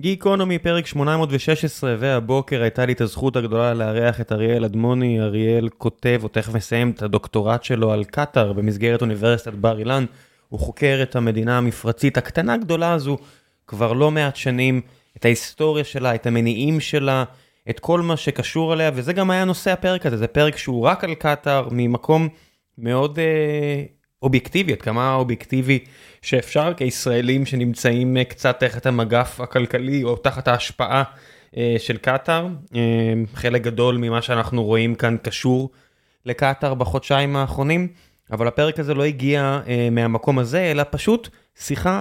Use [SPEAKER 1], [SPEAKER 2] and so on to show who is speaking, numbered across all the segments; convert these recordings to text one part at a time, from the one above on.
[SPEAKER 1] גיקונומי פרק 816 והבוקר הייתה לי את הזכות הגדולה לארח את אריאל אדמוני, אריאל כותב, או תכף מסיים את הדוקטורט שלו על קטאר במסגרת אוניברסיטת בר אילן. הוא חוקר את המדינה המפרצית הקטנה גדולה הזו כבר לא מעט שנים, את ההיסטוריה שלה, את המניעים שלה, את כל מה שקשור אליה, וזה גם היה נושא הפרק הזה, זה פרק שהוא רק על קטאר ממקום מאוד אה, אובייקטיבי, עד כמה אובייקטיבי שאפשר כישראלים שנמצאים אה, קצת תחת המגף הכלכלי או תחת ההשפעה אה, של קטאר. אה, חלק גדול ממה שאנחנו רואים כאן קשור לקטאר בחודשיים האחרונים, אבל הפרק הזה לא הגיע מהמקום הזה, אלא פשוט שיחה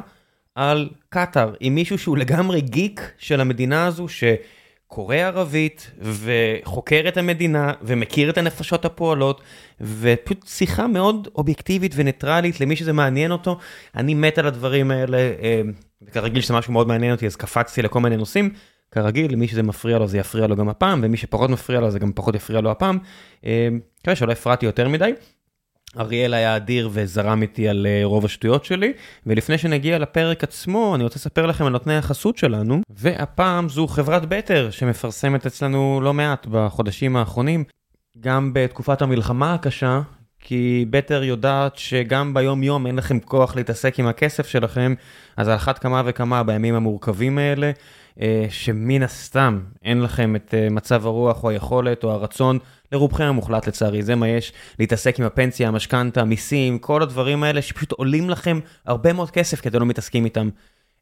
[SPEAKER 1] על קטאר עם מישהו שהוא לגמרי גיק של המדינה הזו, ש... קורא ערבית וחוקר את המדינה ומכיר את הנפשות הפועלות ופשוט שיחה מאוד אובייקטיבית וניטרלית למי שזה מעניין אותו. אני מת על הדברים האלה, אה, וכרגיל שזה משהו מאוד מעניין אותי אז קפצתי לכל מיני נושאים. כרגיל, למי שזה מפריע לו זה יפריע לו גם הפעם, ומי שפחות מפריע לו זה גם פחות יפריע לו הפעם. אה, מקווה שלא הפרעתי יותר מדי. אריאל היה אדיר וזרם איתי על אה, רוב השטויות שלי, ולפני שנגיע לפרק עצמו, אני רוצה לספר לכם על נותני החסות שלנו, והפעם זו חברת בטר שמפרסמת אצלנו לא מעט בחודשים האחרונים, גם בתקופת המלחמה הקשה, כי בטר יודעת שגם ביום יום אין לכם כוח להתעסק עם הכסף שלכם, אז על אחת כמה וכמה בימים המורכבים האלה, אה, שמן הסתם אין לכם את אה, מצב הרוח או היכולת או הרצון, לרובכם המוחלט לצערי, זה מה יש, להתעסק עם הפנסיה, המשכנתה, המיסים, כל הדברים האלה שפשוט עולים לכם הרבה מאוד כסף כי אתם לא מתעסקים איתם.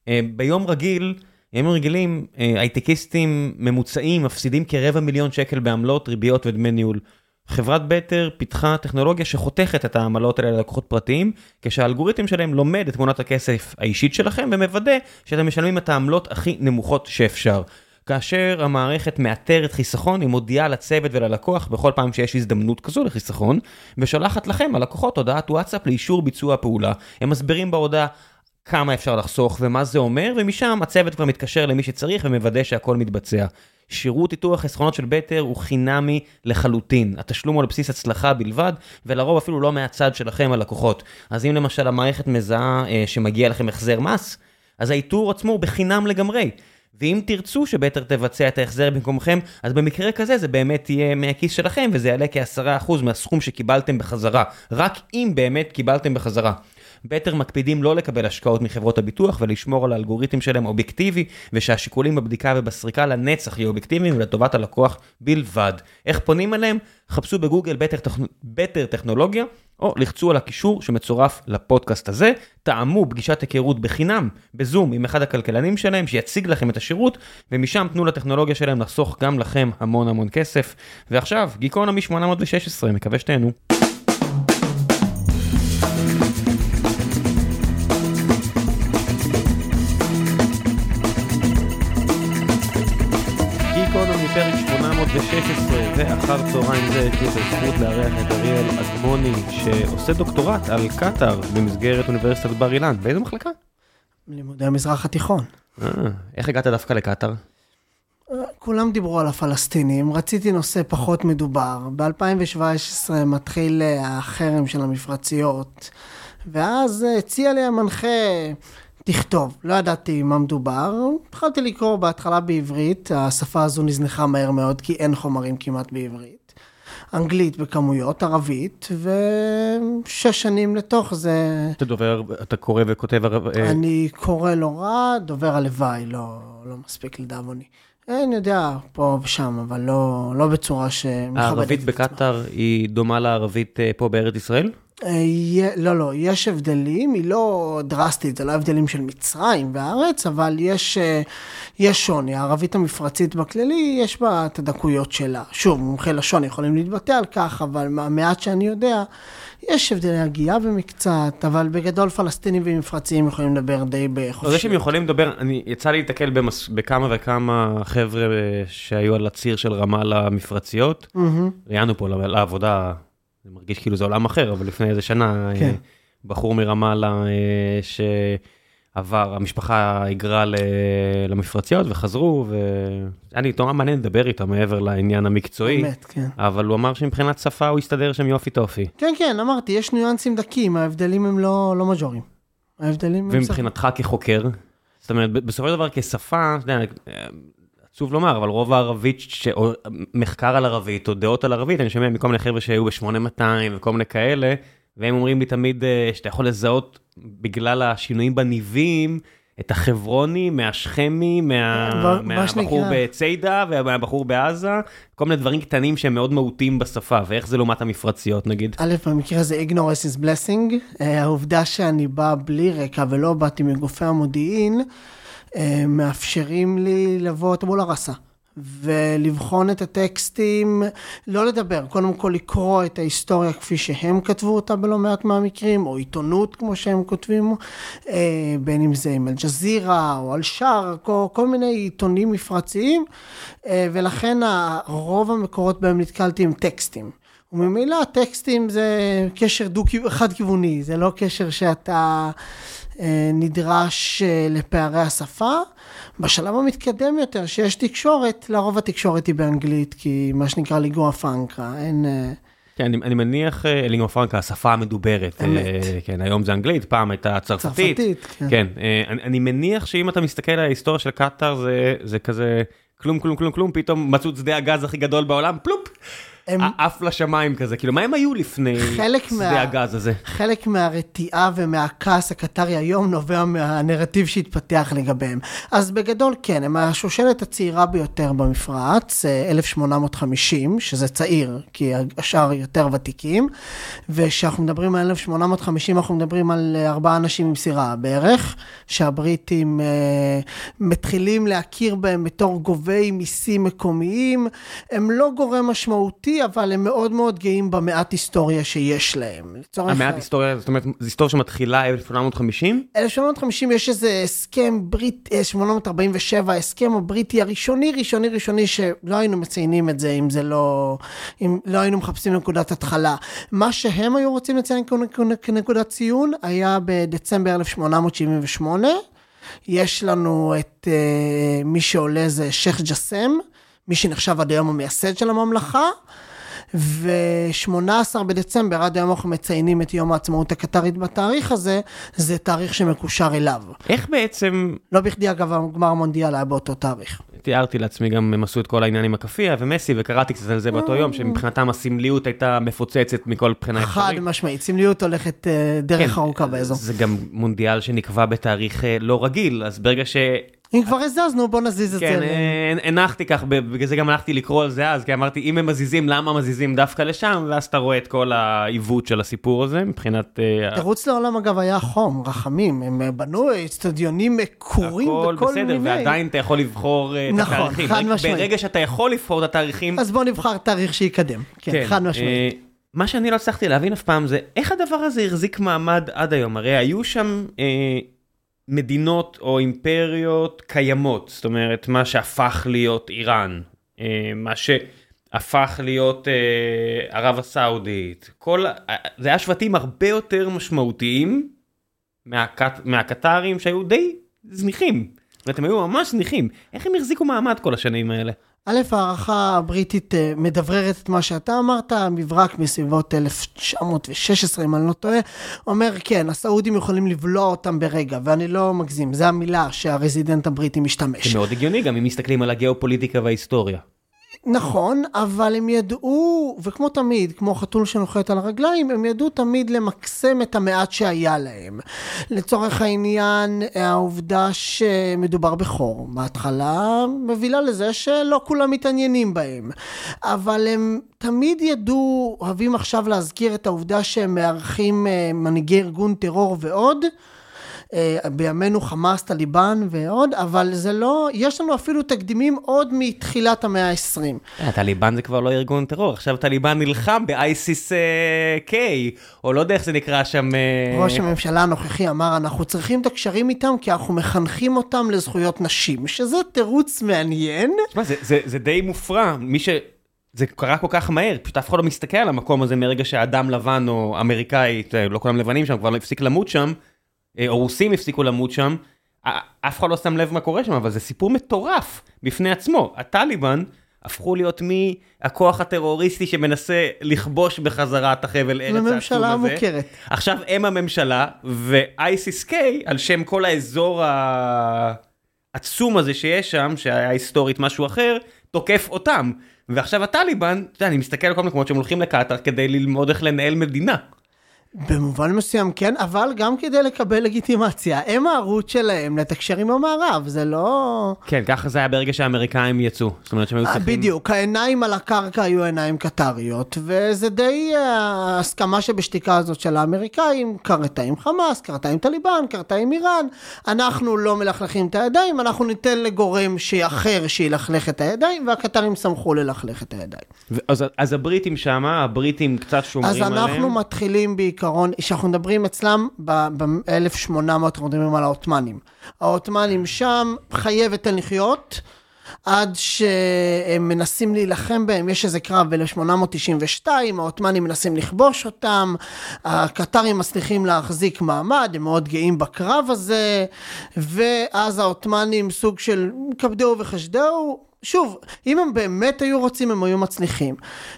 [SPEAKER 1] אה, ביום רגיל, ימים רגילים, הייטקיסטים ממוצעים מפסידים כרבע מיליון שקל בעמלות, ריביות ודמי ניהול. חברת בטר פיתחה טכנולוגיה שחותכת את העמלות האלה ללקוחות פרטיים, כשהאלגוריתם שלהם לומד את תמונת הכסף האישית שלכם ומוודא שאתם משלמים את העמלות הכי נמוכות שאפשר. כאשר המערכת מאתרת חיסכון, היא מודיעה לצוות וללקוח בכל פעם שיש הזדמנות כזו לחיסכון, ושולחת לכם, הלקוחות, הודעת וואטסאפ לאישור ביצוע הפעולה. הם מסבירים בהודעה כמה אפשר לחסוך ומה זה אומר, ומשם הצוות כבר מתקשר למי שצריך ומוודא שהכל מתבצע. שירות איתור החסכונות של בטר הוא חינמי לחלוטין. התשלום הוא על בסיס הצלחה בלבד, ולרוב אפילו לא מהצד שלכם הלקוחות. אז אם למשל המערכת מזהה אה, שמגיע לכם החזר מס, אז האיתור עצמו הוא בחינם לגמרי. ואם תרצו שבטר תבצע את ההחזר במקומכם, אז במקרה כזה זה באמת יהיה מהכיס שלכם, וזה יעלה כ-10% מהסכום שקיבלתם בחזרה. רק אם באמת קיבלתם בחזרה. בטר מקפידים לא לקבל השקעות מחברות הביטוח ולשמור על האלגוריתם שלהם אובייקטיבי, ושהשיקולים בבדיקה ובסריקה לנצח יהיו אובייקטיביים ולטובת הלקוח בלבד. איך פונים אליהם? חפשו בגוגל בטר, טכ... בטר טכנולוגיה, או לחצו על הקישור שמצורף לפודקאסט הזה, טעמו פגישת היכרות בחינם בזום עם אחד הכלכלנים שלהם שיציג לכם את השירות, ומשם תנו לטכנולוגיה שלהם לחסוך גם לכם המון המון כסף. ועכשיו, גיקונומי 816, מקווה שתהנו. שעושה דוקטורט על קטאר במסגרת אוניברסיטת בר אילן. באיזה מחלקה?
[SPEAKER 2] לימודי המזרח התיכון.
[SPEAKER 1] אה, איך הגעת דווקא לקטאר?
[SPEAKER 2] אה, כולם דיברו על הפלסטינים, רציתי נושא פחות מדובר. ב-2017 מתחיל אה, החרם של המפרציות, ואז הציע לי המנחה תכתוב. לא ידעתי מה מדובר, התחלתי לקרוא בהתחלה בעברית, השפה הזו נזנחה מהר מאוד כי אין חומרים כמעט בעברית. אנגלית בכמויות, ערבית, ושש שנים לתוך זה...
[SPEAKER 1] אתה דובר, אתה קורא וכותב ערבית?
[SPEAKER 2] אה, אני קורא לא רע, דובר הלוואי, לא, לא מספיק לדאבוני. אני יודע, פה ושם, אבל לא, לא בצורה שמכבדת
[SPEAKER 1] את עצמה. הערבית בקטאר היא דומה לערבית אה, פה בארץ ישראל?
[SPEAKER 2] אה, לא, לא, יש הבדלים, היא לא דרסטית, זה לא הבדלים של מצרים והארץ, אבל יש, אה, יש שוני. הערבית המפרצית בכללי, יש בה את הדקויות שלה. שוב, מומחי לשון יכולים להתבטא על כך, אבל מהמעט שאני יודע, יש הבדלי הגייה במקצת, אבל בגדול פלסטינים ומפרציים יכולים לדבר די בחופשי.
[SPEAKER 1] זה שהם יכולים לדבר, אני יצא לי להתקל במס, בכמה וכמה חבר'ה שהיו על הציר של רמאללה מפרציות. Mm-hmm. ראיינו פה לעבודה. זה מרגיש כאילו זה עולם אחר, אבל לפני איזה שנה, כן. בחור מרמאללה שעבר, המשפחה היגרה למפרציות וחזרו, והיה לי נורא מעניין לדבר איתו מעבר לעניין המקצועי, באמת, כן. אבל הוא אמר שמבחינת שפה הוא הסתדר שם יופי טופי.
[SPEAKER 2] כן, כן, אמרתי, יש ניואנסים דקים, ההבדלים הם לא, לא מז'ורים. ההבדלים
[SPEAKER 1] הם... ומבחינתך כחוקר? זאת אומרת, בסופו של דבר כשפה, עצוב לומר, אבל רוב הערבית, ש... או מחקר על ערבית, או דעות על ערבית, אני שומע מכל מיני חבר'ה שהיו ב-8200 וכל מיני כאלה, והם אומרים לי תמיד אה, שאתה יכול לזהות בגלל השינויים בניבים, את החברוני, מהשכמי, מה... מהבחור בציידה ומהבחור בעזה, כל מיני דברים קטנים שהם מאוד מהותיים בשפה, ואיך זה לעומת המפרציות נגיד?
[SPEAKER 2] א', במקרה הזה ignorance is blessing, אה, העובדה שאני בא בלי רקע ולא באתי מגופי המודיעין, מאפשרים לי לבוא מול הרסה. ולבחון את הטקסטים, לא לדבר, קודם כל לקרוא את ההיסטוריה כפי שהם כתבו אותה בלא מעט מהמקרים, או עיתונות כמו שהם כותבים, אה, בין אם זה עם אל-ג'זירה או אל-שאר, כל, כל מיני עיתונים מפרציים, אה, ולכן רוב המקורות בהם נתקלתי עם טקסטים. וממילא הטקסטים זה קשר דו חד כיווני, זה לא קשר שאתה אה, נדרש לפערי השפה. בשלב המתקדם יותר, שיש תקשורת, לרוב התקשורת היא באנגלית, כי מה שנקרא ליגוע פרנקה, אין... אה,
[SPEAKER 1] כן, אני, אני מניח אה, ליגוע פרנקה, השפה המדוברת. אמת. אה, כן, היום זה אנגלית, פעם הייתה צרפתית. צרפתית, כן. כן אני, אני מניח שאם אתה מסתכל על ההיסטוריה של קטאר, זה, זה כזה כלום, כלום, כלום, כלום, פתאום מצאו את שדה הגז הכי גדול בעולם, פלופ. הם... עף לשמיים כזה, כאילו מה הם היו לפני שדה מה... הגז הזה?
[SPEAKER 2] חלק מהרתיעה ומהכעס הקטרי היום נובע מהנרטיב שהתפתח לגביהם. אז בגדול כן, הם השושלת הצעירה ביותר במפרץ, 1850, אה, שזה צעיר, כי השאר יותר ותיקים, וכשאנחנו מדברים על 1850 אנחנו מדברים על אה, ארבעה אנשים עם סירה בערך, שהבריטים אה, מתחילים להכיר בהם בתור גובי מיסים מקומיים, הם לא גורם משמעותי. אבל הם מאוד מאוד גאים במעט היסטוריה שיש להם.
[SPEAKER 1] המעט היסטוריה, זאת אומרת, זו היסטוריה שמתחילה 1850?
[SPEAKER 2] 1850 יש איזה הסכם ברית, 1847, ההסכם הבריטי הראשוני, ראשוני, ראשוני, שלא היינו מציינים את זה אם זה לא, אם לא היינו מחפשים נקודת התחלה. מה שהם היו רוצים לציין כנקודת ציון היה בדצמבר 1878. יש לנו את uh, מי שעולה זה שייח' ג'סם, מי שנחשב עד היום המייסד של הממלכה. ו-18 בדצמבר, עד היום אנחנו מציינים את יום העצמאות הקטרית בתאריך הזה, זה תאריך שמקושר אליו.
[SPEAKER 1] איך בעצם...
[SPEAKER 2] לא בכדי אגב, הגמר המונדיאל היה באותו תאריך.
[SPEAKER 1] תיארתי לעצמי גם, הם עשו את כל העניין עם הכאפיה ומסי, וקראתי קצת על זה באותו יום, שמבחינתם הסמליות הייתה מפוצצת מכל בחינה
[SPEAKER 2] אפשרית. חד משמעית, סמליות הולכת אה, דרך כן, ארוכה באזור.
[SPEAKER 1] זה גם מונדיאל שנקבע בתאריך אה, לא רגיל, אז ברגע ש...
[SPEAKER 2] אם כבר הזזנו, בוא נזיז את זה.
[SPEAKER 1] כן, הנחתי כך, בגלל זה גם הלכתי לקרוא על זה אז, כי אמרתי, אם הם מזיזים, למה מזיזים דווקא לשם? ואז אתה רואה את כל העיוות של הסיפור הזה, מבחינת...
[SPEAKER 2] אה, תירוץ לעולם, אגב, היה חום, רחמים, הם בנו אצטדיונים מקורים וכל מיני.
[SPEAKER 1] הכל בסדר, ועדיין אתה יכול לבחור אה, את נכון, התאריכים. נכון, חד משמעית. ברגע שאתה יכול לבחור את התאריכים...
[SPEAKER 2] אז בוא נבחר תאריך שיקדם, כן, כן חד משמעית. אה,
[SPEAKER 1] מה שאני לא הצלחתי להבין אף פעם זה, איך הדבר הזה החזיק מעמד עד היום? הרי היו שם... מדינות או אימפריות קיימות, זאת אומרת, מה שהפך להיות איראן, אה, מה שהפך להיות אה, ערב הסעודית, כל, זה היה שבטים הרבה יותר משמעותיים מהקט, מהקטרים שהיו די זניחים, הם היו ממש זניחים, איך הם החזיקו מעמד כל השנים האלה?
[SPEAKER 2] א', הערכה הבריטית אה, מדבררת את מה שאתה אמרת, מברק מסביבות 1916, אם אני לא טועה, אומר, כן, הסעודים יכולים לבלוע אותם ברגע, ואני לא מגזים, זו המילה שהרזידנט הבריטי משתמש.
[SPEAKER 1] זה מאוד הגיוני, גם אם מסתכלים על הגיאופוליטיקה וההיסטוריה.
[SPEAKER 2] נכון, אבל הם ידעו, וכמו תמיד, כמו חתול שנוחת על הרגליים, הם ידעו תמיד למקסם את המעט שהיה להם. לצורך העניין, העובדה שמדובר בחור, בהתחלה מובילה לזה שלא כולם מתעניינים בהם. אבל הם תמיד ידעו, אוהבים עכשיו להזכיר את העובדה שהם מארחים אה, מנהיגי ארגון טרור ועוד. אה, בימינו חמאס, טליבן ועוד, אבל זה לא, יש לנו אפילו תקדימים עוד מתחילת המאה ה-20.
[SPEAKER 1] אה, טליבן זה כבר לא ארגון טרור, עכשיו טליבן נלחם ב-ISIS K, או לא יודע איך זה נקרא שם.
[SPEAKER 2] ראש הממשלה הנוכחי אמר, אנחנו צריכים את הקשרים איתם כי אנחנו מחנכים אותם לזכויות נשים, שזה תירוץ מעניין.
[SPEAKER 1] תשמע, זה, זה, זה די מופרע, מי ש... זה קרה כל כך מהר, פשוט אף אחד לא מסתכל על המקום הזה מרגע שאדם לבן או אמריקאי, לא כולם לבנים שם, כבר לא הפסיק למות שם, או אה, רוסים הפסיקו למות שם, אף אחד לא שם לב מה קורה שם, אבל זה סיפור מטורף בפני עצמו. הטליבן הפכו להיות מהכוח הטרוריסטי שמנסה לכבוש בחזרה את החבל ארץ העצום הזה.
[SPEAKER 2] לממשלה מוכרת.
[SPEAKER 1] עכשיו הם הממשלה, ו-ISIS-K, על שם כל האזור העצום הזה שיש שם, שהיה היסטורית משהו אחר, תוקף אותם. ועכשיו הטליבן, אתה יודע, אני מסתכל על כל מקומות שהם הולכים לקטאר כדי ללמוד איך לנהל מדינה.
[SPEAKER 2] במובן מסוים כן, אבל גם כדי לקבל לגיטימציה. הם הערוץ שלהם לתקשר עם המערב, זה לא...
[SPEAKER 1] כן, ככה זה היה ברגע שהאמריקאים יצאו. זאת אומרת שהם היו
[SPEAKER 2] אה,
[SPEAKER 1] צריכים...
[SPEAKER 2] בדיוק, העיניים על הקרקע היו עיניים קטריות, וזה די אה, ההסכמה שבשתיקה הזאת של האמריקאים, קרתה עם חמאס, קרתה עם טליבן, קרתה עם איראן, אנחנו לא מלכלכים את הידיים, אנחנו ניתן לגורם אחר שילכלך את הידיים, והקטרים שמחו ללכלך את הידיים.
[SPEAKER 1] אז, אז הבריטים שמה, הבריטים קצת שומרים
[SPEAKER 2] אז
[SPEAKER 1] עליהם.
[SPEAKER 2] אנחנו מתחילים בעיקרון, כשאנחנו מדברים אצלם, ב-1800 אנחנו מדברים על העות'מאנים. העות'מאנים שם, חייבת לחיות. עד שהם מנסים להילחם בהם, יש איזה קרב ב-1892, העות'מאנים מנסים לכבוש אותם, הקטרים מצליחים להחזיק מעמד, הם מאוד גאים בקרב הזה, ואז העות'מאנים סוג של כבדהו וחשדהו, שוב, אם הם באמת היו רוצים, הם היו מצליחים.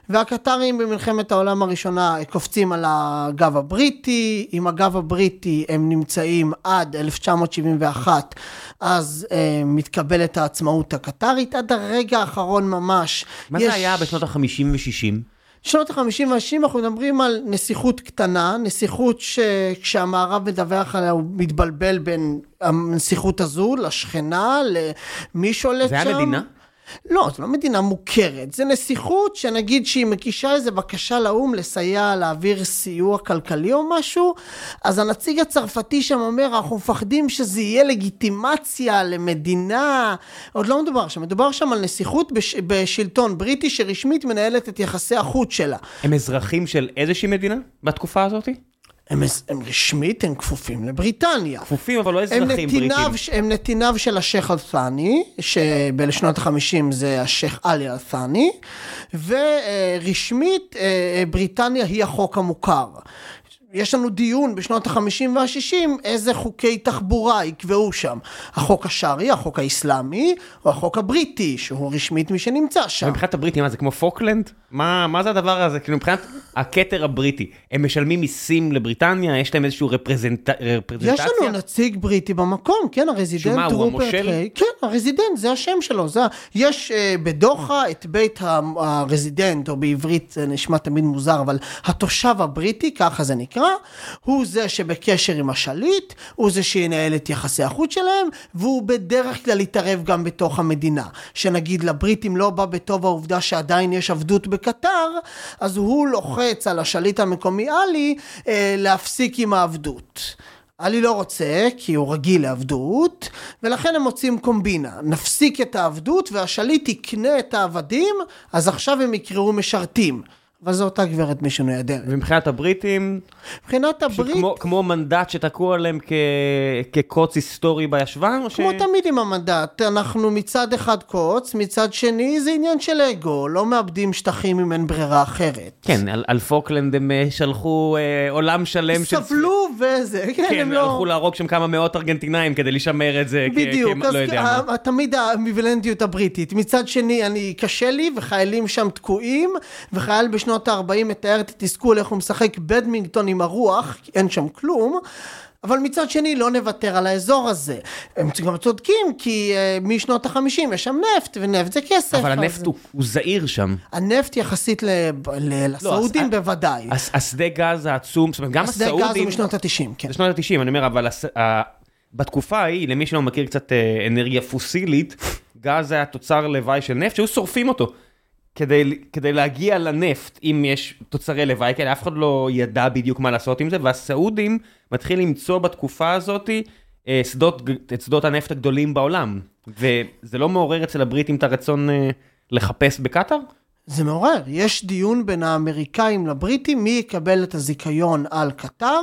[SPEAKER 2] והקטרים במלחמת העולם הראשונה קופצים על הגב הבריטי, עם הגב הבריטי הם נמצאים עד 1971, אז אה, מתקבלת העצמאות הקטרית, עד הרגע האחרון ממש.
[SPEAKER 1] מה זה היה בשנות ה-50 ו-60?
[SPEAKER 2] שנות ה-50 וה-60 אנחנו מדברים על נסיכות קטנה, נסיכות שכשהמערב מדווח עליה הוא מתבלבל בין הנסיכות הזו לשכנה, למי שולט
[SPEAKER 1] זה
[SPEAKER 2] שם.
[SPEAKER 1] היה מדינה?
[SPEAKER 2] לא, זו לא מדינה מוכרת, זה נסיכות שנגיד שהיא מקישה איזה בקשה לאו"ם לסייע להעביר סיוע כלכלי או משהו, אז הנציג הצרפתי שם אומר, אנחנו מפחדים שזה יהיה לגיטימציה למדינה, עוד לא מדובר שם, מדובר שם על נסיכות בש, בשלטון בריטי שרשמית מנהלת את יחסי החוץ שלה.
[SPEAKER 1] הם אזרחים של איזושהי מדינה בתקופה הזאת?
[SPEAKER 2] הם, הם רשמית, הם כפופים לבריטניה.
[SPEAKER 1] כפופים, אבל לא
[SPEAKER 2] הם
[SPEAKER 1] אזרחים בריטים.
[SPEAKER 2] נתיניו, הם נתיניו של השייח אל-ת'אני, שבשנות ה-50 זה השייח עלי אל-ת'אני, ורשמית אה, בריטניה היא החוק המוכר. יש לנו דיון בשנות ה-50 וה-60 איזה חוקי תחבורה יקבעו שם. החוק השרעי, החוק האיסלאמי, או החוק הבריטי, שהוא רשמית מי שנמצא שם.
[SPEAKER 1] מבחינת הבריטים, מה זה כמו פוקלנד? מה, מה זה הדבר הזה? כאילו מבחינת הכתר הבריטי, הם משלמים מיסים לבריטניה? יש להם איזושהי רפרזנט... רפרזנטציה?
[SPEAKER 2] יש לנו נציג בריטי במקום, כן, ה resident
[SPEAKER 1] שמה, הוא
[SPEAKER 2] רופרט
[SPEAKER 1] המושל?
[SPEAKER 2] ריי. כן, ה resident, זה השם שלו. זה, יש אה, בדוחה את בית הרזידנט, או בעברית זה נשמע תמיד מוזר, אבל התושב הבריטי, ככה זה נקרא, הוא זה שבקשר עם השליט, הוא זה שינהל את יחסי החוץ שלהם, והוא בדרך כלל יתערב גם בתוך המדינה. שנגיד לבריטים לא בא בטוב העובדה שעדיין יש עבדות בקטר, אז הוא לוחץ על השליט המקומי עלי אה, להפסיק עם העבדות. עלי לא רוצה, כי הוא רגיל לעבדות, ולכן הם מוצאים קומבינה. נפסיק את העבדות והשליט יקנה את העבדים, אז עכשיו הם יקראו משרתים. אבל זו אותה גברת משינוי הדרך.
[SPEAKER 1] ומבחינת הבריטים,
[SPEAKER 2] מבחינת הברית,
[SPEAKER 1] כמו, כמו מנדט שתקעו עליהם כ... כקוץ היסטורי בישבן? או ש...
[SPEAKER 2] כמו תמיד עם המנדט, אנחנו מצד אחד קוץ, מצד שני זה עניין של אגו, לא מאבדים שטחים אם אין ברירה אחרת.
[SPEAKER 1] כן, על, על פוקלנד הם אה, שלחו אה, עולם שלם של...
[SPEAKER 2] סבלו וזה, כן,
[SPEAKER 1] כן,
[SPEAKER 2] הם לא...
[SPEAKER 1] הלכו להרוג שם כמה מאות ארגנטינאים כדי לשמר את זה כ-
[SPEAKER 2] בדיוק,
[SPEAKER 1] כ...
[SPEAKER 2] אז
[SPEAKER 1] לא יודע מה.
[SPEAKER 2] ה- תמיד האמביוולנטיות הבריטית. מצד שני, אני, קשה לי, וחיילים שם תקועים, וחייל בשנות ה-40 מתאר את התסכול איך הוא משחק בדמינגטון עם הרוח, כי אין שם כלום. אבל מצד שני לא נוותר על האזור הזה. הם גם צודקים כי uh, משנות החמישים יש שם נפט ונפט זה כסף.
[SPEAKER 1] אבל
[SPEAKER 2] אז-
[SPEAKER 1] הנפט הוא, הוא זעיר שם.
[SPEAKER 2] הנפט יחסית ל... ל... לסעודים
[SPEAKER 1] הס-
[SPEAKER 2] בוודאי.
[SPEAKER 1] הס- השדה גז העצום, זאת אומרת, גם
[SPEAKER 2] השדה גז
[SPEAKER 1] הסעודים...
[SPEAKER 2] הוא משנות ה-90, כן.
[SPEAKER 1] זה שנות ה-90, אני אומר, אבל הס... ה... בתקופה ההיא, למי שלא מכיר קצת אה, אנרגיה פוסילית, גז היה תוצר לוואי של נפט שהיו שורפים אותו. כדי, כדי להגיע לנפט, אם יש תוצרי לוואי כאלה, אף אחד לא ידע בדיוק מה לעשות עם זה, והסעודים מתחיל למצוא בתקופה הזאת אה, שדות, את שדות הנפט הגדולים בעולם. וזה לא מעורר אצל הבריטים את הרצון אה, לחפש בקטאר?
[SPEAKER 2] זה מעורר, יש דיון בין האמריקאים לבריטים מי יקבל את הזיכיון על קטר.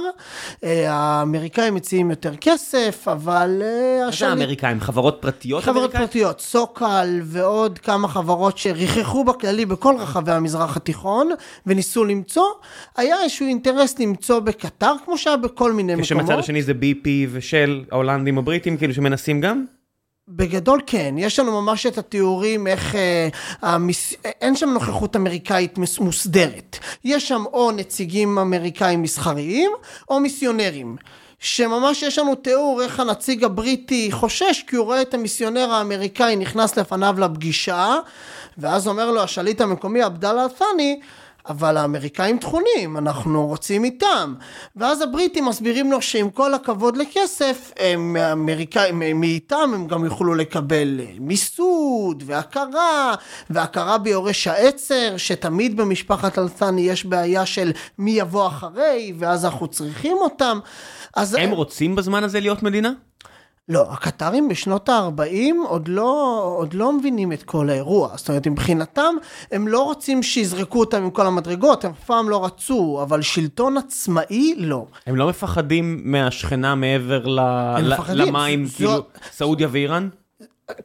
[SPEAKER 2] אה, האמריקאים מציעים יותר כסף, אבל אה,
[SPEAKER 1] מה זה האמריקאים? חברות פרטיות
[SPEAKER 2] חברות
[SPEAKER 1] אמריקאיות?
[SPEAKER 2] פרטיות, סוקל ועוד כמה חברות שריחכו בכללי בכל רחבי המזרח התיכון וניסו למצוא, היה איזשהו אינטרס למצוא בקטר, כמו שהיה בכל מיני מקומות.
[SPEAKER 1] כשמצד השני זה BP ושל ההולנדים הבריטים, כאילו שמנסים גם?
[SPEAKER 2] בגדול כן, יש לנו ממש את התיאורים איך אה, המס... אין שם נוכחות אמריקאית מוסדרת. יש שם או נציגים אמריקאים מסחריים או מיסיונרים. שממש יש לנו תיאור איך הנציג הבריטי חושש כי הוא רואה את המיסיונר האמריקאי נכנס לפניו לפגישה ואז אומר לו השליט המקומי עבדאללה א-ת'אני אבל האמריקאים טחונים, אנחנו רוצים איתם. ואז הבריטים מסבירים לו שעם כל הכבוד לכסף, הם האמריקאים, מאיתם הם גם יוכלו לקבל מיסוד והכרה, והכרה ביורש העצר, שתמיד במשפחת אלסני יש בעיה של מי יבוא אחרי, ואז אנחנו צריכים אותם.
[SPEAKER 1] הם רוצים בזמן הזה להיות מדינה?
[SPEAKER 2] לא, הקטרים בשנות ה-40 עוד לא, עוד לא מבינים את כל האירוע. זאת אומרת, מבחינתם, הם לא רוצים שיזרקו אותם עם כל המדרגות, הם אף פעם לא רצו, אבל שלטון עצמאי, לא.
[SPEAKER 1] הם לא מפחדים מהשכנה מעבר ל... למים, זו... כאילו, סעודיה ואיראן?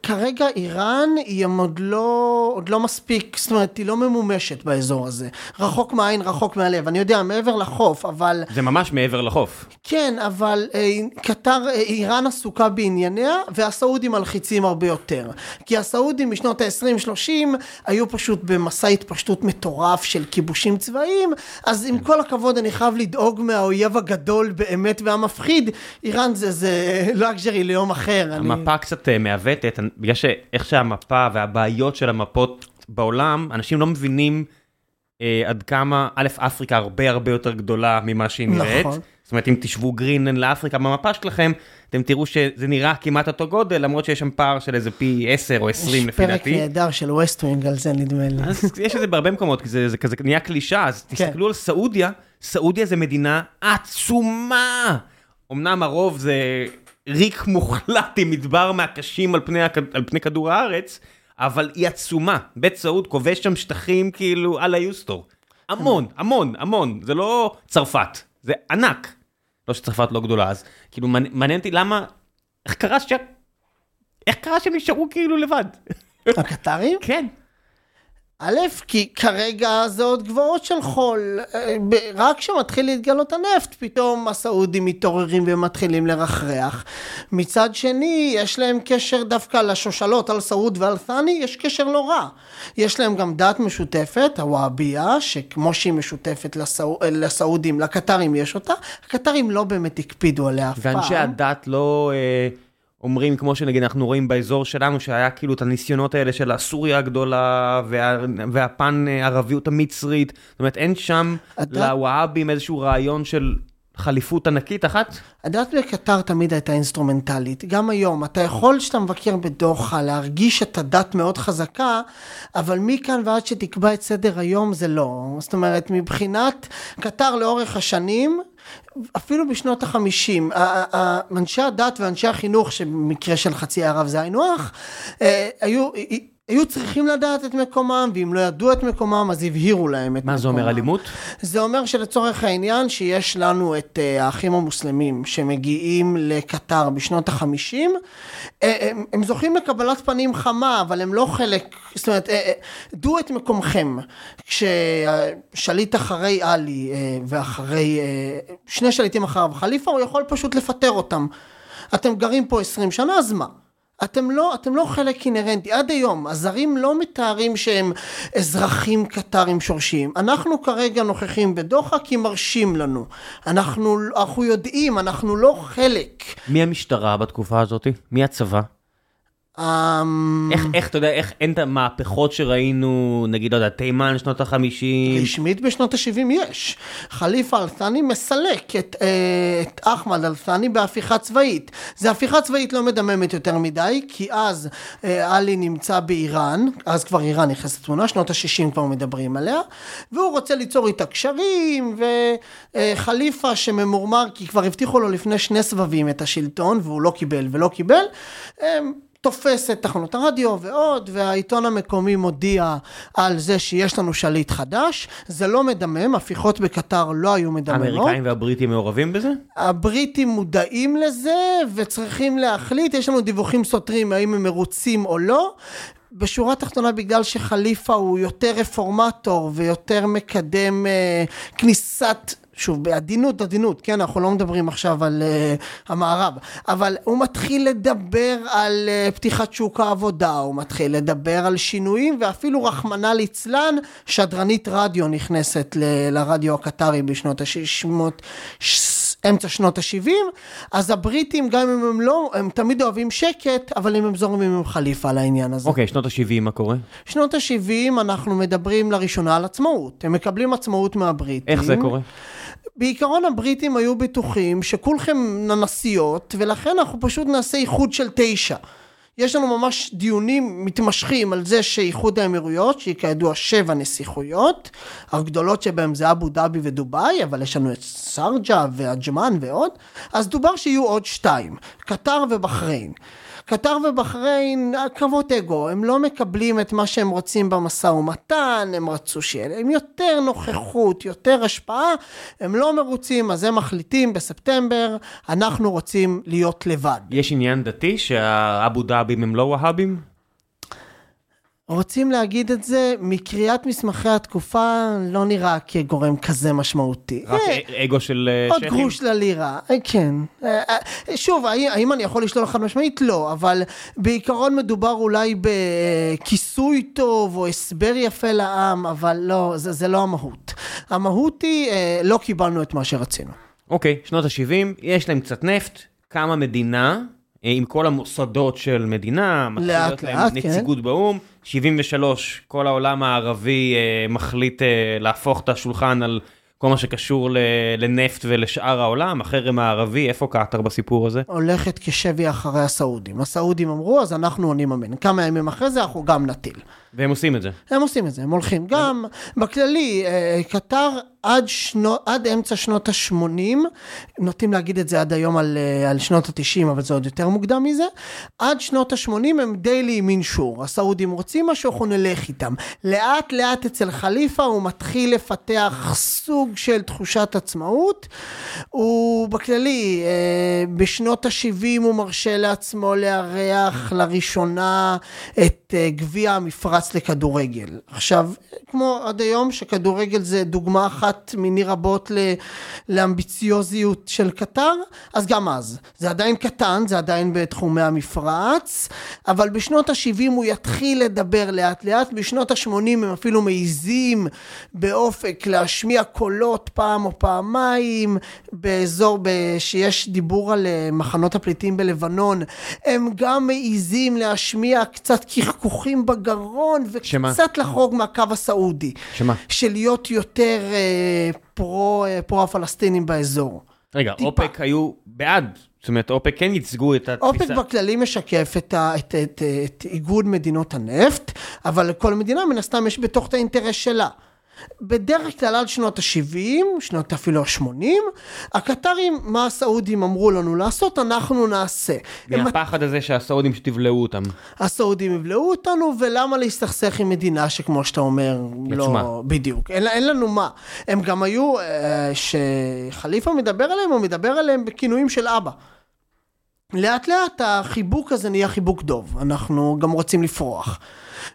[SPEAKER 2] כרגע איראן היא עוד לא, עוד לא מספיק, זאת אומרת היא לא ממומשת באזור הזה. רחוק מהעין, רחוק מהלב. אני יודע, מעבר לחוף, אבל...
[SPEAKER 1] זה ממש מעבר לחוף.
[SPEAKER 2] כן, אבל אה, קטר, אה, איראן עסוקה בענייניה, והסעודים מלחיצים הרבה יותר. כי הסעודים בשנות ה-20-30 היו פשוט במסע התפשטות מטורף של כיבושים צבאיים, אז עם כל הכבוד אני חייב לדאוג מהאויב הגדול באמת והמפחיד. איראן זה, זה luxury ליום אחר.
[SPEAKER 1] המפה אני... קצת מעוותת. באמת, בגלל שאיך שהמפה והבעיות של המפות בעולם, אנשים לא מבינים אה, עד כמה, א', אפריקה הרבה הרבה יותר גדולה ממה שהיא נראית. נכון. זאת אומרת, אם תשבו גרינלנד לאפריקה במפה שלכם, אתם תראו שזה נראה כמעט אותו גודל, למרות שיש שם פער של איזה פי 10 או 20 לפי דעתי.
[SPEAKER 2] יש פרק נהדר של West Wing על זה נדמה לי.
[SPEAKER 1] אז יש את זה בהרבה מקומות, כי זה, זה כזה נהיה קלישה, אז כן. תסתכלו על סעודיה, סעודיה זה מדינה עצומה. אמנם הרוב זה ריק מוחלט עם מדבר מהקשים על פני, על פני כדור הארץ, אבל היא עצומה. בית סעוד כובש שם שטחים כאילו על היוסטור. המון, המון, המון. זה לא צרפת, זה ענק. לא שצרפת לא גדולה אז. כאילו מעניין אותי למה, איך קרה ש... איך קרה שהם נשארו כאילו לבד?
[SPEAKER 2] הקטרים?
[SPEAKER 1] כן.
[SPEAKER 2] א', כי כרגע זה עוד גבעות של חול, אה, רק כשמתחיל להתגלות הנפט, פתאום הסעודים מתעוררים ומתחילים לרחרח. מצד שני, יש להם קשר דווקא לשושלות, על סעוד ועל ת'אני, יש קשר לא רע. יש להם גם דת משותפת, הוואבייה, שכמו שהיא משותפת לסעוד, לסעודים, לקטרים יש אותה, הקטרים לא באמת הקפידו עליה אף
[SPEAKER 1] פעם. ואנשי הדת לא... אה... אומרים, כמו שנגיד אנחנו רואים באזור שלנו, שהיה כאילו את הניסיונות האלה של הסוריה הגדולה, וה, והפן הערביות המצרית, זאת אומרת, אין שם הדת... לוואבים איזשהו רעיון של חליפות ענקית אחת?
[SPEAKER 2] הדת בקטר תמיד הייתה אינסטרומנטלית. גם היום, אתה יכול כשאתה מבקר בדוחה להרגיש את הדת מאוד חזקה, אבל מכאן ועד שתקבע את סדר היום זה לא. זאת אומרת, מבחינת קטר לאורך השנים, אפילו בשנות החמישים, אנשי הדת ואנשי החינוך, שבמקרה של חצי ערב זה היינו הך, אה, היו... היו צריכים לדעת את מקומם, ואם לא ידעו את מקומם, אז הבהירו להם את
[SPEAKER 1] מה מקומם. מה זה אומר אלימות?
[SPEAKER 2] זה אומר שלצורך העניין, שיש לנו את uh, האחים המוסלמים שמגיעים לקטר בשנות החמישים, uh, הם, הם זוכים לקבלת פנים חמה, אבל הם לא חלק, זאת אומרת, uh, uh, דעו את מקומכם. כששליט אחרי עלי uh, ואחרי, uh, שני שליטים אחריו חליפה, הוא יכול פשוט לפטר אותם. אתם גרים פה עשרים שנה, אז מה? אתם לא, אתם לא חלק אינהרנטי. עד היום, הזרים לא מתארים שהם אזרחים קטרים שורשיים. אנחנו כרגע נוכחים בדוחה כי מרשים לנו. אנחנו, אנחנו יודעים, אנחנו לא חלק.
[SPEAKER 1] מי המשטרה בתקופה הזאת? מי הצבא? אמ, איך, איך, אתה יודע, איך אין את המהפכות שראינו, נגיד, לא יודע, תימן שנות החמישים?
[SPEAKER 2] רשמית בשנות ה-70 יש. חליפה אל-ת'אני מסלק את, אה, את אחמד אל-ת'אני בהפיכה צבאית. זה הפיכה צבאית לא מדממת יותר מדי, כי אז אה, עלי נמצא באיראן, אז כבר איראן נכנסת לתמונה, שנות ה-60 כבר מדברים עליה, והוא רוצה ליצור איתה קשרים, וחליפה אה, שממורמר, כי כבר הבטיחו לו לפני שני סבבים את השלטון, והוא לא קיבל ולא קיבל, אה, תופס את תחנות הרדיו ועוד, והעיתון המקומי מודיע על זה שיש לנו שליט חדש. זה לא מדמם, הפיכות בקטר לא היו מדממות.
[SPEAKER 1] האמריקאים והבריטים מעורבים בזה?
[SPEAKER 2] הבריטים מודעים לזה וצריכים להחליט, יש לנו דיווחים סותרים האם הם מרוצים או לא. בשורה התחתונה בגלל שחליפה הוא יותר רפורמטור ויותר מקדם אה, כניסת שוב, בעדינות, עדינות, כן, אנחנו לא מדברים עכשיו על uh, המערב, אבל הוא מתחיל לדבר על uh, פתיחת שוק העבודה, הוא מתחיל לדבר על שינויים, ואפילו רחמנא ליצלן, שדרנית רדיו נכנסת ל- לרדיו הקטרי בשנות ה-600, אמצע שנות ה-70, אז הבריטים, גם אם הם לא, הם תמיד אוהבים שקט, אבל אם הם זורמים עם חליפה על העניין הזה.
[SPEAKER 1] אוקיי, שנות ה-70, מה קורה?
[SPEAKER 2] שנות ה-70 אנחנו מדברים לראשונה על עצמאות. הם מקבלים עצמאות מהבריטים.
[SPEAKER 1] איך זה קורה?
[SPEAKER 2] בעיקרון הבריטים היו בטוחים שכולכם ננסיות, ולכן אנחנו פשוט נעשה איחוד של תשע. יש לנו ממש דיונים מתמשכים על זה שאיחוד האמירויות, שהיא כידוע שבע נסיכויות, הגדולות שבהן זה אבו דאבי ודובאי, אבל יש לנו את סרג'ה ועג'מן ועוד, אז דובר שיהיו עוד שתיים, קטר ובחריין. קטר ובחריין, קרבות אגו, הם לא מקבלים את מה שהם רוצים במשא ומתן, הם רצו שיהיה להם יותר נוכחות, יותר השפעה, הם לא מרוצים, אז הם מחליטים בספטמבר, אנחנו רוצים להיות לבד.
[SPEAKER 1] יש עניין דתי שהאבו דאבים הם לא והאבים?
[SPEAKER 2] רוצים להגיד את זה, מקריאת מסמכי התקופה לא נראה כגורם כזה משמעותי.
[SPEAKER 1] רק אה, אגו של
[SPEAKER 2] שייחים? עוד גרוש ללירה, אה, כן. אה, שוב, האם אני יכול לשלול חד משמעית? לא, אבל בעיקרון מדובר אולי בכיסוי טוב או הסבר יפה לעם, אבל לא, זה, זה לא המהות. המהות היא, לא קיבלנו את מה שרצינו.
[SPEAKER 1] אוקיי, שנות ה-70, יש להם קצת נפט, קמה מדינה. עם כל המוסדות של מדינה,
[SPEAKER 2] לאט לאט,
[SPEAKER 1] כן. נציגות באו"ם, 73, כל העולם הערבי אה, מחליט אה, להפוך את השולחן על כל מה שקשור לנפט ולשאר העולם, החרם הערבי, איפה קטאר בסיפור הזה?
[SPEAKER 2] הולכת כשבי אחרי הסעודים. הסעודים אמרו, אז אנחנו נממן. כמה ימים אחרי זה אנחנו גם נטיל.
[SPEAKER 1] והם עושים את זה.
[SPEAKER 2] הם עושים את זה, הם הולכים. גם בכללי, אה, קטר עד, שנו, עד אמצע שנות ה-80, נוטים להגיד את זה עד היום על, אה, על שנות ה-90, אבל זה עוד יותר מוקדם מזה, עד שנות ה-80 הם די לימין שור. הסעודים רוצים משהו, אנחנו נלך איתם. לאט לאט אצל חליפה הוא מתחיל לפתח סוג של תחושת עצמאות. הוא בכללי, אה, בשנות ה-70 הוא מרשה לעצמו לארח לראשונה את גביע המפרץ לכדורגל. עכשיו, כמו עד היום, שכדורגל זה דוגמה אחת מיני רבות לאמביציוזיות של קטר, אז גם אז. זה עדיין קטן, זה עדיין בתחומי המפרץ, אבל בשנות ה-70 הוא יתחיל לדבר לאט לאט, בשנות ה-80 הם אפילו מעיזים באופק להשמיע קולות פעם או פעמיים, באזור שיש דיבור על אה, מחנות הפליטים בלבנון, הם גם מעיזים להשמיע קצת קחקוחים בגרון, וקצת לחרוג מהקו הסעודי.
[SPEAKER 1] שמה?
[SPEAKER 2] של להיות יותר אה, פרו, אה, פרו הפלסטינים באזור.
[SPEAKER 1] רגע, טיפה. אופק היו בעד. זאת אומרת, אופק כן ייצגו את התפיסה.
[SPEAKER 2] אופק בכללי משקף את, ה, את, את, את, את איגוד מדינות הנפט, אבל לכל מדינה מן הסתם יש בתוך את האינטרס שלה. בדרך כלל עד שנות ה-70, שנות אפילו ה-80, הקטרים, מה הסעודים אמרו לנו לעשות, אנחנו נעשה.
[SPEAKER 1] מהפחד הזה שהסעודים שתבלעו אותם.
[SPEAKER 2] הסעודים יבלעו אותנו, ולמה להסתכסך עם מדינה שכמו שאתה אומר,
[SPEAKER 1] עצמה.
[SPEAKER 2] לא... בדיוק. אין, אין לנו מה. הם גם היו, אה, שחליפה מדבר עליהם, הוא מדבר עליהם בכינויים של אבא. לאט לאט החיבוק הזה נהיה חיבוק דוב, אנחנו גם רוצים לפרוח.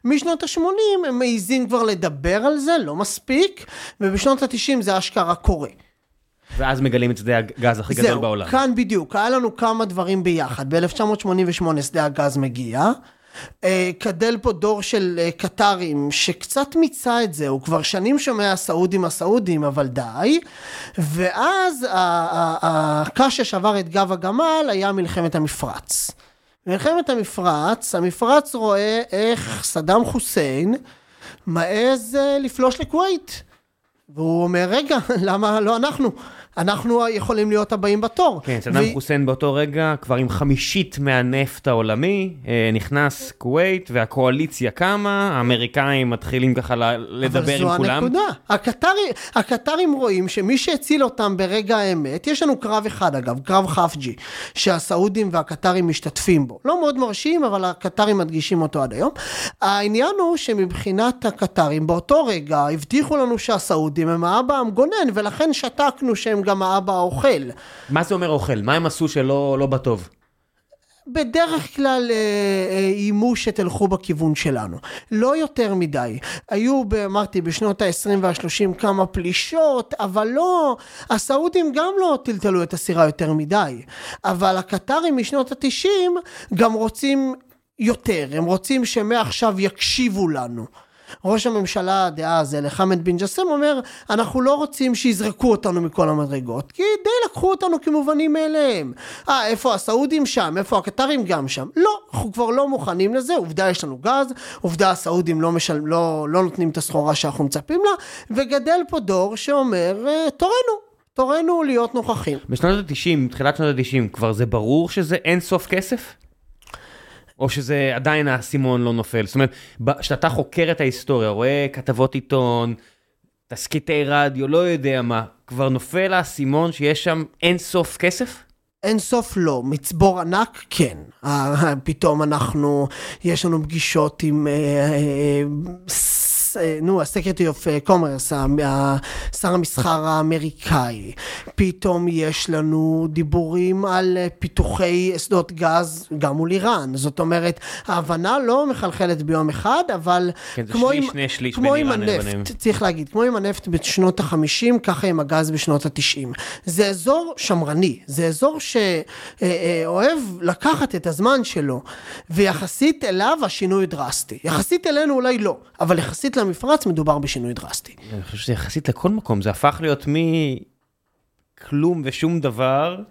[SPEAKER 2] משנות ה-80 הם מעיזים כבר לדבר על זה, לא מספיק, ובשנות ה-90 זה אשכרה קורה.
[SPEAKER 1] ואז מגלים את שדה הגז הכי גדול בעולם.
[SPEAKER 2] זהו, כאן בדיוק, היה לנו כמה דברים ביחד. ב-1988 שדה הגז מגיע. גדל אה, פה דור של אה, קטרים שקצת מיצה את זה, הוא כבר שנים שומע סעודים הסעודים, אבל די. ואז הקש ששבר את גב הגמל היה מלחמת המפרץ. מלחמת המפרץ, המפרץ רואה איך סדאם חוסיין מעז אה, לפלוש לכווית. והוא אומר, רגע, למה לא אנחנו? אנחנו יכולים להיות הבאים בתור.
[SPEAKER 1] כן, סדאם ו... חוסיין באותו רגע, כבר עם חמישית מהנפט העולמי, אה, נכנס כווית והקואליציה קמה, האמריקאים מתחילים ככה לדבר עם כולם. אבל זו
[SPEAKER 2] הנקודה. הקטרי, הקטרים רואים שמי שהציל אותם ברגע האמת, יש לנו קרב אחד אגב, קרב חפג'י, שהסעודים והקטרים משתתפים בו. לא מאוד מרשים, אבל הקטרים מדגישים אותו עד היום. העניין הוא שמבחינת הקטרים, באותו רגע הבטיחו לנו שהסעודים הם האבא המגונן, ולכן שתקנו שהם גם האבא האוכל.
[SPEAKER 1] מה זה אומר אוכל? מה הם עשו שלא לא בטוב?
[SPEAKER 2] בדרך כלל איימו אה, שתלכו בכיוון שלנו. לא יותר מדי. היו, אמרתי, בשנות ה-20 וה-30 כמה פלישות, אבל לא, הסעודים גם לא טלטלו את הסירה יותר מדי. אבל הקטרים משנות ה-90 גם רוצים יותר, הם רוצים שמעכשיו יקשיבו לנו. ראש הממשלה דאז, לחמד בן ג'סם, אומר, אנחנו לא רוצים שיזרקו אותנו מכל המדרגות, כי די לקחו אותנו כמובנים מאליהם. אה, איפה הסעודים שם? איפה הקטרים גם שם? לא, אנחנו כבר לא מוכנים לזה, עובדה יש לנו גז, עובדה הסעודים לא, משל... לא, לא נותנים את הסחורה שאנחנו מצפים לה, וגדל פה דור שאומר, אה, תורנו. תורנו להיות נוכחים.
[SPEAKER 1] בשנות ה-90, תחילת שנות ה-90, כבר זה ברור שזה אין סוף כסף? או שזה עדיין האסימון לא נופל? זאת אומרת, כשאתה חוקר את ההיסטוריה, רואה כתבות עיתון, תסקיטי רדיו, לא יודע מה, כבר נופל האסימון שיש שם אין סוף כסף?
[SPEAKER 2] אין סוף לא, מצבור ענק כן. פתאום אנחנו, יש לנו פגישות עם... אה, נו, ה-Secretary of אה, Commerce, שר המסחר האמריקאי. פתאום יש לנו דיבורים על אה, פיתוחי שדות גז גם מול איראן. זאת אומרת, ההבנה לא מחלחלת ביום אחד, אבל
[SPEAKER 1] כן, כמו, שליש, עם, שליש
[SPEAKER 2] כמו עם הנפט, צריך להגיד, כמו עם הנפט בשנות ה-50, ככה עם הגז בשנות ה-90. זה אזור שמרני, זה אזור שאוהב לקחת את הזמן שלו, ויחסית אליו השינוי דרסטי. יחסית אלינו אולי לא, אבל יחסית המפרץ מדובר בשינוי דרסטי.
[SPEAKER 1] אני חושב שזה יחסית לכל מקום, זה הפך להיות מכלום ושום דבר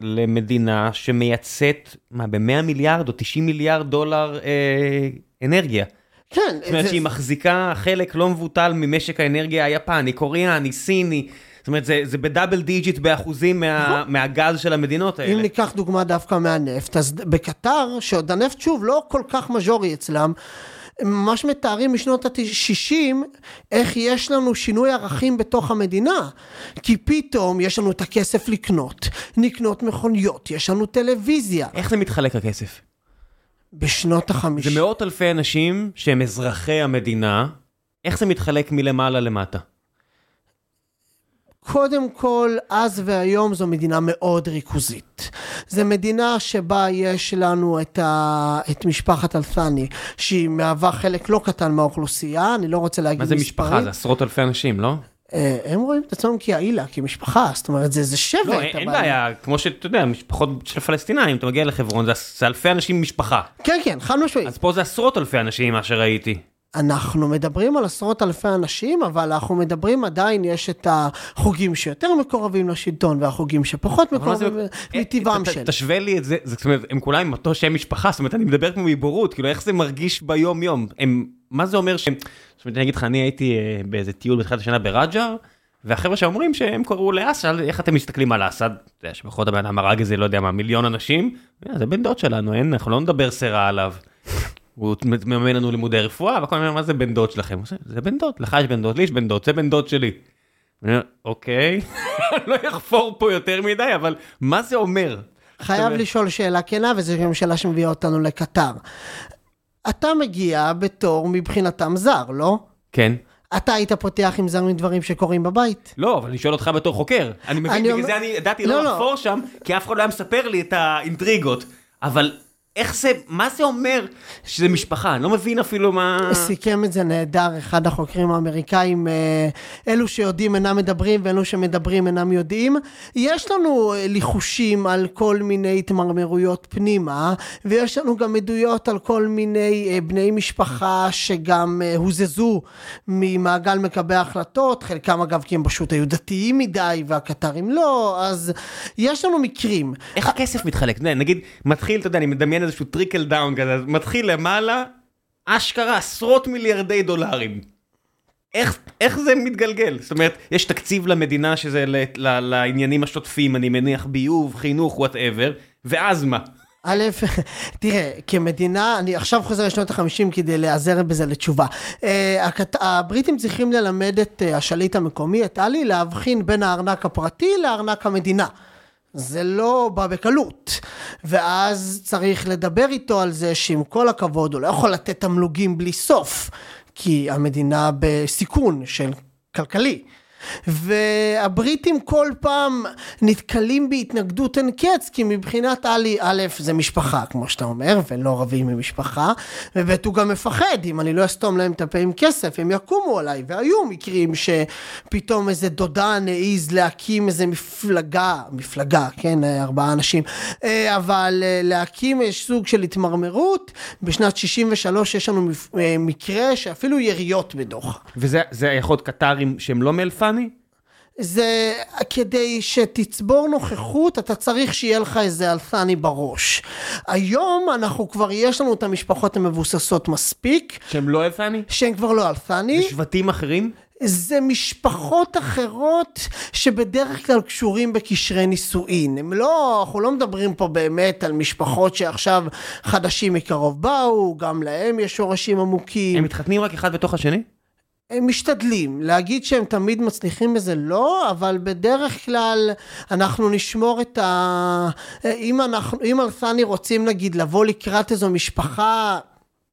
[SPEAKER 1] למדינה שמייצאת, מה, ב-100 מיליארד או 90 מיליארד דולר אה, אנרגיה.
[SPEAKER 2] כן.
[SPEAKER 1] זאת אומרת זה... שהיא מחזיקה חלק לא מבוטל ממשק האנרגיה היפני, קוריאני, סיני. זאת אומרת, זה, זה ב double digit באחוזים מה, נכון. מהגז של המדינות האלה.
[SPEAKER 2] אם ניקח דוגמה דווקא מהנפט, אז בקטר, שעוד הנפט שוב לא כל כך מז'ורי אצלם, ממש מתארים משנות ה-60 איך יש לנו שינוי ערכים בתוך המדינה. כי פתאום יש לנו את הכסף לקנות, לקנות מכוניות, יש לנו טלוויזיה.
[SPEAKER 1] איך זה מתחלק הכסף?
[SPEAKER 2] בשנות החמישים.
[SPEAKER 1] זה מאות אלפי אנשים שהם אזרחי המדינה, איך זה מתחלק מלמעלה למטה?
[SPEAKER 2] קודם כל, אז והיום זו מדינה מאוד ריכוזית. זו מדינה שבה יש לנו את, ה... את משפחת אלפני, שהיא מהווה חלק לא קטן מהאוכלוסייה, אני לא רוצה להגיד
[SPEAKER 1] מספרים. מה זה משפחה? זה עשרות אלפי אנשים, לא?
[SPEAKER 2] אה, הם רואים את עצמם כעילה, כמשפחה, זאת אומרת, זה, זה שבט.
[SPEAKER 1] לא, אין, אבל... בעיה, כמו שאתה יודע, משפחות של פלסטינאים, אתה מגיע לחברון, זה, זה אלפי אנשים ממשפחה.
[SPEAKER 2] כן, כן, חד משמעית.
[SPEAKER 1] אז פה זה עשרות אלפי אנשים, מה שראיתי.
[SPEAKER 2] אנחנו מדברים על עשרות אלפי אנשים, אבל אנחנו מדברים עדיין, יש את החוגים שיותר מקורבים לשלטון, והחוגים שפחות מקורבים מטבעם של.
[SPEAKER 1] תשווה לי את זה, זאת אומרת, הם כולם עם אותו שם משפחה, זאת אומרת, אני מדבר כמו מבורות, כאילו, איך זה מרגיש ביום יום? הם, מה זה אומר שהם, זאת אומרת, אני אגיד לך, אני הייתי אה, באיזה טיול בתחילת השנה ברג'ר, והחבר'ה שאומרים שהם קראו לאסד, איך אתם מסתכלים על אסד? אתה יודע, שבכל הבן אדם הרג איזה, לא יודע מה, מיליון אנשים, אה, זה בן דוד שלנו, אין, אנחנו לא נדבר סרה עליו. הוא מממן לנו לימודי רפואה, והכל אומר, מה זה בן דוד שלכם? זה בן דוד, לך יש בן דוד, לי יש בן דוד, זה בן דוד שלי. אוקיי, לא אחפור פה יותר מדי, אבל מה זה אומר?
[SPEAKER 2] חייב לשאול שאלה כנה, וזו גם שאלה שמביאה אותנו לקטר. אתה מגיע בתור מבחינתם זר, לא?
[SPEAKER 1] כן.
[SPEAKER 2] אתה היית פותח עם זר מדברים שקורים בבית?
[SPEAKER 1] לא, אבל אני שואל אותך בתור חוקר. אני מבין, בגלל זה אני ידעתי לא, לא, לחפור שם, כי אף אחד לא היה מספר לי את האינטריגות. אבל איך זה, מה זה אומר שזה משפחה? אני לא מבין אפילו מה...
[SPEAKER 2] סיכם את זה נהדר, אחד החוקרים האמריקאים, אה, אלו שיודעים אינם מדברים ואלו שמדברים אינם יודעים. יש לנו אה, ליחושים על כל מיני התמרמרויות פנימה, ויש לנו גם עדויות על כל מיני אה, בני משפחה שגם הוזזו ממעגל מקבלי ההחלטות, חלקם אגב כי הם פשוט היו דתיים מדי והקטרים לא, אז יש לנו מקרים.
[SPEAKER 1] איך הכסף מתחלק? נגיד, מתחיל, אתה יודע, אני מדמיין איזשהו trickle down כזה, מתחיל למעלה, אשכרה עשרות מיליארדי דולרים. איך, איך זה מתגלגל? זאת אומרת, יש תקציב למדינה שזה ל, ל, לעניינים השוטפים, אני מניח ביוב, חינוך, whatever, ואז מה?
[SPEAKER 2] א', תראה, כמדינה, אני עכשיו חוזר לשנות ה-50 כדי להיעזר בזה לתשובה. אה, הבריטים צריכים ללמד את אה, השליט המקומי, את עלי, להבחין בין הארנק הפרטי לארנק המדינה. זה לא בא בקלות. ואז צריך לדבר איתו על זה שעם כל הכבוד הוא לא יכול לתת תמלוגים בלי סוף, כי המדינה בסיכון של כלכלי. והבריטים כל פעם נתקלים בהתנגדות אין קץ, כי מבחינת עלי, א', זה משפחה, כמו שאתה אומר, ולא רבים עם משפחה, וב', הוא גם מפחד, אם אני לא אסתום להם את הפה עם כסף, הם יקומו עליי, והיו מקרים שפתאום איזה דודן העז להקים איזה מפלגה, מפלגה, כן, ארבעה אנשים, אה, אבל אה, להקים סוג של התמרמרות, בשנת 63 יש לנו אה, מקרה שאפילו יריות בדוח.
[SPEAKER 1] וזה יכול להיות קטרים שהם לא מאלפני?
[SPEAKER 2] זה כדי שתצבור נוכחות, אתה צריך שיהיה לך איזה אלפני בראש. היום אנחנו כבר, יש לנו את המשפחות המבוססות מספיק.
[SPEAKER 1] שהם לא אלפני?
[SPEAKER 2] שהם כבר לא אלפני.
[SPEAKER 1] זה שבטים אחרים?
[SPEAKER 2] זה משפחות אחרות שבדרך כלל קשורים בקשרי נישואין. הם לא, אנחנו לא מדברים פה באמת על משפחות שעכשיו חדשים מקרוב באו, גם להם יש שורשים עמוקים.
[SPEAKER 1] הם מתחתנים רק אחד בתוך השני?
[SPEAKER 2] הם משתדלים. להגיד שהם תמיד מצליחים בזה לא, אבל בדרך כלל אנחנו נשמור את ה... אם אנחנו, אם אלסני רוצים נגיד לבוא לקראת איזו משפחה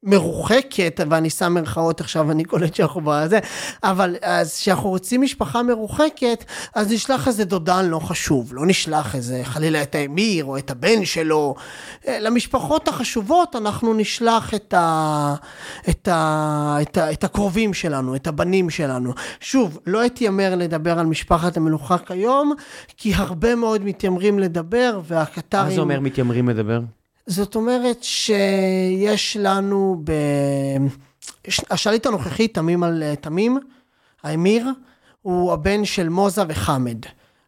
[SPEAKER 2] מרוחקת, ואני שם מרכאות עכשיו, אני קולט שאנחנו בזה, אבל אז כשאנחנו רוצים משפחה מרוחקת, אז נשלח איזה דודן לא חשוב, לא נשלח איזה חלילה את האמיר או את הבן שלו. אה, למשפחות החשובות אנחנו נשלח את, ה, את, ה, את, ה, את הקרובים שלנו, את הבנים שלנו. שוב, לא אתיימר לדבר על משפחת המלוכה כיום, כי הרבה מאוד מתיימרים לדבר, והקטרים...
[SPEAKER 1] מה זה אומר מתיימרים לדבר?
[SPEAKER 2] זאת אומרת שיש לנו, ב... השליט הנוכחי, תמים על תמים, האמיר, הוא הבן של מוזה וחמד.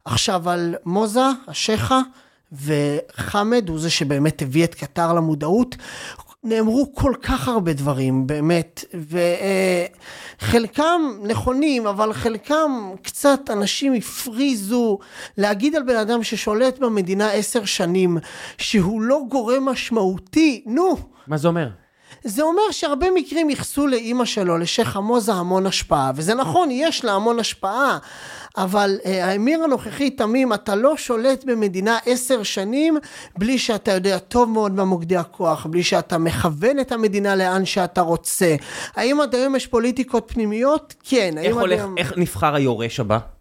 [SPEAKER 2] עכשיו על מוזה, השייחה, וחמד הוא זה שבאמת הביא את קטר למודעות. נאמרו כל כך הרבה דברים, באמת, וחלקם נכונים, אבל חלקם קצת אנשים הפריזו להגיד על בן אדם ששולט במדינה עשר שנים, שהוא לא גורם משמעותי, נו.
[SPEAKER 1] מה זה אומר?
[SPEAKER 2] זה אומר שהרבה מקרים ייחסו לאימא שלו, לשייח' עמוזה, המון השפעה, וזה נכון, יש לה המון השפעה, אבל אה, האמיר הנוכחי תמים, אתה לא שולט במדינה עשר שנים בלי שאתה יודע טוב מאוד מה מוקדי הכוח, בלי שאתה מכוון את המדינה לאן שאתה רוצה. האם עד היום יש פוליטיקות פנימיות? כן.
[SPEAKER 1] איך, הולך,
[SPEAKER 2] היום...
[SPEAKER 1] איך נבחר היורש הבא?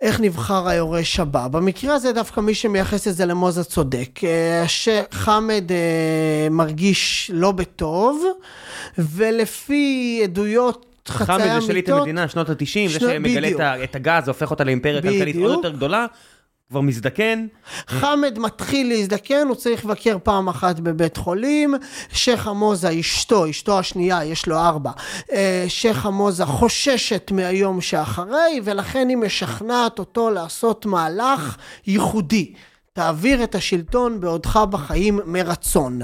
[SPEAKER 2] איך נבחר היורש הבא. במקרה הזה דווקא מי שמייחס את זה למוזה צודק. אה, שחמד אה, מרגיש לא בטוב, ולפי עדויות.
[SPEAKER 1] חמד זה שליט המדינה, שנות ה-90, זה שמגלה את הגז, הופך אותה לאימפריה כלכלית עוד יותר גדולה. כבר מזדקן.
[SPEAKER 2] חמד מתחיל להזדקן, הוא צריך לבקר פעם אחת בבית חולים. שייח' עמוזה, אשתו, אשתו השנייה, יש לו ארבע. אה, שייח' עמוזה חוששת מהיום שאחרי, ולכן היא משכנעת אותו לעשות מהלך ייחודי. תעביר את השלטון בעודך בחיים מרצון.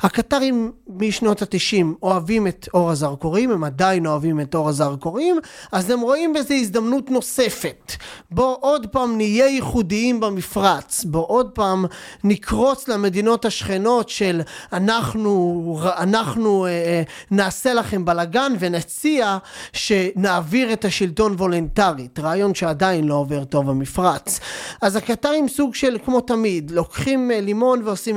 [SPEAKER 2] הקטרים משנות התשעים אוהבים את אור הזרקורים, הם עדיין אוהבים את אור הזרקורים, אז הם רואים בזה הזדמנות נוספת. בוא עוד פעם נהיה ייחודיים במפרץ, בוא עוד פעם נקרוץ למדינות השכנות של אנחנו, אנחנו אה, אה, נעשה לכם בלאגן ונציע שנעביר את השלטון וולנטרית, רעיון שעדיין לא עובר טוב במפרץ. אז הקטרים סוג של כמו תמיד, לוקחים אה, לימון ועושים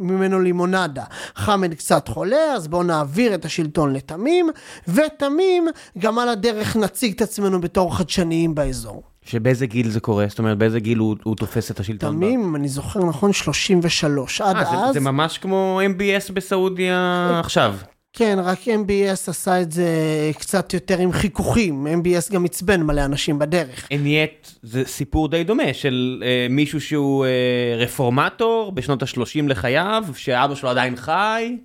[SPEAKER 2] ממנו לימונדה. חמד קצת חולה, אז בואו נעביר את השלטון לתמים, ותמים, גם על הדרך נציג את עצמנו בתור חדשניים באזור.
[SPEAKER 1] שבאיזה גיל זה קורה? זאת אומרת, באיזה גיל הוא, הוא תופס את השלטון?
[SPEAKER 2] תמים, אם אני זוכר נכון, 33. עד 아, אז...
[SPEAKER 1] זה, זה ממש כמו MBS בסעודיה עכשיו.
[SPEAKER 2] כן, רק MBS עשה את זה קצת יותר עם חיכוכים, MBS גם עצבן מלא אנשים בדרך.
[SPEAKER 1] אניית זה סיפור די דומה של אה, מישהו שהוא אה, רפורמטור בשנות ה-30 לחייו, שאבא שלו עדיין חי.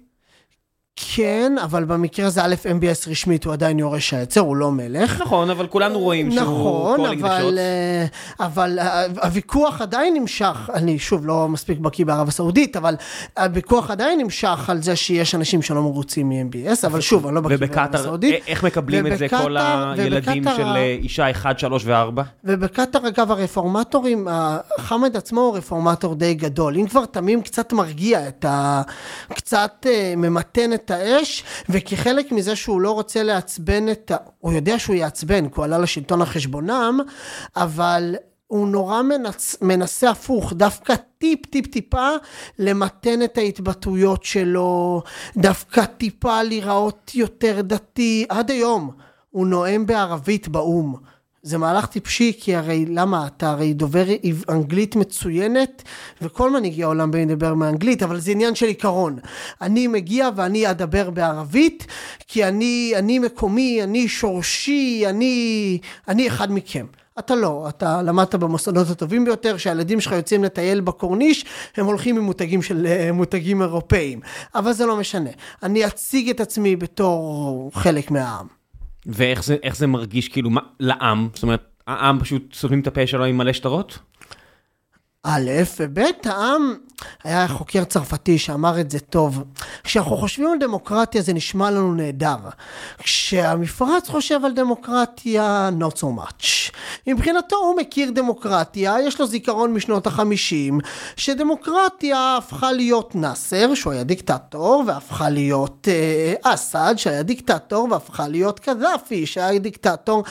[SPEAKER 2] כן, אבל במקרה הזה א', MBS רשמית הוא עדיין יורש העצר, הוא לא מלך.
[SPEAKER 1] נכון, אבל כולנו רואים שהוא
[SPEAKER 2] נכון, אבל, אה, אבל אה, הוויכוח עדיין נמשך, אני שוב לא מספיק בקיא בערב הסעודית, אבל הוויכוח עדיין נמשך על זה שיש אנשים שלא מרוצים מ-MBS, אבל שוב, אני לא בקיא בערב הסעודית.
[SPEAKER 1] איך מקבלים את זה כל הילדים של אה, אישה 1, 3 ו-4?
[SPEAKER 2] ובקטאר, אגב, הרפורמטורים, חמד עצמו הוא רפורמטור די גדול. אם כבר תמים קצת מרגיע את ה... קצת ממתן את... את האש, וכחלק מזה שהוא לא רוצה לעצבן את ה... הוא יודע שהוא יעצבן, כי הוא עלה לשלטון על חשבונם, אבל הוא נורא מנס, מנסה הפוך, דווקא טיפ טיפ טיפה למתן את ההתבטאויות שלו, דווקא טיפה להיראות יותר דתי, עד היום. הוא נואם בערבית באו"ם. זה מהלך טיפשי, כי הרי למה? אתה הרי דובר אנגלית מצוינת, וכל מנהיגי העולם לדבר מאנגלית, אבל זה עניין של עיקרון. אני מגיע ואני אדבר בערבית, כי אני, אני מקומי, אני שורשי, אני, אני אחד מכם. אתה לא, אתה למדת במוסדות הטובים ביותר, שהילדים שלך יוצאים לטייל בקורניש, הם הולכים עם מותגים של אה, מותגים אירופאיים. אבל זה לא משנה. אני אציג את עצמי בתור חלק מהעם.
[SPEAKER 1] ואיך זה, זה מרגיש כאילו מה, לעם? זאת אומרת, העם פשוט סותמים את הפה שלו עם מלא שטרות?
[SPEAKER 2] א', וב', העם, היה חוקר צרפתי שאמר את זה טוב. כשאנחנו חושבים על דמוקרטיה זה נשמע לנו נהדר. כשהמפרץ חושב על דמוקרטיה, not so much. מבחינתו הוא מכיר דמוקרטיה, יש לו זיכרון משנות החמישים, שדמוקרטיה הפכה להיות נאסר, שהוא היה דיקטטור, והפכה להיות אה, אסד, שהיה דיקטטור, והפכה להיות קדאפי, שהיה דיקטטור.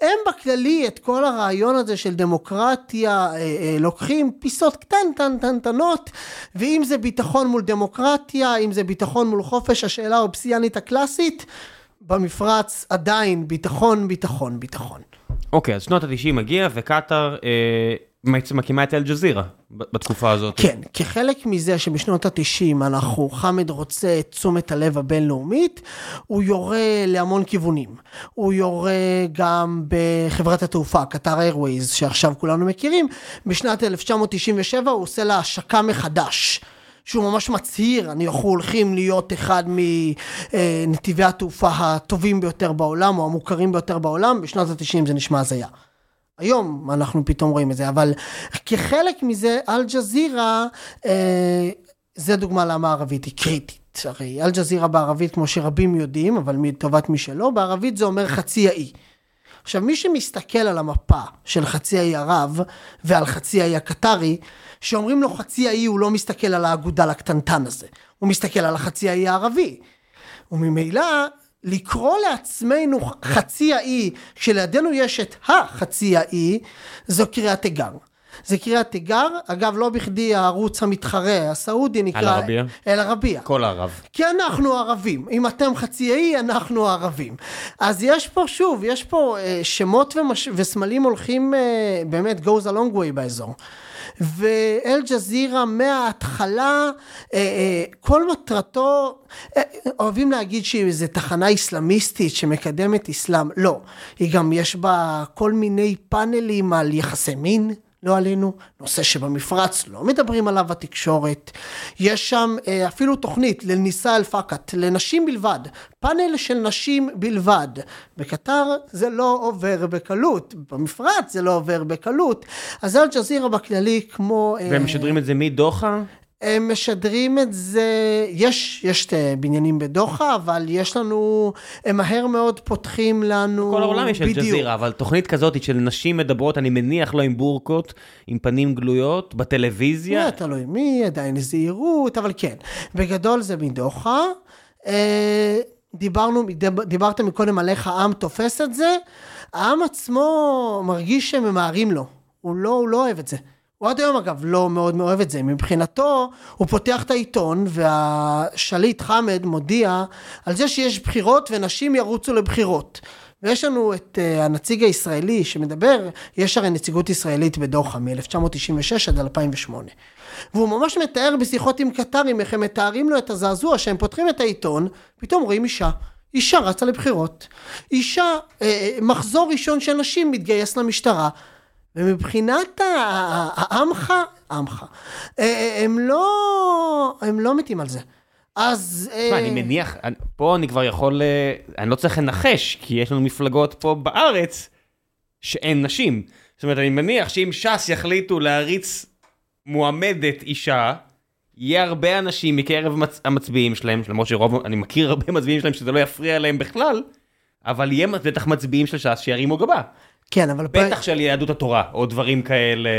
[SPEAKER 2] הם בכללי את כל הרעיון הזה של דמוקרטיה אה, אה, לוקחים פיסות קטנטנטנטנות, ואם זה ביטחון מול דמוקרטיה, אם זה ביטחון מול חופש, השאלה האובסיאנית הקלאסית, במפרץ עדיין ביטחון, ביטחון, ביטחון.
[SPEAKER 1] אוקיי, אז שנות ה-90 מגיע וקטאר אה, מקימה את אל-ג'זירה בתקופה הזאת.
[SPEAKER 2] כן, כחלק מזה שבשנות ה-90 אנחנו, חמד רוצה את תשומת הלב הבינלאומית, הוא יורה להמון כיוונים. הוא יורה גם בחברת התעופה, קטאר איירווייז, שעכשיו כולנו מכירים, בשנת 1997 הוא עושה לה השקה מחדש. שהוא ממש מצהיר, אנחנו הולכים להיות אחד מנתיבי התעופה הטובים ביותר בעולם, או המוכרים ביותר בעולם, בשנות ה-90 זה נשמע הזיה. היום אנחנו פתאום רואים את זה, אבל כחלק מזה, אל-ג'זירה, אה, זה דוגמה למה ערבית היא קריטית. הרי אל-ג'זירה בערבית, כמו שרבים יודעים, אבל מטובת מי שלא, בערבית זה אומר חצי האי. עכשיו, מי שמסתכל על המפה של חצי האי ערב ועל חצי האי הקטרי, שאומרים לו חצי האי, הוא לא מסתכל על האגודל הקטנטן הזה, הוא מסתכל על החצי האי הערבי. וממילא, לקרוא לעצמנו חצי האי, כשלידינו יש את החצי האי, זו קריאת תיגר. זה קריאת תיגר, אגב לא בכדי הערוץ המתחרה הסעודי נקרא...
[SPEAKER 1] אל-ערבייה?
[SPEAKER 2] אל-ערבייה.
[SPEAKER 1] כל הערב.
[SPEAKER 2] כי אנחנו ערבים, אם אתם חצי האי אנחנו ערבים. אז יש פה שוב, יש פה אה, שמות ומש... וסמלים הולכים אה, באמת goes a long way באזור. ואל-ג'זירה מההתחלה, אה, אה, כל מטרתו, אה, אוהבים להגיד שהיא איזו תחנה איסלאמיסטית שמקדמת אסלאם, לא, היא גם יש בה כל מיני פאנלים על יחסי מין. לא עלינו, נושא שבמפרץ לא מדברים עליו בתקשורת. יש שם אה, אפילו תוכנית לניסה אל-פקת, לנשים בלבד, פאנל של נשים בלבד. בקטר זה לא עובר בקלות, במפרץ זה לא עובר בקלות. אז אל-ג'זירה בכללי כמו...
[SPEAKER 1] אה, והם משדרים את זה מדוחה?
[SPEAKER 2] הם משדרים את זה, יש, יש בניינים בדוחה, אבל יש לנו, הם מהר מאוד פותחים לנו,
[SPEAKER 1] בכל העולם יש אל-ג'זירה, אבל תוכנית כזאת של נשים מדברות, אני מניח לא עם בורקות, עם פנים גלויות, בטלוויזיה.
[SPEAKER 2] זה תלוי מי, עדיין זהירות, אבל כן. בגדול זה מדוחה. אה, דיברנו, דיברתם מקודם על איך העם תופס את זה, העם עצמו מרגיש שהם ממהרים לו, הוא לא, הוא לא אוהב את זה. הוא עד היום אגב לא מאוד מאוהב את זה, מבחינתו הוא פותח את העיתון והשליט חמד מודיע על זה שיש בחירות ונשים ירוצו לבחירות. ויש לנו את uh, הנציג הישראלי שמדבר, יש הרי נציגות ישראלית בדוחה מ-1996 עד 2008. והוא ממש מתאר בשיחות עם קטרים איך הם מתארים לו את הזעזוע שהם פותחים את העיתון, פתאום רואים אישה. אישה רצה לבחירות. אישה, אה, מחזור ראשון של נשים מתגייס למשטרה. ומבחינת העמך, עמך, אה, אה, הם לא, הם לא מתים על זה. אז...
[SPEAKER 1] תשמע, אני אה, מניח, פה אני כבר יכול, אני לא צריך לנחש, כי יש לנו מפלגות פה בארץ שאין נשים. זאת אומרת, אני מניח שאם ש"ס יחליטו להריץ מועמדת אישה, יהיה הרבה אנשים מקרב המצביעים שלהם, למרות שרוב, אני מכיר הרבה מצביעים שלהם שזה לא יפריע להם בכלל, אבל יהיה בטח מצביעים של ש"ס שירימו גבה.
[SPEAKER 2] כן, אבל...
[SPEAKER 1] בטח של יהדות התורה, או דברים כאלה.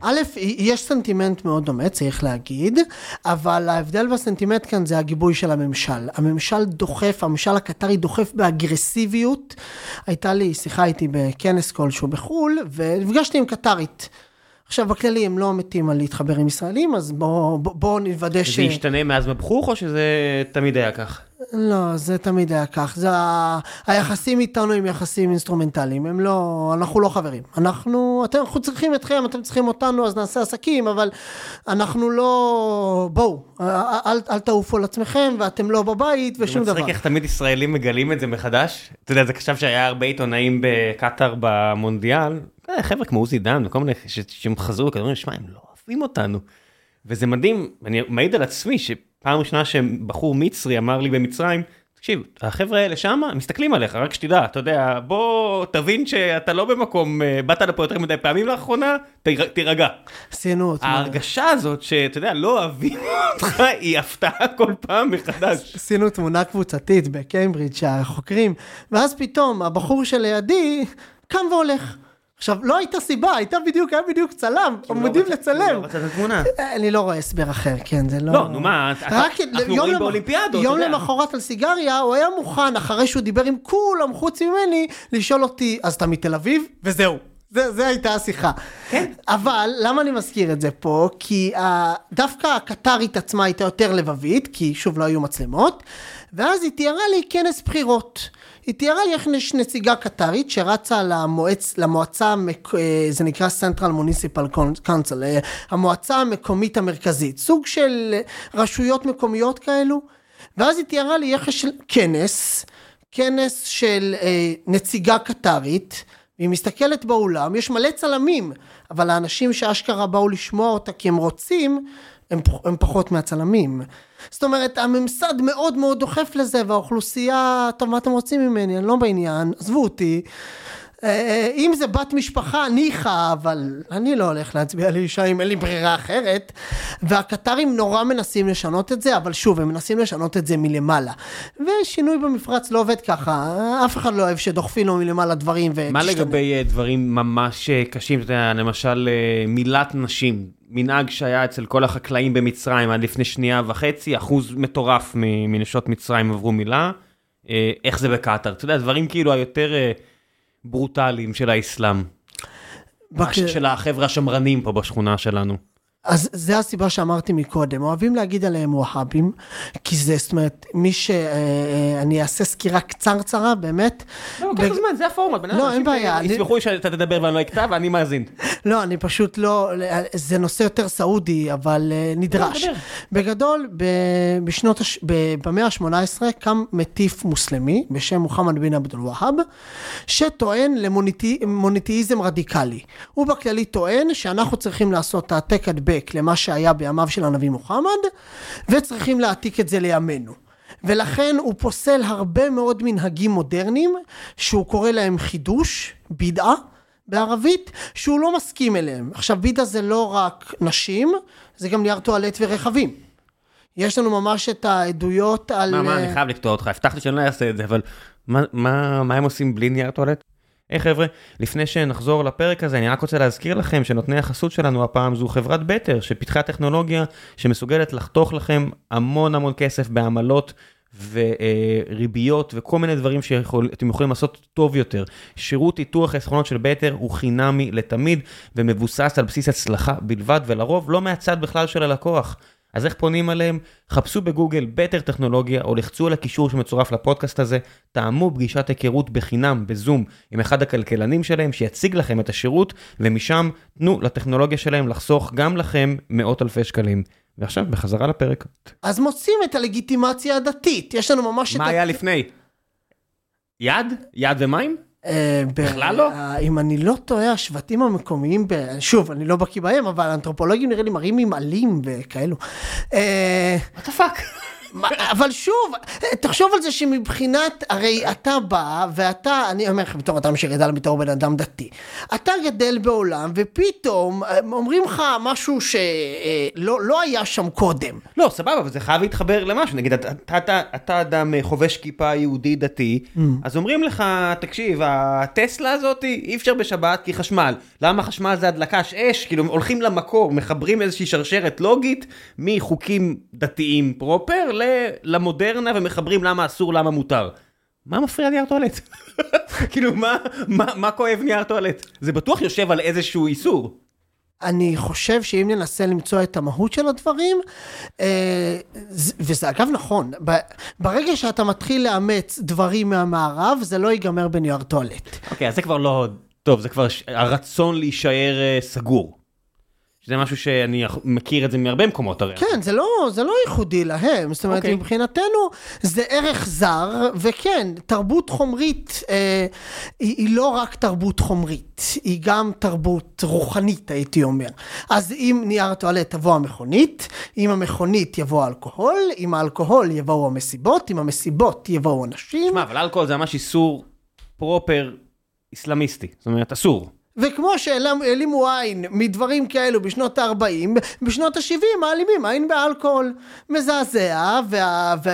[SPEAKER 2] א', יש סנטימנט מאוד דומה, צריך להגיד, אבל ההבדל והסנטימנט כאן זה הגיבוי של הממשל. הממשל דוחף, הממשל הקטרי דוחף באגרסיביות. הייתה לי שיחה איתי בכנס כלשהו בחו"ל, ונפגשתי עם קטרית. עכשיו, בכללי הם לא מתים על להתחבר עם ישראלים, אז בואו בוא, בוא נוודא ש...
[SPEAKER 1] זה השתנה מאז מבחוך, או שזה תמיד היה כך?
[SPEAKER 2] לא, זה תמיד היה כך. זה ה... היחסים איתנו הם יחסים אינסטרומנטליים, הם לא, אנחנו לא חברים. אנחנו, אתם, אנחנו צריכים אתכם, אתם צריכים אותנו, אז נעשה עסקים, אבל אנחנו לא, בואו, אל, אל תעופו על עצמכם, ואתם לא בבית, ושום דבר.
[SPEAKER 1] זה מצחיק איך תמיד ישראלים מגלים את זה מחדש. אתה יודע, זה עכשיו שהיה הרבה עיתונאים בקטאר במונדיאל, אה, חבר'ה כמו עוזי דן וכל מיני שהם חזרו וכדורים, שמע, הם לא אוהבים אותנו. וזה מדהים, אני מעיד על עצמי שפעם ראשונה שבחור מצרי אמר לי במצרים, תקשיב, החבר'ה האלה שמה, מסתכלים עליך, רק שתדע, אתה יודע, בוא תבין שאתה לא במקום, אה, באת לפה יותר מדי פעמים לאחרונה, תירגע.
[SPEAKER 2] עשינו אותי.
[SPEAKER 1] ההרגשה הזאת שאתה יודע, לא אוהבים אותך, היא הפתעה כל פעם מחדש.
[SPEAKER 2] עשינו תמונה קבוצתית בקיימברידג' שהחוקרים, ואז פתאום הבחור שלידי קם והולך. עכשיו, לא הייתה סיבה, הייתה בדיוק, היה בדיוק צלם,
[SPEAKER 1] לא
[SPEAKER 2] עמודים לצלם.
[SPEAKER 1] לא התמונה.
[SPEAKER 2] אני לא רואה הסבר אחר, כן, זה לא...
[SPEAKER 1] לא, נו מה, אנחנו רואים באולימפיאדות.
[SPEAKER 2] יום למחרת על סיגריה, הוא היה מוכן, אחרי שהוא דיבר עם כולם חוץ ממני, לשאול אותי, אז אתה מתל אביב? וזהו. זה, זה הייתה השיחה.
[SPEAKER 1] כן.
[SPEAKER 2] אבל למה אני מזכיר את זה פה? כי uh, דווקא הקטרית עצמה הייתה יותר לבבית, כי שוב לא היו מצלמות, ואז היא תיארה לי כנס בחירות. היא תיארה לי איך יש נציגה קטרית שרצה למועצ, למועצה, אה, זה נקרא Central Municipal Council, אה, המועצה המקומית המרכזית, סוג של רשויות מקומיות כאלו, ואז היא תיארה לי איך יש כנס, כנס של אה, נציגה קטרית, והיא מסתכלת באולם, יש מלא צלמים, אבל האנשים שאשכרה באו לשמוע אותה כי הם רוצים, הם, הם פחות מהצלמים. זאת אומרת, הממסד מאוד מאוד דוחף לזה, והאוכלוסייה, טוב, מה אתם רוצים ממני? אני לא בעניין, עזבו אותי. אה, אם זה בת משפחה, ניחא, אבל אני לא הולך להצביע לאישה אם אין לי ברירה אחרת. והקטרים נורא מנסים לשנות את זה, אבל שוב, הם מנסים לשנות את זה מלמעלה. ושינוי במפרץ לא עובד ככה, אף אחד לא אוהב שדוחפים לו מלמעלה דברים ותשתנה.
[SPEAKER 1] מה לגבי אה, דברים ממש אה, קשים, אתה יודע, למשל מילת נשים, מנהג שהיה אצל כל החקלאים במצרים עד לפני שנייה וחצי, אחוז מטורף מנשות מצרים עברו מילה. איך זה בקטאר? אתה יודע, דברים כאילו היותר... ברוטליים של האסלאם. בק... של החבר'ה השמרנים פה בשכונה שלנו.
[SPEAKER 2] אז זה הסיבה שאמרתי מקודם, אוהבים להגיד עליהם וואהבים, כי זה, זאת אומרת, מי ש... אה, אה, אני אעשה סקירה קצרצרה, באמת.
[SPEAKER 1] לא, קח זמן, זה הפורמט.
[SPEAKER 2] לא, אין בעיה.
[SPEAKER 1] יסמכו שאתה תדבר ואני לא אקטע ואני מאזין.
[SPEAKER 2] לא, אני פשוט לא... זה נושא יותר סעודי, אבל אה, נדרש. לא, בגדול, בשנות... במאה ה-18 קם מטיף מוסלמי בשם מוחמד בן עבד אל-והאב, שטוען למוניתאיזם רדיקלי. הוא בכללי טוען שאנחנו צריכים לעשות העתק הדבק הדבק למה שהיה בימיו של הנביא מוחמד, וצריכים להעתיק את זה לימינו. ולכן הוא פוסל הרבה מאוד מנהגים מודרניים, שהוא קורא להם חידוש, בידעה, בערבית, שהוא לא מסכים אליהם. עכשיו, בידעה זה לא רק נשים, זה גם נייר טואלט ורכבים. יש לנו ממש את העדויות על...
[SPEAKER 1] מה, מה, אני חייב לקטוע אותך, הבטחתי שאני לא אעשה את זה, אבל מה, מה, מה הם עושים בלי נייר טואלט? היי hey, חבר'ה, לפני שנחזור לפרק הזה, אני רק רוצה להזכיר לכם שנותני החסות שלנו הפעם זו חברת בטר, שפיתחה טכנולוגיה שמסוגלת לחתוך לכם המון המון כסף בעמלות וריביות וכל מיני דברים שאתם יכולים לעשות טוב יותר. שירות איתוח חסכונות של בטר הוא חינמי לתמיד ומבוסס על בסיס הצלחה בלבד ולרוב לא מהצד בכלל של הלקוח. אז איך פונים אליהם? חפשו בגוגל בטר טכנולוגיה או לחצו על הקישור שמצורף לפודקאסט הזה, טעמו פגישת היכרות בחינם בזום עם אחד הכלכלנים שלהם שיציג לכם את השירות, ומשם תנו לטכנולוגיה שלהם לחסוך גם לכם מאות אלפי שקלים. ועכשיו בחזרה לפרק.
[SPEAKER 2] אז מוצאים את הלגיטימציה הדתית, יש לנו ממש
[SPEAKER 1] את... מה היה לפני? יד? יד ומים?
[SPEAKER 2] אה,
[SPEAKER 1] בכלל לא?
[SPEAKER 2] אה, אם אני לא טועה, השבטים המקומיים, שוב, אני לא בקיא בהם, אבל האנתרופולוגים נראה לי מראים עם עלים וכאלו.
[SPEAKER 1] אה, what the fuck?
[SPEAKER 2] אבל שוב, תחשוב על זה שמבחינת, הרי אתה בא, ואתה, אני אומר לך בתור אדם שגדל בתור בן אדם דתי, אתה גדל בעולם, ופתאום אומרים לך משהו שלא לא היה שם קודם.
[SPEAKER 1] לא, סבבה, אבל זה חייב להתחבר למשהו, נגיד, אתה, אתה, אתה אדם חובש כיפה יהודי דתי, mm. אז אומרים לך, תקשיב, הטסלה הזאת אי אפשר בשבת כי חשמל. למה חשמל זה הדלקש אש? כאילו, הולכים למקור, מחברים איזושהי שרשרת לוגית מחוקים דתיים פרופר, למודרנה ומחברים למה אסור, למה מותר. מה מפריע נייר טואלט? כאילו, מה, מה, מה כואב נייר טואלט? זה בטוח יושב על איזשהו איסור.
[SPEAKER 2] אני חושב שאם ננסה למצוא את המהות של הדברים, אה, וזה אגב נכון, ברגע שאתה מתחיל לאמץ דברים מהמערב, זה לא ייגמר בנייר טואלט.
[SPEAKER 1] אוקיי, אז זה כבר לא... טוב, זה כבר הרצון להישאר אה, סגור. שזה משהו שאני מכיר את זה מהרבה מקומות הרי.
[SPEAKER 2] כן, זה לא, זה לא ייחודי להם, זאת אומרת,
[SPEAKER 1] אוקיי.
[SPEAKER 2] מבחינתנו זה ערך זר, וכן, תרבות חומרית אה, היא, היא לא רק תרבות חומרית, היא גם תרבות רוחנית, הייתי אומר. אז אם נייר טואלט תבוא המכונית, עם המכונית יבוא האלכוהול, עם האלכוהול יבואו המסיבות, עם המסיבות יבואו אנשים,
[SPEAKER 1] שמע, אבל אלכוהול זה ממש איסור פרופר איסלאמיסטי. זאת אומרת, אסור.
[SPEAKER 2] וכמו שהעלימו עין מדברים כאלו בשנות ה-40, בשנות ה-70 מעלימים עין באלכוהול. מזעזע, וה... וה...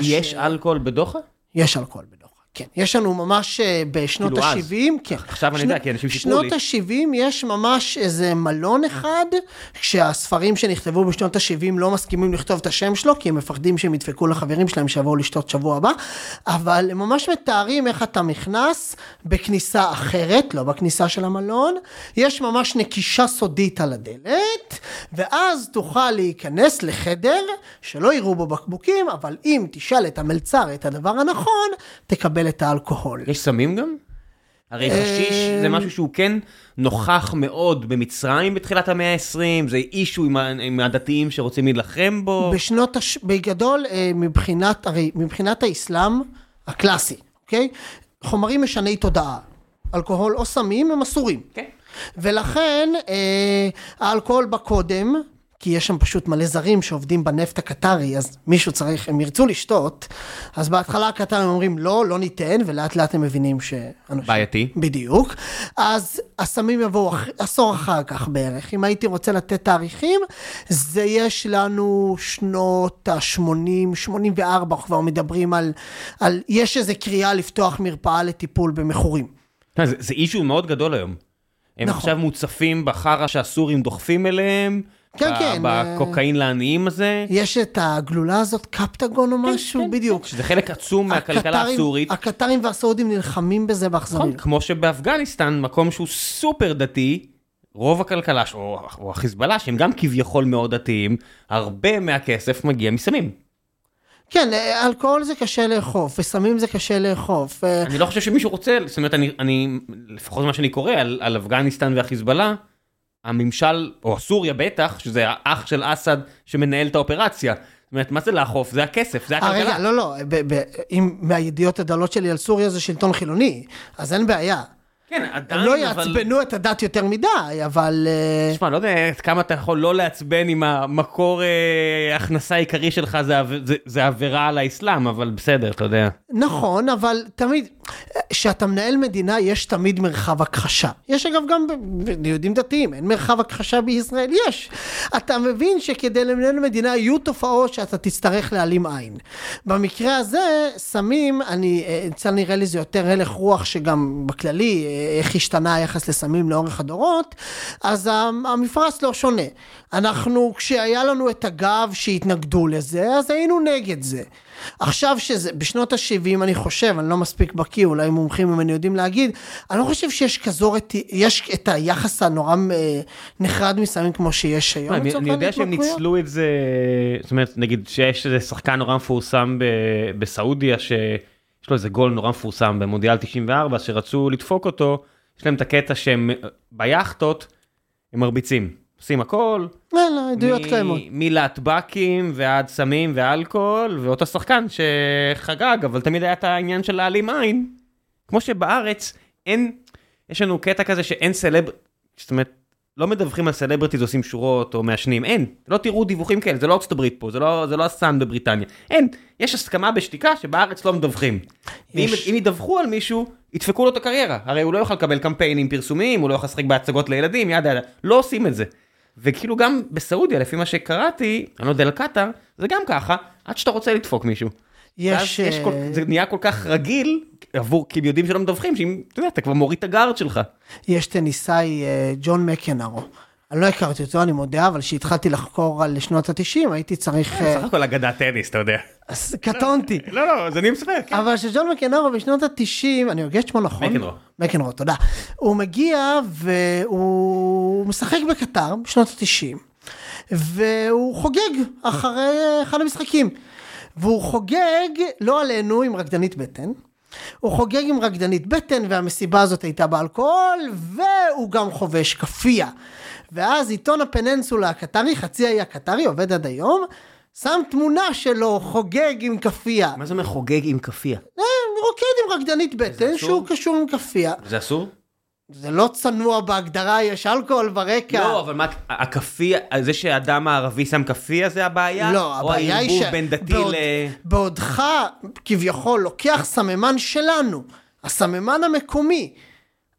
[SPEAKER 1] יש אלכוהול בדוחה?
[SPEAKER 2] יש אלכוהול בדוחה, כן. יש לנו ממש אה, בשנות
[SPEAKER 1] כאילו אז.
[SPEAKER 2] ה-70, כן.
[SPEAKER 1] עכשיו אני יודע, כי אנשים סיפרו לי.
[SPEAKER 2] שנות ה-70 יש ממש איזה מלון אחד, כשהספרים שנכתבו בשנות ה-70 לא מסכימים לכתוב את השם שלו, כי הם מפחדים שהם ידפקו לחברים שלהם שיבואו לשתות שבוע הבא, אבל הם ממש מתארים איך אתה נכנס בכניסה אחרת, לא בכניסה של המלון, יש ממש נקישה סודית על הדלת, ואז תוכל להיכנס לחדר שלא יראו בו בקבוקים, אבל אם תשאל את המלצר את הדבר הנכון, תקבל את האלכוהול.
[SPEAKER 1] יש סמים גם? הרי חשיש זה משהו שהוא כן נוכח מאוד במצרים בתחילת המאה ה-20, זה אישו עם עם הדתיים שרוצים להילחם בו.
[SPEAKER 2] בשנות, הש... בגדול, אה, מבחינת, הרי מבחינת האסלאם הקלאסי, אוקיי? חומרים משני תודעה. אלכוהול או סמים הם אסורים.
[SPEAKER 1] כן.
[SPEAKER 2] ולכן אה, האלכוהול בא קודם, כי יש שם פשוט מלא זרים שעובדים בנפט הקטרי, אז מישהו צריך, הם ירצו לשתות, אז בהתחלה הקטרים אומרים לא, לא ניתן, ולאט לאט הם מבינים שאנשים...
[SPEAKER 1] בעייתי.
[SPEAKER 2] בדיוק. אז הסמים יבואו אח... עשור אחר כך בערך. אם הייתי רוצה לתת תאריכים, זה יש לנו שנות ה-80, 84, אנחנו כבר מדברים על, על... יש איזו קריאה לפתוח מרפאה לטיפול במכורים.
[SPEAKER 1] זה זה אישו מאוד גדול היום. הם
[SPEAKER 2] נכון.
[SPEAKER 1] עכשיו מוצפים בחרא שהסורים דוחפים אליהם.
[SPEAKER 2] כן,
[SPEAKER 1] ב-
[SPEAKER 2] כן,
[SPEAKER 1] בקוקאין לעניים הזה.
[SPEAKER 2] יש את הגלולה הזאת, קפטגון או משהו,
[SPEAKER 1] כן,
[SPEAKER 2] בדיוק.
[SPEAKER 1] שזה חלק עצום מהכלכלה הסורית.
[SPEAKER 2] הקטרים והסעודים נלחמים בזה
[SPEAKER 1] נכון,
[SPEAKER 2] באכזריות.
[SPEAKER 1] כמו שבאפגניסטן, מקום שהוא סופר דתי, רוב הכלכלה, או החיזבאללה, שהם גם כביכול מאוד דתיים, הרבה מהכסף מגיע מסמים.
[SPEAKER 2] כן, אה, אלכוהול זה קשה לאכוף, וסמים זה קשה לאכוף. אה,
[SPEAKER 1] אני לא חושב שמישהו רוצה, זאת אומרת, אני, אני לפחות מה שאני קורא על, על אפגניסטן והחיזבאללה, הממשל, או סוריה בטח, שזה האח של אסד שמנהל את האופרציה. זאת אומרת, מה זה לאכוף? זה הכסף, זה
[SPEAKER 2] אה,
[SPEAKER 1] הכלכלה.
[SPEAKER 2] רגע, לא, לא, אם מהידיעות הדלות שלי על סוריה זה שלטון חילוני, אז אין בעיה.
[SPEAKER 1] כן,
[SPEAKER 2] הם
[SPEAKER 1] עדיין,
[SPEAKER 2] לא
[SPEAKER 1] אבל...
[SPEAKER 2] יעצבנו את הדת יותר מדי, אבל... אה,
[SPEAKER 1] תשמע, לא יודע כמה אתה יכול לא לעצבן אם המקור אה, הכנסה העיקרי שלך זה, עב- זה, זה עבירה על האסלאם, אבל בסדר, אתה יודע.
[SPEAKER 2] נכון, אבל תמיד, כשאתה מנהל מדינה, יש תמיד מרחב הכחשה. יש אגב גם ביהודים דתיים, אין מרחב הכחשה בישראל, יש. אתה מבין שכדי לנהל מדינה יהיו תופעות שאתה תצטרך להעלים עין. במקרה הזה, סמים, אני, אה, אצל נראה לי זה יותר הלך רוח שגם בכללי, אה, איך השתנה היחס לסמים לאורך הדורות, אז המ- המפרש לא שונה. אנחנו, כשהיה לנו את הגב שהתנגדו לזה, אז היינו נגד זה. עכשיו שזה, בשנות ה-70 אני חושב, אני לא מספיק בקיא, אולי מומחים ממני יודעים להגיד, אני לא חושב שיש כזו, יש את היחס הנורא אה, נחרד מסמים כמו שיש היום.
[SPEAKER 1] אני, אני יודע שהם. ניצלו את זה, זאת אומרת, נגיד שיש איזה שחקן נורא מפורסם בסעודיה, שיש לו איזה גול נורא מפורסם במונדיאל 94, שרצו לדפוק אותו, יש להם את הקטע שהם ביאכטות, הם מרביצים. עושים הכל,
[SPEAKER 2] לא, לא, עדויות
[SPEAKER 1] מ-
[SPEAKER 2] קיימות.
[SPEAKER 1] מלהטבק ים ועד סמים ואלכוהול, ואותו שחקן שחגג, אבל תמיד היה את העניין של להעלים עין. כמו שבארץ אין, יש לנו קטע כזה שאין סלב, זאת אומרת, לא מדווחים על celebrities עושים שורות או מעשנים, אין, לא תראו דיווחים כאלה, זה לא ארצות הברית פה, זה לא, זה לא הסאן בבריטניה, אין, יש הסכמה בשתיקה שבארץ לא מדווחים. ואם
[SPEAKER 2] יש.
[SPEAKER 1] אם ידווחו על מישהו, ידפקו לו את הקריירה, הרי הוא לא יוכל לקבל קמפיינים פרסומיים, הוא לא יכול לשחק בהצגות לילדים, yada yada, לא עושים את זה. וכאילו גם בסעודיה, לפי מה שקראתי, אני לא יודע על קטאר, זה גם ככה, עד שאתה רוצה לדפוק מישהו. ואז
[SPEAKER 2] יש,
[SPEAKER 1] יש כל,
[SPEAKER 2] אה,
[SPEAKER 1] זה נהיה כל כך רגיל, עבור, כי הם יודעים שלא מדווחים, שאם, אתה יודע, אתה כבר מוריד את הגארד שלך.
[SPEAKER 2] יש טניסאי, אה, ג'ון מקנרו. אני לא הכרתי אותו, אני מודה, אבל כשהתחלתי לחקור על שנות ה-90, הייתי צריך... אה,
[SPEAKER 1] סך הכל אגדת טניס, אתה יודע.
[SPEAKER 2] אז קטונתי.
[SPEAKER 1] לא, לא, אז אני משחק.
[SPEAKER 2] אבל שג'ון מקנרו בשנות ה-90, אני הוגה את שמו נכון?
[SPEAKER 1] מקנרו.
[SPEAKER 2] מקנרו, תודה. הוא מגיע והוא משחק בקטר בשנות ה-90, והוא חוגג אחרי אחד המשחקים. והוא חוגג, לא עלינו, עם רקדנית בטן. הוא חוגג עם רקדנית בטן, והמסיבה הזאת הייתה באלכוהול, והוא גם חובש כאפיה. ואז עיתון הפננסולה הקטרי, חצי האי הקטרי, עובד עד היום, שם תמונה שלו חוגג עם כאפיה.
[SPEAKER 1] מה זה אומר חוגג עם כאפיה?
[SPEAKER 2] אה, רוקד עם רקדנית בטן? שהוא קשור עם כאפיה.
[SPEAKER 1] זה אסור?
[SPEAKER 2] זה לא צנוע בהגדרה, יש אלכוהול ברקע.
[SPEAKER 1] לא, אבל מה, הכאפיה, זה שאדם הערבי שם כאפיה זה הבעיה?
[SPEAKER 2] לא, הבעיה היא
[SPEAKER 1] או
[SPEAKER 2] ש...
[SPEAKER 1] הערבוב בין דתי
[SPEAKER 2] בעוד-
[SPEAKER 1] ל...
[SPEAKER 2] בעודך כביכול לוקח סממן שלנו, הסממן המקומי,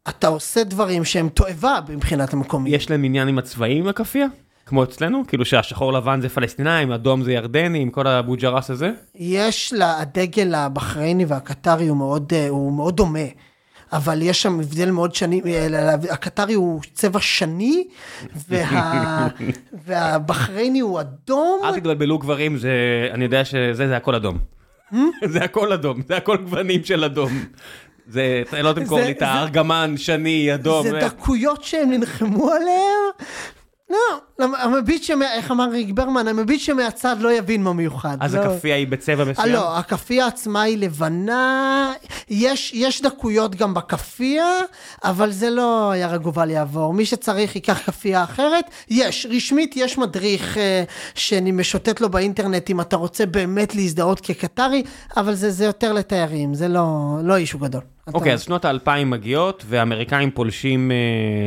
[SPEAKER 2] אתה עושה דברים שהם תועבה מבחינת המקומי.
[SPEAKER 1] יש להם עניין עם הצבעים הכאפיה? כמו אצלנו? כאילו שהשחור לבן זה פלסטינאים, אדום זה ירדנים, כל הבוג'רס הזה?
[SPEAKER 2] יש לה, הדגל הבחרייני והקטרי הוא מאוד, אה, הוא מאוד דומה. אבל יש שם הבדל מאוד שני, אה, הקטרי הוא צבע שני, וה, והבחרייני הוא אדום.
[SPEAKER 1] אל תתבלבלו גברים, זה, אני יודע שזה, זה הכל אדום. זה הכל אדום, זה הכל גוונים של אדום. זה, לא תמכור לי את הארגמן, שני, אדום.
[SPEAKER 2] זה דקויות שהם נלחמו עליהם. לא, המביט שמ... איך אמר ריק ברמן? המביט שמהצד לא יבין מה מיוחד.
[SPEAKER 1] אז
[SPEAKER 2] לא.
[SPEAKER 1] הכאפיה היא בצבע
[SPEAKER 2] אה,
[SPEAKER 1] מסוים?
[SPEAKER 2] לא, הכאפיה עצמה היא לבנה, יש, יש דקויות גם בכאפיה, אבל זה לא יהרג ובל יעבור. מי שצריך ייקח כאפיה אחרת. יש, רשמית יש מדריך אה, שאני משוטט לו באינטרנט אם אתה רוצה באמת להזדהות כקטרי, אבל זה, זה יותר לתיירים, זה לא, לא אישו גדול.
[SPEAKER 1] אוקיי,
[SPEAKER 2] אתה-
[SPEAKER 1] אז שנות האלפיים מגיעות, והאמריקאים פולשים אה,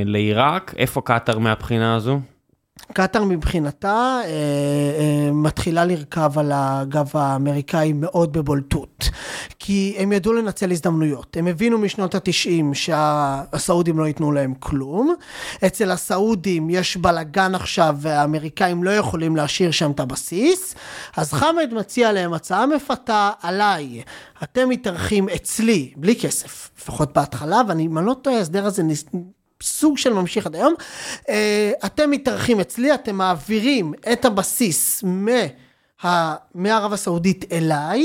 [SPEAKER 1] לעיראק. איפה קטאר מהבחינה הזו?
[SPEAKER 2] קטאר מבחינתה אה, אה, מתחילה לרכב על הגב האמריקאי מאוד בבולטות. כי הם ידעו לנצל הזדמנויות. הם הבינו משנות התשעים שהסעודים לא ייתנו להם כלום. אצל הסעודים יש בלאגן עכשיו והאמריקאים לא יכולים להשאיר שם את הבסיס. אז חמד מציע להם הצעה מפתה עליי. אתם מתארחים אצלי, בלי כסף, לפחות בהתחלה, ואני, אם אני לא טועה, ההסדר הזה ניס... סוג של ממשיך עד היום. אה, אתם מתארחים אצלי, אתם מעבירים את הבסיס מה, מערב הסעודית אליי.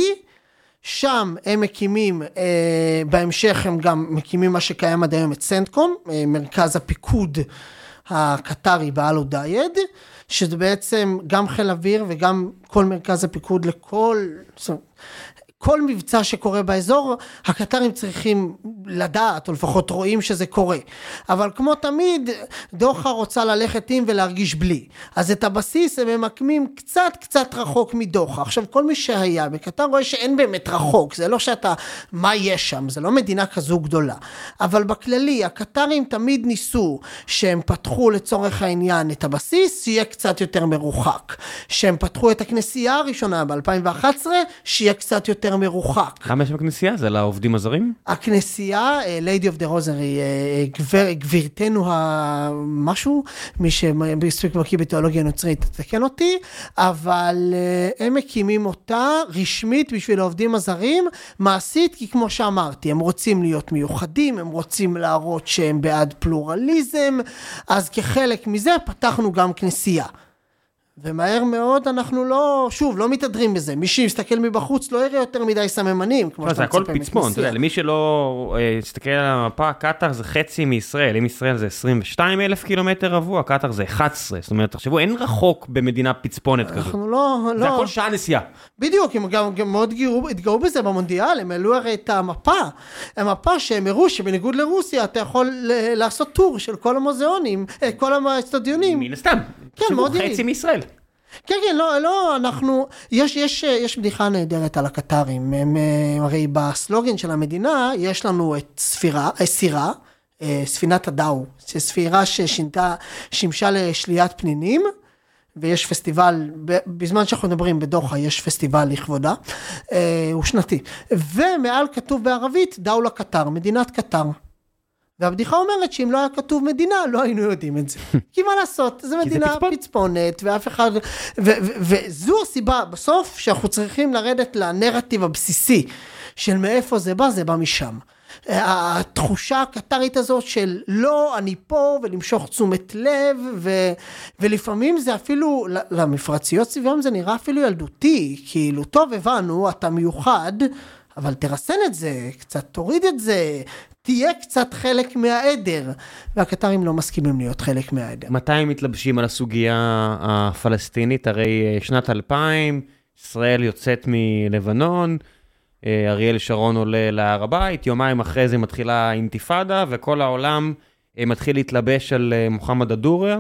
[SPEAKER 2] שם הם מקימים, אה, בהמשך הם גם מקימים מה שקיים עד היום את סנטקום, אה, מרכז הפיקוד הקטרי באל אודייד, שזה בעצם גם חיל אוויר וגם כל מרכז הפיקוד לכל, זאת אומרת, כל מבצע שקורה באזור, הקטרים צריכים לדעת, או לפחות רואים שזה קורה. אבל כמו תמיד, דוחה רוצה ללכת עם ולהרגיש בלי. אז את הבסיס הם ממקמים קצת קצת רחוק מדוחה. עכשיו, כל מי שהיה בקטר רואה שאין באמת רחוק, זה לא שאתה, מה יש שם, זה לא מדינה כזו גדולה. אבל בכללי, הקטרים תמיד ניסו שהם פתחו לצורך העניין את הבסיס, שיהיה קצת יותר מרוחק. שהם פתחו את הכנסייה הראשונה ב-2011, שיהיה קצת יותר מרוחק.
[SPEAKER 1] למה יש בכנסייה? זה לעובדים הזרים?
[SPEAKER 2] הכנסייה, Lady of the Rosary, אה, גבר, גבירתנו המשהו, מי שמספיק בקיא בתיאולוגיה נוצרית, תתקן אותי, אבל אה, הם מקימים אותה רשמית בשביל העובדים הזרים, מעשית, כי כמו שאמרתי, הם רוצים להיות מיוחדים, הם רוצים להראות שהם בעד פלורליזם, אז כחלק מזה פתחנו גם כנסייה. ומהר מאוד אנחנו לא, שוב, לא מתהדרים בזה. מי שיסתכל מבחוץ לא יראה יותר מדי סממנים, כמו
[SPEAKER 1] לא,
[SPEAKER 2] שאתה
[SPEAKER 1] זה הכל
[SPEAKER 2] מצפה
[SPEAKER 1] פצפון, אתה יודע,
[SPEAKER 2] מכנסייה.
[SPEAKER 1] למי שלא אה, יסתכל על המפה, קטאר זה חצי מישראל, אם ישראל זה 22 אלף קילומטר רבוע, קטאר זה 11, זאת אומרת, תחשבו, אין רחוק במדינה פצפונת כזאת.
[SPEAKER 2] אנחנו לא,
[SPEAKER 1] זה
[SPEAKER 2] לא,
[SPEAKER 1] הכל שעה נסיעה.
[SPEAKER 2] בדיוק, הם גם, גם מאוד גאו, התגאו בזה במונדיאל, הם העלו הרי את המפה, המפה שהם הראו שבניגוד לרוסיה אתה יכול לעשות טור של כל המוזיאונים, אה, כל האצטדיונים.
[SPEAKER 1] מן הסתם. תחשבו,
[SPEAKER 2] מאוד
[SPEAKER 1] חצי
[SPEAKER 2] יעיל.
[SPEAKER 1] מישראל.
[SPEAKER 2] כן, כן, לא, לא, אנחנו, יש, יש, יש בדיחה נהדרת על הקטרים, הם, אה, הרי בסלוגן של המדינה יש לנו את ספירה, אה, סירה, אה, ספינת הדאו, ספירה ששינתה, שימשה לשליית פנינים, ויש פסטיבל, בזמן שאנחנו מדברים בדוחה יש פסטיבל לכבודה, הוא שנתי, ומעל כתוב בערבית דאו לקטר, מדינת קטר. והבדיחה אומרת שאם לא היה כתוב מדינה, לא היינו יודעים את זה. כי מה לעשות, זו
[SPEAKER 1] זה
[SPEAKER 2] מדינה. פצפונת, ואף אחד... וזו הסיבה, בסוף, שאנחנו צריכים לרדת לנרטיב הבסיסי של מאיפה זה בא, זה בא משם. התחושה הקטרית הזאת של לא, אני פה, ולמשוך תשומת לב, ו, ולפעמים זה אפילו, למפרציות סביבם זה נראה אפילו ילדותי, כאילו, טוב, הבנו, אתה מיוחד, אבל תרסן את זה, קצת תוריד את זה, תהיה קצת חלק מהעדר, והקטרים לא מסכימים להיות חלק מהעדר.
[SPEAKER 1] מתי הם מתלבשים על הסוגיה הפלסטינית? הרי שנת 2000, ישראל יוצאת מלבנון, אה, אריאל שרון עולה להר הבית, יומיים אחרי זה מתחילה אינתיפאדה, וכל העולם אה, מתחיל להתלבש על אה, מוחמד א-דוריה,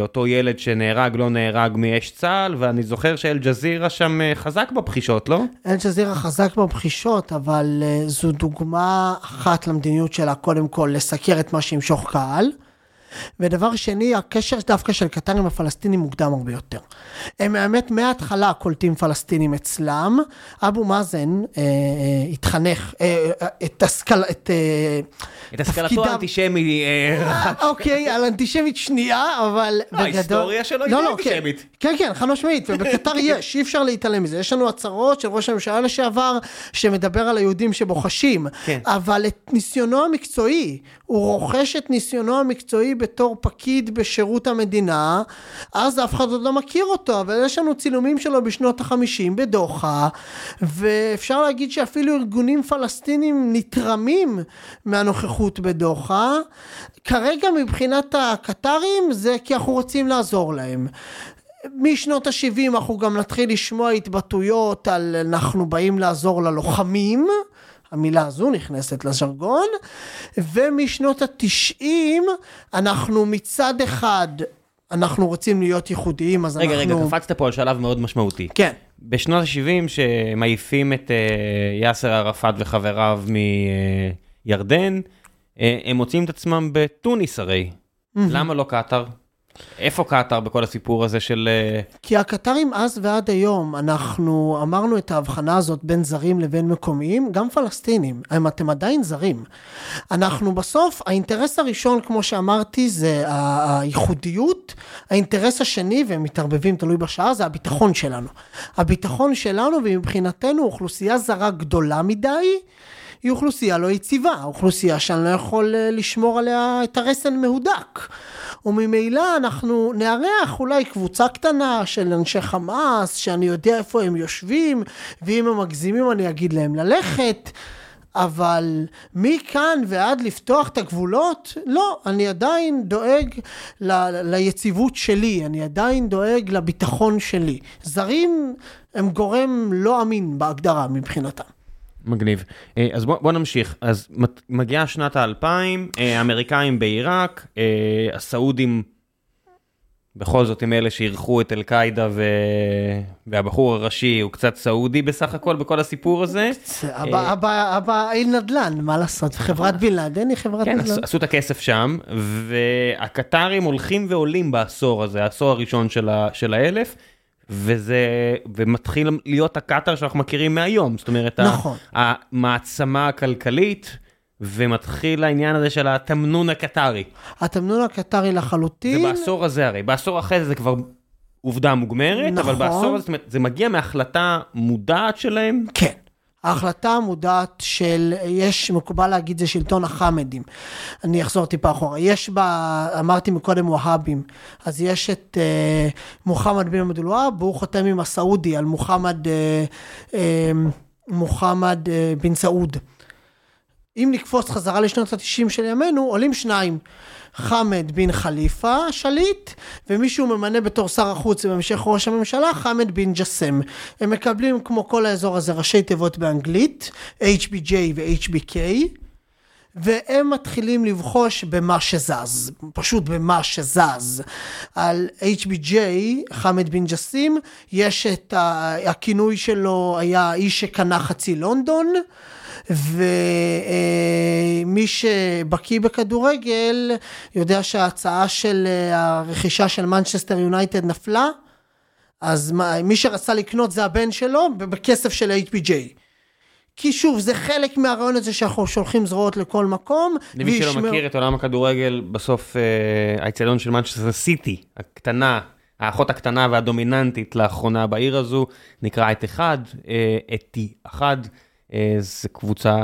[SPEAKER 1] אותו ילד שנהרג, לא נהרג מאש צה"ל, ואני זוכר שאל-ג'זירה שם חזק בבחישות, לא?
[SPEAKER 2] אל-ג'זירה חזק בבחישות, אבל זו דוגמה אחת למדיניות שלה, קודם כל, לסקר את מה שימשוך קהל. ודבר שני, הקשר דווקא של קטר עם הפלסטינים מוקדם הרבה יותר. הם האמת מההתחלה קולטים פלסטינים אצלם. אבו מאזן אה, אה, התחנך, אה, אה, את השכל... את,
[SPEAKER 1] אה, את השכלתו האנטישמי.
[SPEAKER 2] אה, אה, אוקיי, על אנטישמית שנייה, אבל
[SPEAKER 1] בגדול... ההיסטוריה שלו היא
[SPEAKER 2] לא, לא,
[SPEAKER 1] אנטישמית.
[SPEAKER 2] כן, כן, חד משמעית, ובקטר יש, אי אפשר להתעלם מזה. יש לנו הצהרות של ראש הממשלה לשעבר, שמדבר על היהודים שבוחשים, כן. אבל את ניסיונו המקצועי, הוא רוכש את ניסיונו המקצועי בתור פקיד בשירות המדינה, אז אף אחד עוד לא מכיר אותו, אבל יש לנו צילומים שלו בשנות החמישים בדוחה, ואפשר להגיד שאפילו ארגונים פלסטינים נתרמים מהנוכחות בדוחה. כרגע מבחינת הקטרים זה כי אנחנו רוצים לעזור להם. משנות ה-70 אנחנו גם נתחיל לשמוע התבטאויות על אנחנו באים לעזור ללוחמים. המילה הזו נכנסת לז'רגון, ומשנות התשעים אנחנו מצד אחד, אנחנו רוצים להיות ייחודיים, אז
[SPEAKER 1] רגע,
[SPEAKER 2] אנחנו...
[SPEAKER 1] רגע, רגע, קפצת פה על שלב מאוד משמעותי.
[SPEAKER 2] כן.
[SPEAKER 1] בשנות ה-70 שמעיפים את uh, יאסר ערפאת וחבריו מירדן, uh, הם מוצאים את עצמם בתוניס הרי. Mm-hmm. למה לא קטאר? איפה קטאר בכל הסיפור הזה של... אה,
[SPEAKER 2] כי הקטרים אז ועד היום, אנחנו אמרנו את ההבחנה הזאת בין זרים לבין מקומיים, גם פלסטינים, הם אתם עדיין זרים. אנחנו בסוף, האינטרס הראשון, כמו שאמרתי, זה הייחודיות, האינטרס השני, והם מתערבבים, תלוי בשעה, זה הביטחון שלנו. הביטחון שלנו, ומבחינתנו אוכלוסייה זרה גדולה מדי, היא אוכלוסייה לא יציבה, אוכלוסייה שאני לא יכול אה, לשמור עליה את הרסן מהודק. וממילא אנחנו נארח אולי קבוצה קטנה של אנשי חמאס, שאני יודע איפה הם יושבים, ואם הם מגזימים אני אגיד להם ללכת. אבל מכאן ועד לפתוח את הגבולות, לא, אני עדיין דואג ל- ליציבות שלי, אני עדיין דואג לביטחון שלי. זרים הם גורם לא אמין בהגדרה מבחינתם.
[SPEAKER 1] מגניב. אה, אז בוא, בוא נמשיך. אז מגיעה שנת האלפיים, אה, האמריקאים בעיראק, אה, הסעודים בכל זאת הם אלה שאירחו את אל-קאעידה ו... והבחור הראשי הוא קצת סעודי בסך הכל בכל הסיפור הזה.
[SPEAKER 2] אבא, אבא, אבא אין נדל"ן, מה לעשות? חברת בן לאדן היא חברת נדל"ן.
[SPEAKER 1] כן, עשו את הכסף שם, והקטרים הולכים ועולים בעשור הזה, העשור הראשון. של האלף. וזה, ומתחיל להיות הקטר שאנחנו מכירים מהיום, זאת אומרת,
[SPEAKER 2] נכון.
[SPEAKER 1] המעצמה הכלכלית, ומתחיל העניין הזה של התמנון הקטרי.
[SPEAKER 2] התמנון הקטרי לחלוטין.
[SPEAKER 1] זה בעשור הזה הרי, בעשור אחרי זה זה כבר עובדה מוגמרת, נכון. אבל בעשור הזה, זאת אומרת, זה מגיע מהחלטה מודעת שלהם.
[SPEAKER 2] כן. ההחלטה המודעת של, יש, מקובל להגיד זה שלטון החמדים. אני אחזור טיפה אחורה. יש בה, אמרתי מקודם והאבים, אז יש את אה, מוחמד בן עמד אל-והאב, והוא חותם עם הסעודי על מוחמד, אה, אה, מוחמד אה, בן סעוד. אם נקפוץ חזרה לשנות ה-90 של ימינו, עולים שניים. חמד בן חליפה שליט, ומי שהוא ממנה בתור שר החוץ ובהמשך ראש הממשלה, חמד בן ג'סם. הם מקבלים כמו כל האזור הזה ראשי תיבות באנגלית, HBJ ו-HBK. והם מתחילים לבחוש במה שזז, פשוט במה שזז. על HBJ, חמד בן ג'אסם, יש את הכינוי שלו היה האיש שקנה חצי לונדון. ומי שבקיא בכדורגל יודע שההצעה של אה, הרכישה של מנצ'סטר יונייטד נפלה, אז מי שרצה לקנות זה הבן שלו בכסף של HBJ. כי שוב, זה חלק מהרעיון הזה שאנחנו שולחים זרועות לכל מקום.
[SPEAKER 1] למי שלא מכיר את עולם הכדורגל, בסוף אה, האצטדיון של מנצ'סטר סיטי, הקטנה, האחות הקטנה והדומיננטית לאחרונה בעיר הזו, נקרא את אחד, אה, אתי אחד. אה, זה קבוצה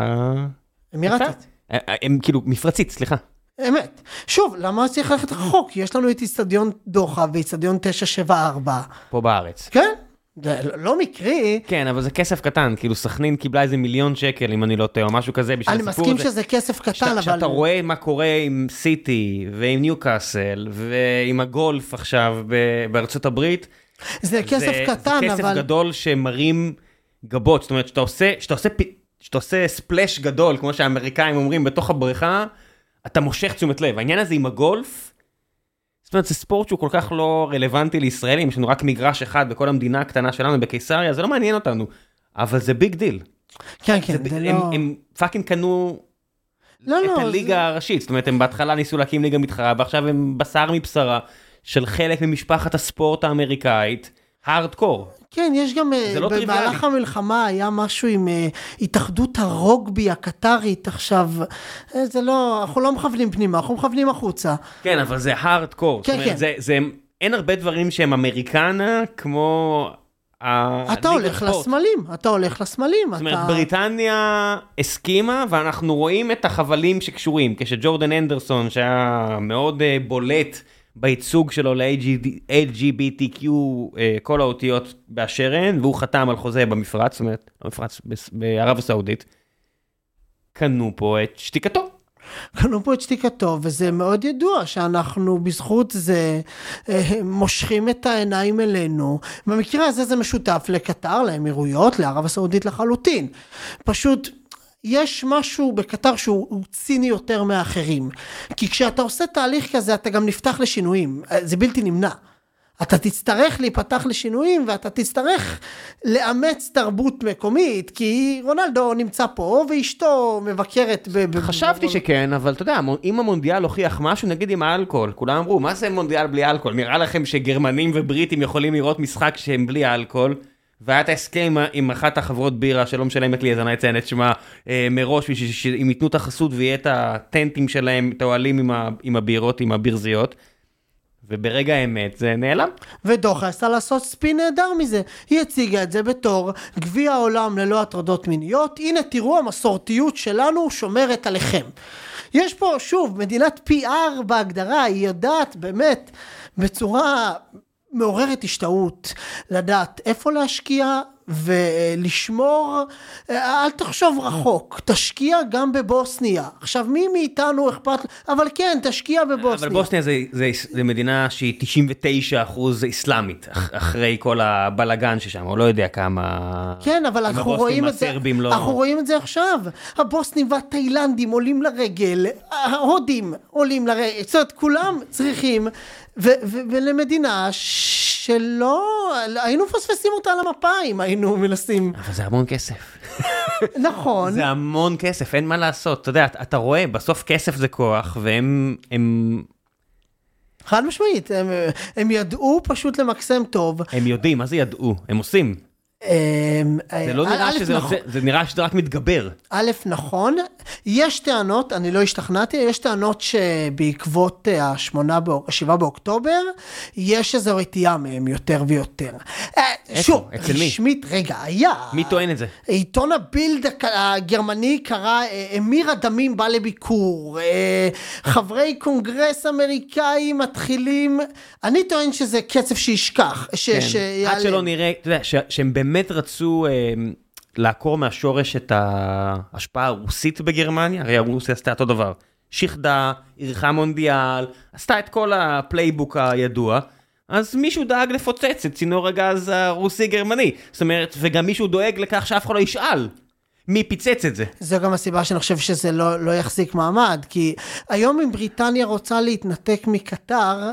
[SPEAKER 2] אמירתית.
[SPEAKER 1] אה, אה, הם כאילו מפרצית, סליחה.
[SPEAKER 2] אמת. שוב, למה צריך ללכת רחוק? יש לנו את איצטדיון דוחה ואיצטדיון 974.
[SPEAKER 1] פה בארץ.
[SPEAKER 2] כן, זה לא מקרי.
[SPEAKER 1] כן, אבל זה כסף קטן, כאילו סכנין קיבלה איזה מיליון שקל, אם אני לא טועה, או משהו כזה, בשביל
[SPEAKER 2] אני
[SPEAKER 1] הסיפור
[SPEAKER 2] מסכים
[SPEAKER 1] הזה.
[SPEAKER 2] שזה כסף קטן,
[SPEAKER 1] שאתה-
[SPEAKER 2] אבל...
[SPEAKER 1] שאתה רואה מה קורה עם סיטי, ועם ניוקאסל, ועם הגולף עכשיו בארצות הברית,
[SPEAKER 2] זה כסף
[SPEAKER 1] זה,
[SPEAKER 2] קטן,
[SPEAKER 1] זה כסף
[SPEAKER 2] אבל...
[SPEAKER 1] גדול שמרים גבות, זאת אומרת, שאתה עושה, שאתה עושה, פ- שאתה עושה splash גדול, כמו שהאמריקאים אומרים, בתוך הבריכה, אתה מושך תשומת לב. העניין הזה עם הגולף, זאת אומרת, זה ספורט שהוא כל כך לא רלוונטי לישראלים, יש לנו רק מגרש אחד בכל המדינה הקטנה שלנו בקיסריה, זה לא מעניין אותנו, אבל זה big deal.
[SPEAKER 2] כן, כן,
[SPEAKER 1] זה-
[SPEAKER 2] זה
[SPEAKER 1] הם,
[SPEAKER 2] לא...
[SPEAKER 1] הם fucking קנו
[SPEAKER 2] לא,
[SPEAKER 1] את
[SPEAKER 2] לא,
[SPEAKER 1] הליגה
[SPEAKER 2] זה-
[SPEAKER 1] הראשית, זאת אומרת, הם בהתחלה ניסו להקים ליגה מתחרה, ועכשיו הם בשר מבשרה של חלק ממשפחת הספורט האמריקאית, הארדקור.
[SPEAKER 2] כן, יש גם...
[SPEAKER 1] זה לא
[SPEAKER 2] במהלך
[SPEAKER 1] טריוויאלי.
[SPEAKER 2] המלחמה היה משהו עם אה, התאחדות הרוגבי הקטרית עכשיו. אה, זה לא... אנחנו לא מכוונים פנימה, אנחנו מכוונים החוצה.
[SPEAKER 1] כן, אבל זה הארדקור.
[SPEAKER 2] כן,
[SPEAKER 1] זאת אומרת,
[SPEAKER 2] כן.
[SPEAKER 1] זה, זה, אין הרבה דברים שהם אמריקנה כמו...
[SPEAKER 2] אתה הולך. לסמלים, אתה הולך לסמלים.
[SPEAKER 1] זאת אומרת,
[SPEAKER 2] אתה-
[SPEAKER 1] בריטניה הסכימה, ואנחנו רואים את החבלים שקשורים. כשג'ורדן אנדרסון, שהיה מאוד אה, בולט בייצוג שלו ל-LGBTQ, אה, כל האותיות באשר הן, והוא חתם על חוזה במפרץ, זאת אומרת, מפרץ, בס- בערב הסעודית, קנו פה את שתיקתו.
[SPEAKER 2] קנו פה את שתיקתו, וזה מאוד ידוע שאנחנו בזכות זה אה, מושכים את העיניים אלינו. במקרה הזה זה משותף לקטר, לאמירויות, לערב הסעודית לחלוטין. פשוט... יש משהו בקטר שהוא הוא ציני יותר מאחרים. כי כשאתה עושה תהליך כזה, אתה גם נפתח לשינויים. זה בלתי נמנע. אתה תצטרך להיפתח לשינויים ואתה תצטרך לאמץ תרבות מקומית, כי רונלדו נמצא פה ואשתו מבקרת ב... ב-
[SPEAKER 1] חשבתי שכן, אבל אתה יודע, אם המונדיאל הוכיח משהו, נגיד עם האלכוהול, כולם אמרו, מה זה מונדיאל בלי אלכוהול? נראה לכם שגרמנים ובריטים יכולים לראות משחק שהם בלי אלכוהול? והיה את ההסכם עם- אחת החברות בירה שלא משלמת לי אז אני אציין את שמה אה, מראש בשביל שהם ייתנו את החסות ויהיה את הטנטים שלהם, את האוהלים עם ה- עם הבירות, עם הברזיות. וברגע האמת זה נעלם.
[SPEAKER 2] ודוחה עשתה לעשות ספין נהדר מזה. היא הציגה את זה בתור גביע העולם ללא הטרדות מיניות. הנה תראו המסורתיות שלנו שומרת עליכם. יש פה שוב מדינת PR בהגדרה, היא יודעת באמת בצורה מעוררת השתאות לדעת איפה להשקיע ולשמור, אל תחשוב רחוק, תשקיע גם בבוסניה. עכשיו מי מאיתנו אכפת, אבל כן, תשקיע בבוסניה.
[SPEAKER 1] אבל בוסניה זה, זה, זה מדינה שהיא 99 אחוז איסלאמית, אח, אחרי כל הבלגן ששם, או לא יודע כמה...
[SPEAKER 2] כן, אבל אנחנו רואים את זה,
[SPEAKER 1] לא...
[SPEAKER 2] אנחנו רואים את זה עכשיו. הבוסנים והתאילנדים עולים לרגל, ההודים עולים לרגל, זאת אומרת, כולם צריכים, ו- ו- ולמדינה שלא, היינו מפספסים אותה על המפה אם היינו מנסים,
[SPEAKER 1] אבל זה המון כסף.
[SPEAKER 2] נכון,
[SPEAKER 1] זה המון כסף, אין מה לעשות. אתה יודע, אתה, אתה רואה, בסוף כסף זה כוח, והם... הם,
[SPEAKER 2] חד משמעית, הם, הם ידעו פשוט למקסם טוב.
[SPEAKER 1] הם יודעים, מה זה ידעו? הם עושים.
[SPEAKER 2] אמ,
[SPEAKER 1] זה לא נראה
[SPEAKER 2] א',
[SPEAKER 1] שזה
[SPEAKER 2] נכון.
[SPEAKER 1] יוצא, זה נראה שזה רק מתגבר.
[SPEAKER 2] א', נכון, יש טענות, אני לא השתכנעתי, יש טענות שבעקבות אה, השמונה, באוק- השבעה באוקטובר, יש איזו רתיעה מהם יותר ויותר. אה, שוב? רשמית, רגע, היה.
[SPEAKER 1] מי טוען את זה?
[SPEAKER 2] עיתון הבילד הגרמני קרא, אה, אמיר הדמים בא לביקור, אה, חברי קונגרס אמריקאי מתחילים, אני טוען שזה קצב שישכח,
[SPEAKER 1] כן. עד שלא נראה, אתה יודע, שהם באמת רצו אה, לעקור מהשורש את ההשפעה הרוסית בגרמניה, הרי רוסיה עשתה אותו דבר. שקטאר, אירחה מונדיאל, עשתה את כל ה playbook הידוע, אז מישהו דאג לפוצץ את צינור הגז הרוסי-גרמני. זאת אומרת, וגם מישהו דואג לכך שאף אחד לא ישאל מי פיצץ את זה.
[SPEAKER 2] זו גם הסיבה שאני חושב שזה לא, לא יחזיק מעמד, כי היום אם בריטניה רוצה להתנתק מקטר,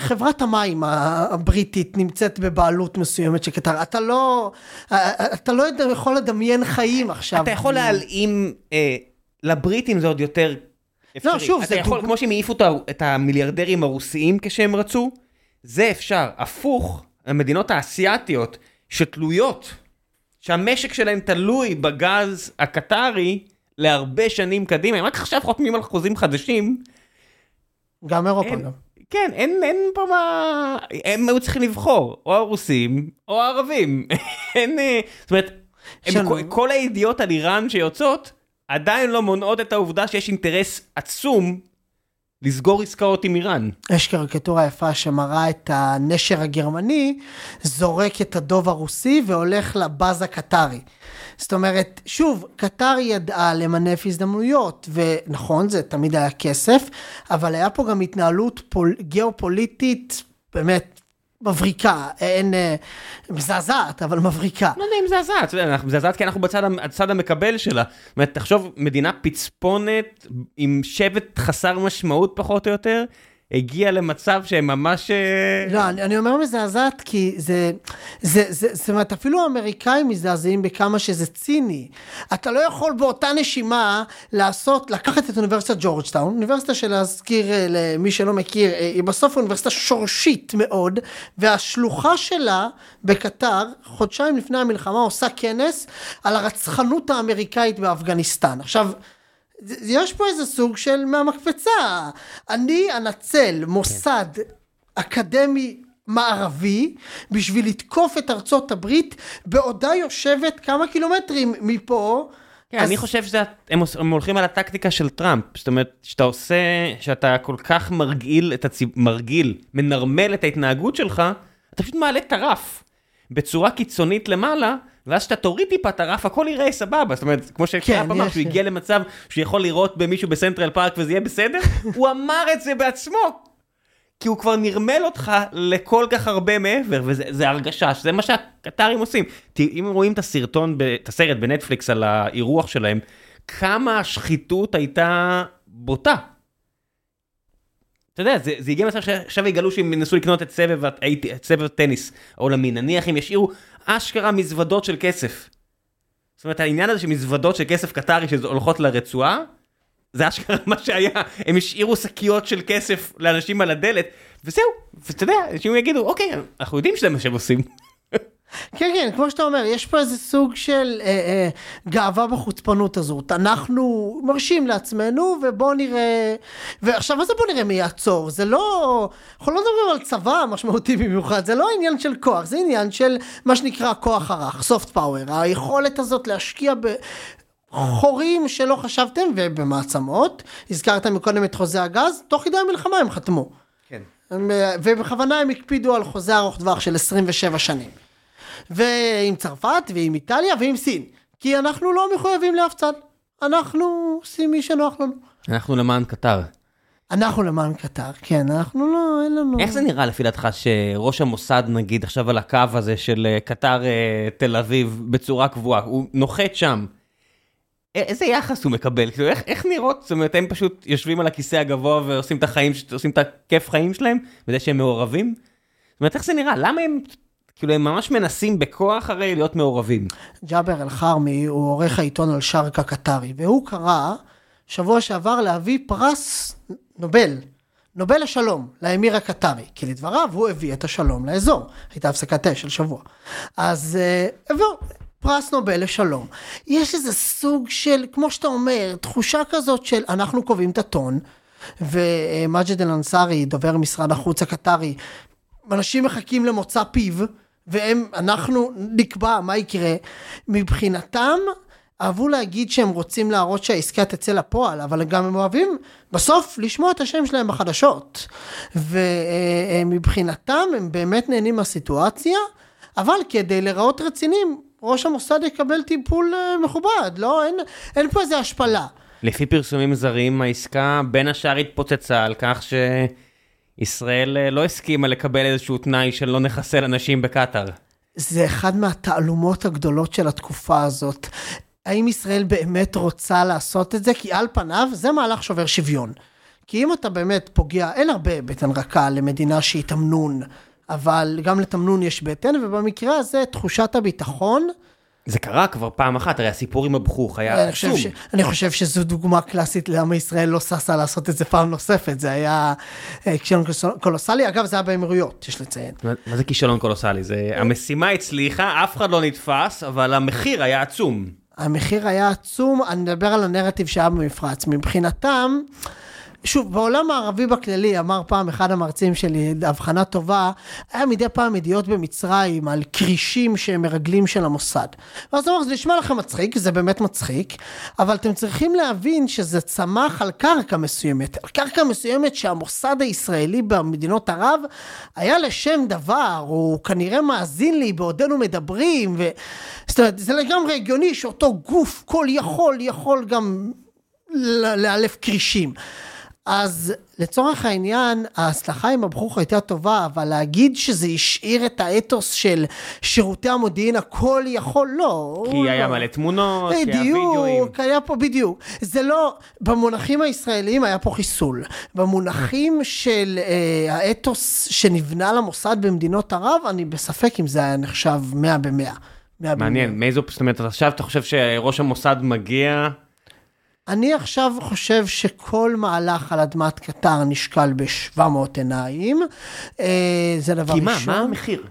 [SPEAKER 2] חברת המים הבריטית נמצאת בבעלות מסוימת של קטר. אתה לא, אתה לא יכול לדמיין חיים עכשיו.
[SPEAKER 1] אתה יכול להלאים, אה, לבריטים זה עוד יותר אפשרי.
[SPEAKER 2] לא, שוב,
[SPEAKER 1] אתה
[SPEAKER 2] זה
[SPEAKER 1] יכול,
[SPEAKER 2] דוג-
[SPEAKER 1] כמו שהם העיפו את המיליארדרים הרוסיים כשהם רצו, זה אפשר. הפוך, המדינות האסייתיות שתלויות, שהמשק שלהם תלוי בגז הקטרי להרבה שנים קדימה, הם רק עכשיו חותמים על חוזים חדשים,
[SPEAKER 2] גם אירופה
[SPEAKER 1] אין,
[SPEAKER 2] גם.
[SPEAKER 1] כן, אין, אין פה מה... הם היו צריכים לבחור, או הרוסים, או הערבים. אין... אה, זאת אומרת, הם, כל, כל הידיעות על איראן שיוצאות, עדיין לא מונעות את העובדה שיש אינטרס עצום לסגור עסקאות עם איראן.
[SPEAKER 2] יש קריקטורה יפה שמראה את הנשר הגרמני זורק את הדוב הרוסי והולך לבאז הקטרי. זאת אומרת, שוב, קטר ידעה למנף הזדמנויות, ונכון, זה תמיד היה כסף, אבל היה פה גם התנהלות פול, גיאופוליטית באמת מבריקה, אין, אה, מזעזעת, אבל מבריקה.
[SPEAKER 1] לא יודע אם מזעזעת, מזעזעת כי אנחנו בצד המקבל שלה. זאת אומרת, תחשוב, מדינה פצפונת עם שבט חסר משמעות פחות או יותר, הגיע למצב שהם ממש... אה,
[SPEAKER 2] לא, אני, אני אומר מזעזעת כי זה, זה, זה, זאת אומרת, אפילו האמריקאים מזדעזעים בכמה שזה ציני. אתה לא יכול באותה נשימה לעשות, לקחת את אוניברסיטת ג'ורג'טאון, אוניברסיטה שלהזכיר אה, למי שלא מכיר, אה, היא בסוף אוניברסיטה שורשית מאוד, והשלוחה שלה בקטר, חודשיים לפני המלחמה, עושה כנס על הרצחנות האמריקאית באפגניסטן. עכשיו, יש פה איזה סוג של מהמקפצה. אני אנצל מוסד כן. אקדמי מערבי בשביל לתקוף את ארצות הברית בעודה יושבת כמה קילומטרים מפה.
[SPEAKER 1] כן, אז... אני חושב שהם הולכים על הטקטיקה של טראמפ, זאת אומרת, שאתה עושה, שאתה כל כך מרגיל את הציב... מרגיל, מנרמל את ההתנהגות שלך, אתה פשוט מעלה את הרף בצורה קיצונית למעלה, ואז כשאתה תוריד טיפה את הרף, הכל יראה סבבה. זאת אומרת, כמו שקראפ כן, אמר, שהוא הגיע למצב שהוא יכול לראות במישהו בסנטרל פארק וזה יהיה בסדר, הוא אמר את זה בעצמו. כי הוא כבר נרמל אותך לכל כך הרבה מעבר, וזה הרגשה, שזה מה שהקטרים עושים. אם רואים את הסרטון, את הסרט בנטפליקס על האירוח שלהם, כמה השחיתות הייתה בוטה. אתה יודע, זה, זה הגיע למצב שעכשיו יגלו שהם ינסו לקנות את סבב, את סבב הטניס העולמי, נניח אם ישאירו אשכרה מזוודות של כסף. זאת אומרת, העניין הזה שמזוודות של כסף קטרי שהולכות לרצועה, זה אשכרה מה שהיה, הם השאירו שקיות של כסף לאנשים על הדלת, וזהו, ואתה יודע, אנשים יגידו, אוקיי, אנחנו יודעים שזה מה שהם עושים.
[SPEAKER 2] כן, כן, כמו שאתה אומר, יש פה איזה סוג של אה, אה, גאווה בחוצפנות הזאת. אנחנו מרשים לעצמנו, ובואו נראה... ועכשיו, מה זה בואו נראה מי יעצור? זה לא... אנחנו לא מדברים על צבא משמעותי במיוחד, זה לא עניין של כוח, זה עניין של מה שנקרא כוח הרך, soft power. היכולת הזאת להשקיע ב... חורים שלא חשבתם ובמעצמות, הזכרת מקודם את חוזה הגז, תוך כדי המלחמה הם חתמו. כן. הם, אה, ובכוונה הם הקפידו על חוזה ארוך טווח של 27 שנים. ועם צרפת, ועם איטליה, ועם סין. כי אנחנו לא מחויבים לאף צד. אנחנו עושים מי שנוח לנו.
[SPEAKER 1] אנחנו למען קטר.
[SPEAKER 2] אנחנו למען קטר, כן, אנחנו לא, אין לנו...
[SPEAKER 1] איך זה נראה לפי דעתך שראש המוסד, נגיד, עכשיו על הקו הזה של אה, קטר אה, תל אביב בצורה קבועה, הוא נוחת שם. איזה יחס הוא מקבל? כאילו, איך, איך נראות? זאת אומרת, הם פשוט יושבים על הכיסא הגבוה ועושים את החיים, עושים את הכיף חיים שלהם, בזה שהם מעורבים? זאת אומרת, איך זה נראה? למה הם כאילו הם ממש מנסים בכוח הרי להיות מעורבים.
[SPEAKER 2] ג'אבר אל-חרמי הוא עורך העיתון על שרקה קטרי, והוא קרא שבוע שעבר להביא פרס נובל, נובל לשלום, לאמיר הקטרי, כי לדבריו הוא הביא את השלום לאזור, הייתה הפסקת אש של שבוע. אז uh, פרס נובל לשלום. יש איזה סוג של, כמו שאתה אומר, תחושה כזאת של אנחנו קובעים את הטון, ומג'ד אל-אנסארי, דובר משרד החוץ הקטרי, אנשים מחכים למוצא פיו, והם, אנחנו נקבע מה יקרה. מבחינתם, אהבו להגיד שהם רוצים להראות שהעסקה תצא לפועל, אבל גם הם אוהבים בסוף לשמוע את השם שלהם בחדשות. ומבחינתם הם באמת נהנים מהסיטואציה, אבל כדי להיראות רציניים, ראש המוסד יקבל טיפול אה, מכובד, לא, אין, אין פה איזה השפלה.
[SPEAKER 1] לפי פרסומים זרים, העסקה בין השאר התפוצצה על כך ש... ישראל אה, לא הסכימה לקבל איזשהו תנאי של לא נחסל אנשים בקטאר.
[SPEAKER 2] זה אחד מהתעלומות הגדולות של התקופה הזאת. האם ישראל באמת רוצה לעשות את זה? כי על פניו זה מהלך שובר שוויון. כי אם אתה באמת פוגע, אין הרבה בטן רכה למדינה שהיא תמנון, אבל גם לתמנון יש בטן, ובמקרה הזה תחושת הביטחון
[SPEAKER 1] זה קרה כבר פעם אחת, הרי הסיפור עם הבחוך היה עצום.
[SPEAKER 2] ש... אני חושב שזו דוגמה קלאסית למה ישראל לא ששה לעשות את זה פעם נוספת, זה היה אה, כישלון קולוסלי, אגב זה היה באמירויות, יש לציין.
[SPEAKER 1] מה, מה זה כישלון קולוסלי? זה המשימה הצליחה, אף אחד לא נתפס, אבל המחיר היה עצום.
[SPEAKER 2] המחיר היה עצום, אני מדבר על הנרטיב שהיה במפרץ. מבחינתם, שוב, בעולם הערבי בכללי, אמר פעם אחד המרצים שלי, הבחנה טובה, היה מדי פעם ידיעות במצרים על כרישים שהם מרגלים של המוסד. ואז הוא אמר, זה נשמע לכם מצחיק, זה באמת מצחיק, אבל אתם צריכים להבין שזה צמח על קרקע מסוימת, על קרקע מסוימת שהמוסד הישראלי במדינות ערב היה לשם דבר, הוא כנראה מאזין לי בעודנו מדברים, ו... זאת אומרת, זה לגמרי הגיוני שאותו גוף כל יכול, יכול גם לאלף כרישים. אז לצורך העניין, ההצלחה עם הברוך הייתה טובה, אבל להגיד שזה השאיר את האתוס של שירותי המודיעין הכל יכול, לא.
[SPEAKER 1] כי היה לא. מלא תמונות,
[SPEAKER 2] כי היה וידאוים. בדיוק, היה פה, בדיוק. זה לא, במונחים הישראלים היה פה חיסול. במונחים של אה, האתוס שנבנה למוסד במדינות ערב, אני בספק אם זה היה נחשב מאה במאה.
[SPEAKER 1] מעניין, מאיזו, זאת אומרת, עכשיו אתה חושב שראש המוסד מגיע...
[SPEAKER 2] אני עכשיו חושב שכל מהלך על אדמת קטר נשקל ב-700 עיניים. אה, זה דבר
[SPEAKER 1] ראשון.
[SPEAKER 2] כי
[SPEAKER 1] מה, מה המחיר?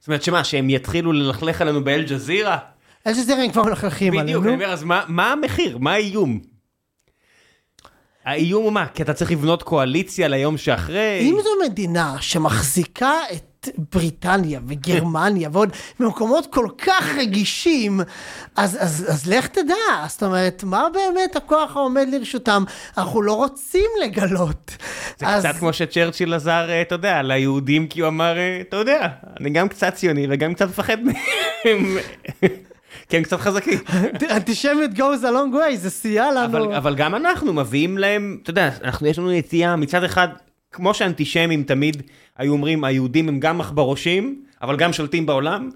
[SPEAKER 1] זאת אומרת שמה, שהם יתחילו ללכלך עלינו באל-ג'זירה?
[SPEAKER 2] אל-ג'זירה הם כבר מלכלכים
[SPEAKER 1] עלינו. בדיוק, אני אומר, אז מה, מה המחיר? מה האיום? האיום הוא מה? כי אתה צריך לבנות קואליציה ליום שאחרי?
[SPEAKER 2] אם זו מדינה שמחזיקה את בריטניה וגרמניה ועוד במקומות כל כך רגישים, אז, אז, אז לך תדע, זאת אומרת, מה באמת הכוח העומד לרשותם? אנחנו לא רוצים לגלות.
[SPEAKER 1] זה אז... קצת כמו שצ'רצ'יל עזר, אה, אתה יודע, ליהודים, כי הוא אמר, אה, אתה יודע, אני גם קצת ציוני וגם קצת מפחד מהם. כי הם קצת חזקים.
[SPEAKER 2] אנטישמיות goes a long way, זה סייע לנו.
[SPEAKER 1] אבל, אבל גם אנחנו מביאים להם, אתה יודע, אנחנו, יש לנו נטייה מצד אחד כמו שאנטישמים תמיד היו אומרים, היהודים הם גם מחברושים, אבל גם שולטים בעולם,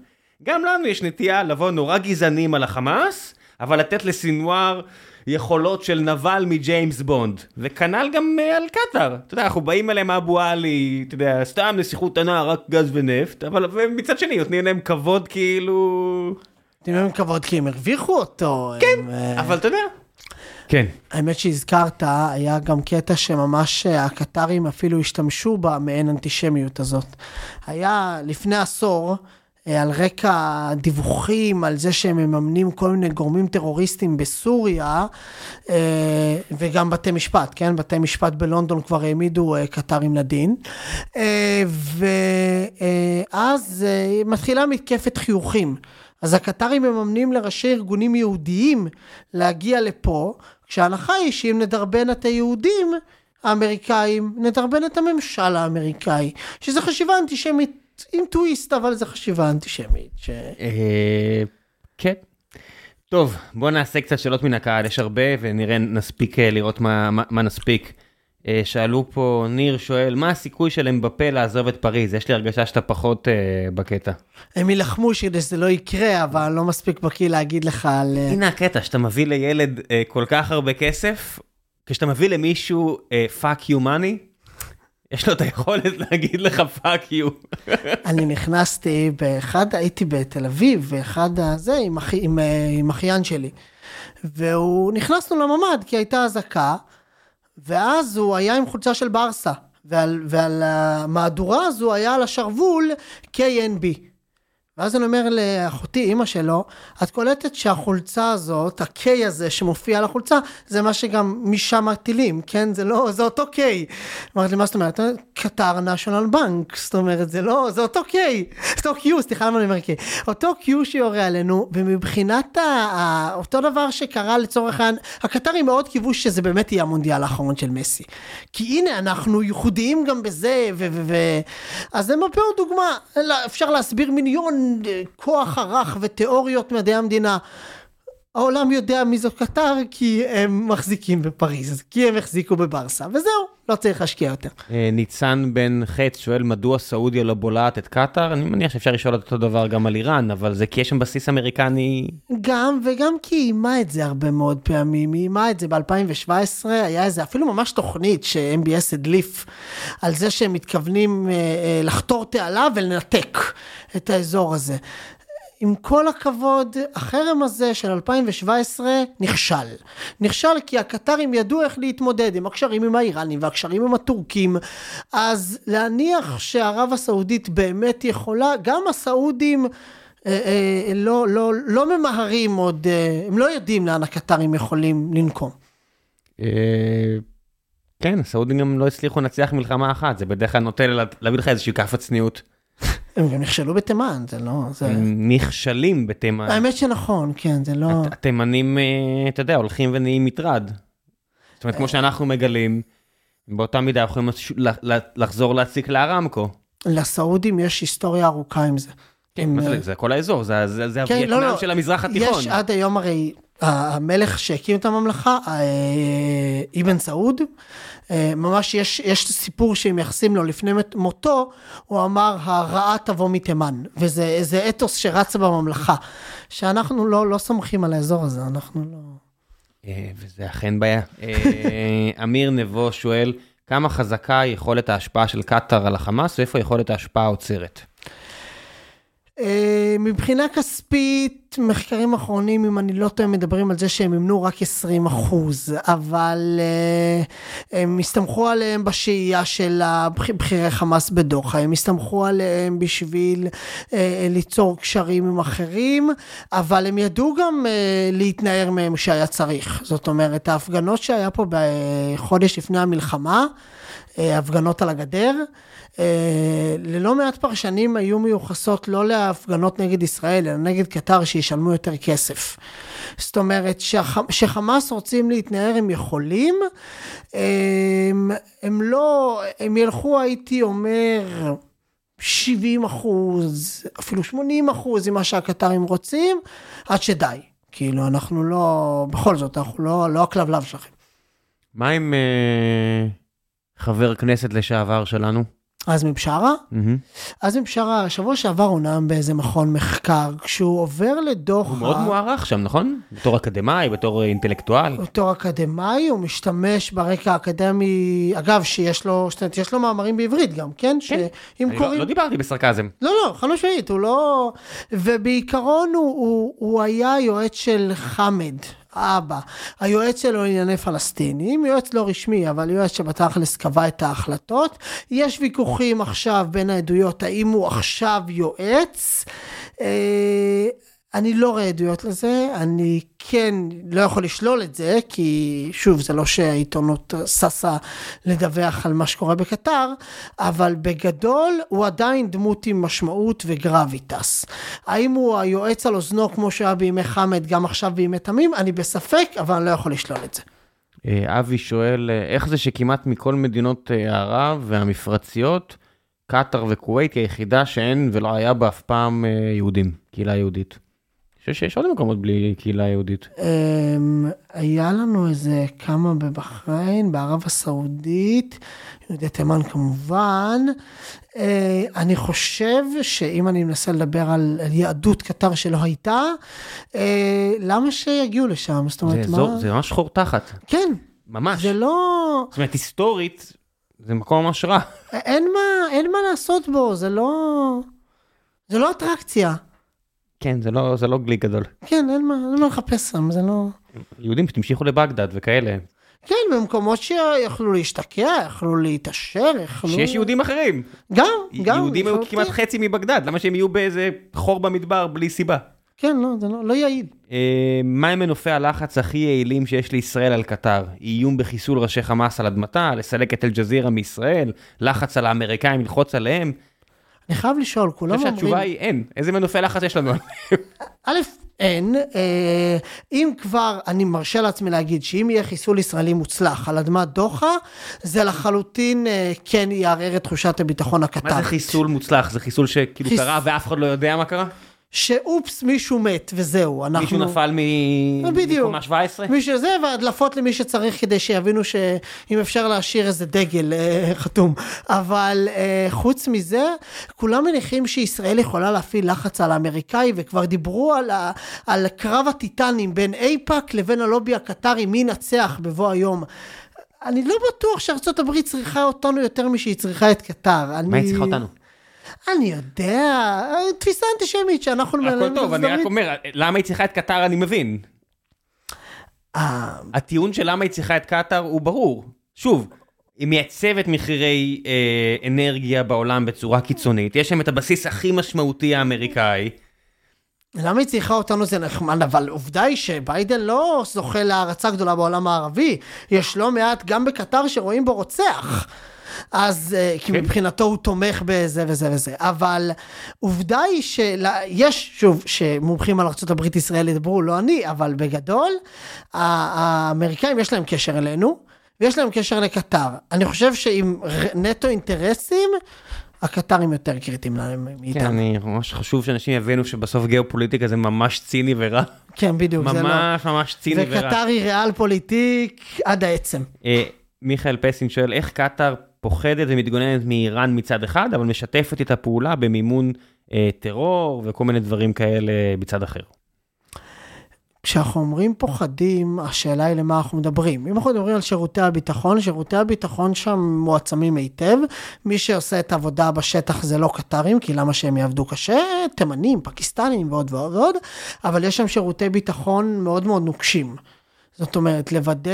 [SPEAKER 1] גם לנו יש נטייה לבוא נורא גזענים על החמאס, אבל לתת לסינואר יכולות של נבל מג'יימס בונד. וכנ"ל גם uh, על קטאר. אתה יודע, אנחנו באים אליהם אבו עלי, אתה יודע, סתם נסיכות ענה, רק גז ונפט, אבל מצד שני נותנים להם כבוד כאילו...
[SPEAKER 2] נותנים להם כבוד כי הם הרוויחו אותו.
[SPEAKER 1] כן, הם, uh... אבל אתה יודע. כן.
[SPEAKER 2] האמת שהזכרת, היה גם קטע שממש אה, הקטרים אפילו השתמשו במעין אנטישמיות הזאת. היה לפני עשור, אה, על רקע דיווחים על זה שהם מממנים כל מיני גורמים טרוריסטים בסוריה, אה, וגם בתי משפט, כן? בתי משפט בלונדון כבר העמידו קטרים לדין. ואז מתחילה מתקפת חיוכים. אז הקטרים מממנים לראשי ארגונים יהודיים להגיע לפה, כשההנחה היא שאם נדרבן את היהודים האמריקאים, נדרבן את הממשל האמריקאי, שזה חשיבה אנטישמית עם טוויסט, אבל זו חשיבה אנטישמית. ש...
[SPEAKER 1] אה, כן. טוב, בוא נעשה קצת שאלות מן הקהל, יש הרבה ונראה, נספיק אה, לראות מה, מה, מה נספיק. אה, שאלו פה, ניר שואל, מה הסיכוי של אמבפה לעזוב את פריז? יש לי הרגשה שאתה פחות uh, בקטע.
[SPEAKER 2] הם יילחמו כדי שזה לא יקרה, אבל אני לא מספיק בקיא להגיד לך על...
[SPEAKER 1] Uh... הנה הקטע, שאתה מביא לילד uh, כל כך הרבה כסף, כשאתה מביא למישהו fuck you money, יש לו את היכולת להגיד לך fuck you.
[SPEAKER 2] אני נכנסתי באחד, הייתי בתל אביב, ואחד הזה עם, אחי, עם, עם אחיין שלי. והוא, נכנסנו לממ"ד כי הייתה אזעקה. ואז הוא היה עם חולצה של ברסה, ועל, ועל המהדורה הזו היה על השרוול QNB. ואז אני אומר לאחותי, אימא שלו, את קולטת שהחולצה הזאת, ה-K הזה שמופיע על החולצה, זה מה שגם משם הטילים, כן? זה לא, זה אותו K. אמרתי לי, מה זאת אומרת? קטר national bank, זאת אומרת, זה לא, זה אותו K, אותו Q, סליחה למה אני אומר K. אותו Q שיורה עלינו, ומבחינת ה, אותו דבר שקרה לצורך העניין, הקטרים מאוד קיוו שזה באמת יהיה המונדיאל האחרון של מסי. כי הנה, אנחנו ייחודיים גם בזה, ו... ו, ו אז הם פה דוגמה, אפשר להסביר מיליון כוח הרך ותיאוריות מדעי המדינה. העולם יודע מי זו קטר כי הם מחזיקים בפריז, כי הם החזיקו בברסה, וזהו, לא צריך להשקיע יותר.
[SPEAKER 1] אה, ניצן בן חץ שואל מדוע סעודיה לא בולעת את קטר, אני מניח שאפשר לשאול אותו דבר גם על איראן, אבל זה כי יש שם בסיס אמריקני...
[SPEAKER 2] גם, וגם כי היא איימה את זה הרבה מאוד פעמים, היא איימה את זה ב-2017, היה איזה אפילו ממש תוכנית ש-MBS הדליף על זה שהם מתכוונים אה, אה, לחתור תעלה ולנתק את האזור הזה. עם כל הכבוד, החרם הזה של 2017 נכשל. נכשל כי הקטרים ידעו איך להתמודד עם הקשרים עם האיראנים והקשרים עם הטורקים, אז להניח שערב הסעודית באמת יכולה, גם הסעודים אה, אה, לא, לא, לא ממהרים עוד, אה, הם לא יודעים לאן הקטרים יכולים לנקום.
[SPEAKER 1] אה, כן, הסעודים גם לא הצליחו לנצח מלחמה אחת, זה בדרך כלל נוטה לה- להביא לך איזושהי כאפה צניעות.
[SPEAKER 2] הם גם נכשלו בתימן, זה לא... זה...
[SPEAKER 1] הם נכשלים בתימן.
[SPEAKER 2] האמת שנכון, כן, זה לא...
[SPEAKER 1] הת- התימנים, אה, אתה יודע, הולכים ונהיים מטרד. זאת אומרת, כמו שאנחנו מגלים, באותה מידה יכולים לחזור להציק לארמקו.
[SPEAKER 2] לסעודים יש היסטוריה ארוכה עם זה. הם,
[SPEAKER 1] מה
[SPEAKER 2] אה,
[SPEAKER 1] זה, זה כל האזור, זה- זה זה
[SPEAKER 2] כן, לא,
[SPEAKER 1] הווייטנאם
[SPEAKER 2] לא.
[SPEAKER 1] של המזרח התיכון.
[SPEAKER 2] יש עד היום הרי, המלך שהקים את הממלכה, אה, אבן סעוד, אה, ממש יש, יש סיפור שמייחסים לו לפני מותו, הוא אמר הרעה תבוא מתימן, וזה זה אתוס שרץ בממלכה, שאנחנו לא, לא סומכים על האזור הזה, אנחנו לא...
[SPEAKER 1] וזה אכן בעיה. אמיר נבו שואל, כמה חזקה יכולת ההשפעה של קטאר על החמאס, ואיפה יכולת ההשפעה העוצרת?
[SPEAKER 2] אה, מבחינה כספית, מחקרים אחרונים, אם אני לא טועה, מדברים על זה שהם מימנו רק 20 אחוז, אבל אה, הם הסתמכו עליהם בשהייה של בכירי חמאס בדוחה, הם הסתמכו עליהם בשביל אה, ליצור קשרים עם אחרים, אבל הם ידעו גם להתנער מהם כשהיה צריך. זאת אומרת, ההפגנות שהיה פה בחודש לפני המלחמה, הפגנות על הגדר, ללא מעט פרשנים היו מיוחסות לא להפגנות נגד ישראל, אלא נגד קטר שישלמו יותר כסף. זאת אומרת, שהח- שחמאס רוצים להתנער הם יכולים, הם, הם לא, הם ילכו הייתי אומר 70 אחוז, אפילו 80 אחוז ממה שהקטרים רוצים, עד שדי. כאילו, אנחנו לא, בכל זאת, אנחנו לא, לא הכלבלב שלכם.
[SPEAKER 1] מה עם אה, חבר כנסת לשעבר שלנו?
[SPEAKER 2] עזמי בשארה? עזמי בשארה, שבוע שעבר הוא נאם באיזה מכון מחקר, כשהוא עובר לדוחה...
[SPEAKER 1] הוא מאוד מוערך שם, נכון? בתור אקדמאי, בתור אה, אינטלקטואל.
[SPEAKER 2] בתור אקדמאי, הוא משתמש ברקע האקדמי, אגב, שיש לו, זאת אומרת, יש לו מאמרים בעברית גם, כן? שאם
[SPEAKER 1] אני לא-
[SPEAKER 2] קוראים...
[SPEAKER 1] לא דיברתי בסרקזם.
[SPEAKER 2] לא, לא, חד משמעית, הוא לא... ובעיקרון הוא היה יועץ של חמד, האבא. היועץ שלו לענייני פלסטינים, יועץ לא רשמי, אבל יועץ שבתכלס קבע את ההחלטות. יש ויכוחים עכשיו בין העדויות, האם הוא עכשיו יועץ. אה, אני לא רואה עדויות לזה, אני כן לא יכול לשלול את זה, כי שוב, זה לא שהעיתונות ששה לדווח על מה שקורה בקטר, אבל בגדול הוא עדיין דמות עם משמעות וגרביטס. האם הוא היועץ על אוזנו כמו שהיה בימי חמד, גם עכשיו בימי תמים? אני בספק, אבל אני לא יכול לשלול את זה.
[SPEAKER 1] אה, אבי שואל, אה, איך זה שכמעט מכל מדינות אה, ערב והמפרציות, קטאר וכווית היא היחידה שאין ולא היה בה אף פעם אה, יהודים, קהילה יהודית. אני חושב שיש עוד מקומות בלי קהילה יהודית.
[SPEAKER 2] אמ, היה לנו איזה כמה בבחריין, בערב הסעודית, יהודי תימן כמובן. אה, אני חושב שאם אני מנסה לדבר על, על יהדות קטר שלא הייתה, אה, למה שיגיעו לשם? זאת
[SPEAKER 1] זה
[SPEAKER 2] אומרת,
[SPEAKER 1] אזור,
[SPEAKER 2] מה...
[SPEAKER 1] זה ממש חור תחת,
[SPEAKER 2] כן,
[SPEAKER 1] ממש.
[SPEAKER 2] זה לא...
[SPEAKER 1] זאת אומרת, היסטורית, זה מקום ממש רע.
[SPEAKER 2] אין מה, אין מה לעשות בו, זה לא... זה לא אטרקציה.
[SPEAKER 1] כן, זה לא, זה לא גליק גדול.
[SPEAKER 2] כן, אין מה, אין מה לחפש שם, זה לא...
[SPEAKER 1] יהודים שתמשיכו לבגדד וכאלה.
[SPEAKER 2] כן, במקומות שיכלו להשתקע, יכלו להתעשר, יכלו...
[SPEAKER 1] שיש יהודים אחרים.
[SPEAKER 2] גם, גם.
[SPEAKER 1] יהודים היו. כמעט חצי מבגדד, למה שהם יהיו באיזה חור במדבר בלי סיבה?
[SPEAKER 2] כן, לא, זה לא, לא יעיל.
[SPEAKER 1] אה, מהם מנופי הלחץ הכי יעילים שיש לישראל על קטר? איום בחיסול ראשי חמאס על אדמתה, לסלק את אל-ג'זירה מישראל, לחץ על האמריקאים ללחוץ עליהם?
[SPEAKER 2] אני חייב לשאול,
[SPEAKER 1] אני
[SPEAKER 2] כולם
[SPEAKER 1] חושב
[SPEAKER 2] אומרים...
[SPEAKER 1] שהתשובה היא אין. איזה מנופי לחץ יש לנו?
[SPEAKER 2] א', אין. אה, אם כבר, אני מרשה לעצמי להגיד שאם יהיה חיסול ישראלי מוצלח על אדמת דוחה, זה לחלוטין אה, כן יערער את תחושת הביטחון הקטרית.
[SPEAKER 1] מה זה חיסול מוצלח? זה חיסול שכאילו קרה ואף אחד לא יודע מה קרה?
[SPEAKER 2] שאופס, מישהו מת, וזהו. אנחנו...
[SPEAKER 1] מישהו נפל. מקומה 17?
[SPEAKER 2] מי שזה, והדלפות למי שצריך כדי שיבינו שאם אפשר להשאיר איזה דגל אה, חתום. אבל אה, חוץ מזה, כולם מניחים שישראל יכולה להפעיל לחץ על האמריקאי, וכבר דיברו על, ה, על קרב הטיטנים בין אייפאק לבין הלובי הקטרי, מי ינצח בבוא היום. אני לא בטוח שארצות הברית צריכה אותנו יותר משהיא צריכה את קטר.
[SPEAKER 1] מה היא צריכה אותנו?
[SPEAKER 2] אני יודע, תפיסה אנטישמית שאנחנו...
[SPEAKER 1] הכל
[SPEAKER 2] מנהלים
[SPEAKER 1] טוב, אני רק אומר, למה היא צריכה את קטר אני מבין.
[SPEAKER 2] הברית.
[SPEAKER 1] הטיעון של למה היא צריכה את קטאר הוא ברור. שוב, היא מייצבת מחירי אה, אנרגיה בעולם בצורה קיצונית, יש להם את הבסיס הכי משמעותי האמריקאי.
[SPEAKER 2] למה היא צריכה אותנו זה נחמד, אבל עובדה היא שביידן לא זוכה להערצה גדולה בעולם הערבי. יש לא מעט, גם בקטר, שרואים בו רוצח. אז אה, כי
[SPEAKER 1] כן.
[SPEAKER 2] מבחינתו הוא תומך בזה וזה וזה, אבל עובדה היא שיש, שוב, שמומחים על ארה"ב ישראל ידברו, לא אני, אבל בגדול, האמריקאים יש להם קשר אלינו, ויש להם קשר לקטר. אני חושב שעם נטו אינטרסים, הקטרים יותר קריטיים להם
[SPEAKER 1] כן,
[SPEAKER 2] מאיתנו.
[SPEAKER 1] אני ממש חשוב שאנשים יבינו שבסוף גיאופוליטיקה זה ממש ציני ורע.
[SPEAKER 2] כן, בדיוק, זה לא.
[SPEAKER 1] ממש ממש ציני ורע.
[SPEAKER 2] וקטר היא ריאל פוליטיק עד העצם.
[SPEAKER 1] אה, מיכאל פסין שואל, איך קטאר פוחדת ומתגוננת מאיראן מצד אחד, אבל משתפת את הפעולה במימון אה, טרור וכל מיני דברים כאלה מצד אחר.
[SPEAKER 2] כשאנחנו אומרים פוחדים, השאלה היא למה אנחנו מדברים. אם אנחנו מדברים על שירותי הביטחון, שירותי הביטחון שם מועצמים היטב. מי שעושה את העבודה בשטח זה לא קטרים, כי למה שהם יעבדו קשה? תימנים, פקיסטנים ועוד ועוד ועוד, אבל יש שם שירותי ביטחון מאוד מאוד נוקשים. זאת אומרת, לוודא,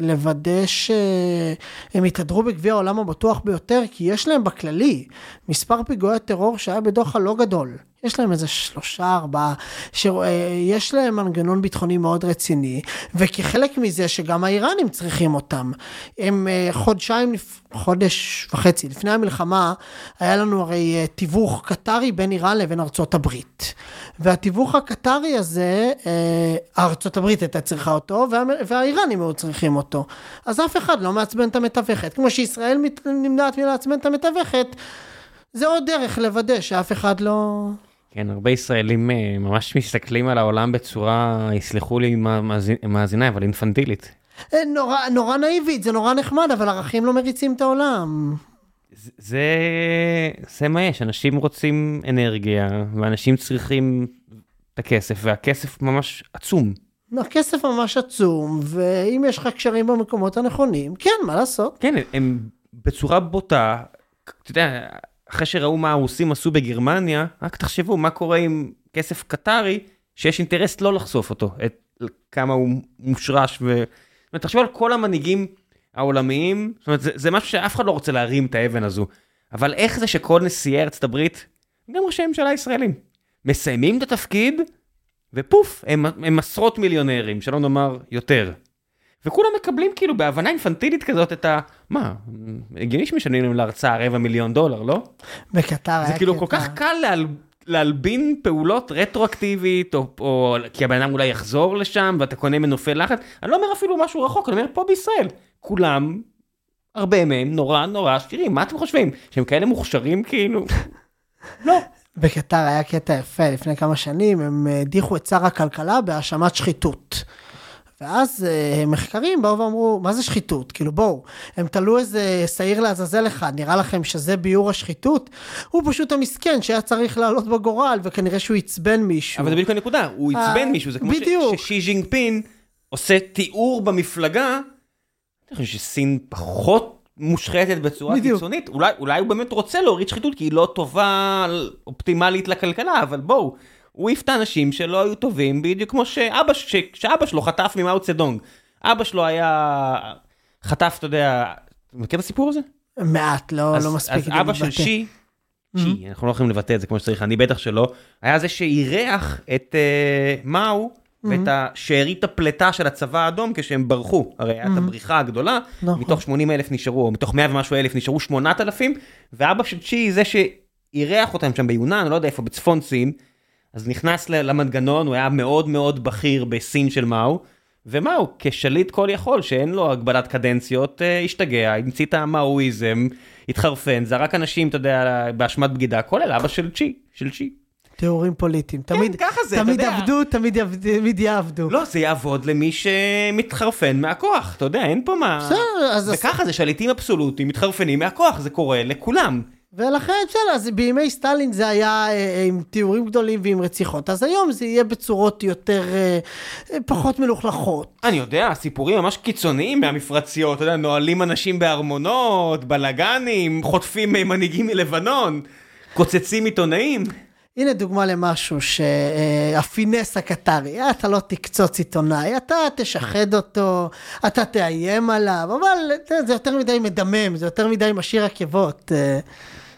[SPEAKER 2] לוודא שהם יתהדרו בגביע העולם הבטוח ביותר, כי יש להם בכללי מספר פיגועי הטרור שהיה בדוחה לא גדול. יש להם איזה שלושה, ארבעה, שיש להם מנגנון ביטחוני מאוד רציני, וכחלק מזה שגם האיראנים צריכים אותם. הם אה, חודשיים, חודש וחצי לפני המלחמה, היה לנו הרי אה, תיווך קטרי בין איראן לבין ארצות הברית. והתיווך הקטרי הזה, אה, ארצות הברית הייתה צריכה אותו, והאיראנים היו צריכים אותו. אז אף אחד לא מעצבן את המתווכת. כמו שישראל נמנעת מלעצבן את המתווכת, זה עוד דרך לוודא שאף אחד לא...
[SPEAKER 1] כן, הרבה ישראלים אה, ממש מסתכלים על העולם בצורה, יסלחו לי מאזינ- מאזיניי, אבל אינפנטילית.
[SPEAKER 2] אה, נורא, נורא נאיבית, זה נורא נחמד, אבל ערכים לא מריצים את העולם.
[SPEAKER 1] זה- זה, זה מה יש, אנשים רוצים אנרגיה, ואנשים צריכים את הכסף, והכסף ממש עצום.
[SPEAKER 2] הכסף ממש עצום, ואם יש לך קשרים במקומות הנכונים, כן, מה לעשות?
[SPEAKER 1] כן, הם בצורה בוטה, אתה יודע, אחרי שראו מה הרוסים עשו בגרמניה, רק תחשבו מה קורה עם כסף קטרי, שיש אינטרס לא לחשוף אותו, את כמה הוא מושרש, ו... זאת אומרת, תחשבו על כל המנהיגים העולמיים, זאת אומרת, זה, זה משהו שאף אחד לא רוצה להרים את האבן הזו, אבל איך זה שכל נשיאי ארצות הברית, גם ראשי ממשלה ישראלים, מסיימים את התפקיד, ופוף, הם, הם עשרות מיליונרים, שלא נאמר יותר. וכולם מקבלים כאילו בהבנה אינפנטילית כזאת את ה... מה, הגיוני שמשלמים להם להרצאה רבע מיליון דולר, לא?
[SPEAKER 2] בקטר היה
[SPEAKER 1] זה כאילו כל כך קל להל... להלבין פעולות רטרואקטיבית, או, או כי הבן אדם אולי יחזור לשם ואתה קונה מנופי לחץ. אני לא אומר אפילו משהו רחוק, אני אומר פה בישראל. כולם, הרבה מהם נורא נורא עשירים, מה אתם חושבים? שהם כאלה מוכשרים כאילו? לא.
[SPEAKER 2] בקטר היה קטע יפה, לפני כמה שנים הם אה, הדיחו את שר הכלכלה בהאשמת שחיתות. ואז אה, מחקרים באו ואמרו, מה זה שחיתות? כאילו בואו, הם תלו איזה שעיר לעזאזל אחד, נראה לכם שזה ביאור השחיתות? הוא פשוט המסכן שהיה צריך לעלות בגורל, וכנראה שהוא עצבן מישהו.
[SPEAKER 1] אבל זה בדיוק הנקודה, הוא
[SPEAKER 2] אה,
[SPEAKER 1] עצבן מישהו, זה כמו. ששי ז'ינגפין עושה תיאור במפלגה, אני חושב שסין פחות מושחתת בצורה
[SPEAKER 2] בדיוק.
[SPEAKER 1] קיצונית, אולי, אולי הוא באמת רוצה להוריד שחיתות כי היא לא טובה, אופטימלית לכלכלה, אבל בואו, הוא העיף את האנשים שלא היו טובים, בדיוק כמו שאבא, ש, שאבא שלו חטף ממאו צדונג. אבא שלו היה, חטף, אתה יודע, אתה מכיר את הסיפור הזה?
[SPEAKER 2] מעט, לא,
[SPEAKER 1] אז,
[SPEAKER 2] לא מספיק.
[SPEAKER 1] אז אבא של. שי, שי, אנחנו לא יכולים לבטא את זה כמו שצריך, אני בטח שלא, היה זה שאירח את אה, מאו ואת השארית הפלטה של הצבא האדום כשהם ברחו, הרי הייתה את הבריחה הגדולה,
[SPEAKER 2] נכון.
[SPEAKER 1] מתוך 80 אלף נשארו, או מתוך 100 ומשהו אלף נשארו 8,000, ואבא של צ'י זה שאירח אותם שם ביונן, לא יודע איפה, בצפון סין, אז נכנס למנגנון, הוא היה מאוד מאוד בכיר בסין של מאו, ומאו, כשליט כל יכול, שאין לו הגבלת קדנציות, אה, השתגע, המציא את המאואיזם, התחרפן, זרק אנשים, אתה יודע, באשמת בגידה, כולל אבא של צ'י, של צ'י.
[SPEAKER 2] תיאורים פוליטיים. תמיד,
[SPEAKER 1] ככה זה, אתה
[SPEAKER 2] תמיד
[SPEAKER 1] יודע.
[SPEAKER 2] עבדו, תמיד יעבדו, תמיד יעבדו.
[SPEAKER 1] לא, זה יעבוד למי שמתחרפן מהכוח, אתה יודע, אין פה מה...
[SPEAKER 2] בסדר, אז...
[SPEAKER 1] וככה זה שליטים אבסולוטיים מתחרפנים מהכוח, זה קורה לכולם.
[SPEAKER 2] ולכן, בסדר, אז בימי סטלין זה היה אה, עם תיאורים גדולים ועם רציחות, אז היום זה יהיה בצורות יותר, אה, אה, פחות מלוכלכות.
[SPEAKER 1] אני יודע, סיפורים ממש קיצוניים מהמפרציות, אתה יודע, נועלים אנשים בארמונות, בלאגנים, חוטפים אה, מנהיגים מלבנון, קוצצים עיתונאים.
[SPEAKER 2] הנה דוגמה למשהו שהפינס הקטרי, אה, אתה לא תקצוץ עיתונאי, אתה תשחד אותו, אתה תאיים עליו, אבל זה יותר מדי מדמם, זה יותר מדי משאיר עקבות.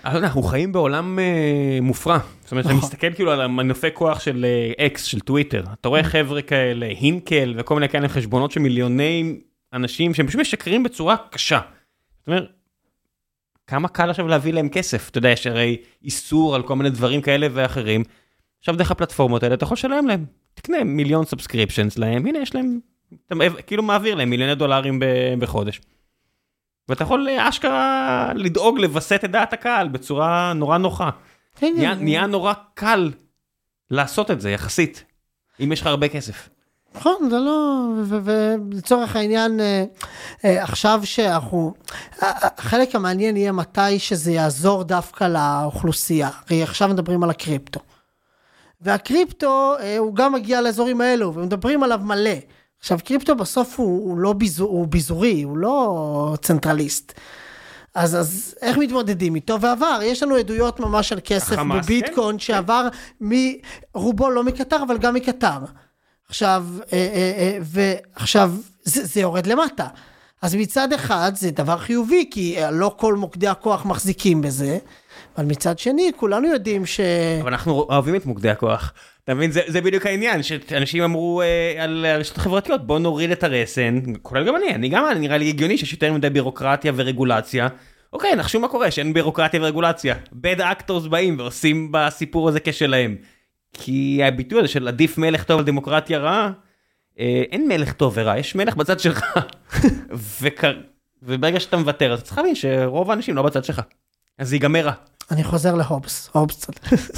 [SPEAKER 2] אה.
[SPEAKER 1] אבל אנחנו חיים בעולם אה, מופרע, זאת אומרת, אתה
[SPEAKER 2] נכון.
[SPEAKER 1] מסתכל כאילו על המנופי כוח של אקס, של טוויטר, אתה רואה חבר'ה כאלה, הינקל וכל מיני כאלה חשבונות של מיליוני אנשים שהם פשוט משקרים בצורה קשה. זאת אומרת, כמה קל עכשיו להביא להם כסף, אתה יודע, יש הרי איסור על כל מיני דברים כאלה ואחרים. עכשיו דרך הפלטפורמות האלה אתה יכול לשלם להם, תקנה מיליון subscriptions להם, הנה יש להם, אתה כאילו מעביר להם מיליוני דולרים בחודש. ואתה יכול אה, אשכרה לדאוג לווסת את דעת הקהל בצורה נורא נוחה.
[SPEAKER 2] כן,
[SPEAKER 1] נהיה. נהיה נורא קל לעשות את זה יחסית, אם יש לך הרבה כסף.
[SPEAKER 2] נכון, זה לא... ולצורך העניין, אה, אה, עכשיו שאנחנו... החלק המעניין יהיה מתי שזה יעזור דווקא לאוכלוסייה. הרי עכשיו מדברים על הקריפטו. והקריפטו, הוא גם מגיע לאזורים האלו, ומדברים עליו מלא. עכשיו, קריפטו בסוף הוא, הוא לא ביזור, הוא ביזורי, הוא לא צנטרליסט. אז, אז איך מתמודדים איתו? ועבר, יש לנו עדויות ממש על כסף
[SPEAKER 1] החמאס,
[SPEAKER 2] בביטקוין
[SPEAKER 1] כן,
[SPEAKER 2] שעבר מרובו לא מקטר, אבל גם מקטר. עכשיו, אה, אה, אה, ועכשיו זה, זה יורד למטה. אז מצד אחד זה דבר חיובי, כי לא כל מוקדי הכוח מחזיקים בזה, אבל מצד שני, כולנו יודעים ש...
[SPEAKER 1] אבל אנחנו אוהבים את מוקדי הכוח. אתה מבין, זה, זה בדיוק העניין, שאנשים אמרו אה, על הרשתות החברתיות, בוא נוריד את הרסן, כולל גם אני, אני גם נראה לי הגיוני שיש יותר מדי בירוקרטיה ורגולציה. אוקיי, נחשו מה קורה, שאין בירוקרטיה ורגולציה. bad actors באים ועושים בסיפור הזה כשלהם. כי הביטוי הזה של עדיף מלך טוב על דמוקרטיה רעה, אה, אין מלך טוב ורע, יש מלך בצד שלך. וכ... וברגע שאתה מוותר, אז צריך להבין שרוב האנשים לא בצד שלך. אז זה ייגמר רע.
[SPEAKER 2] אני חוזר להובס, הובס.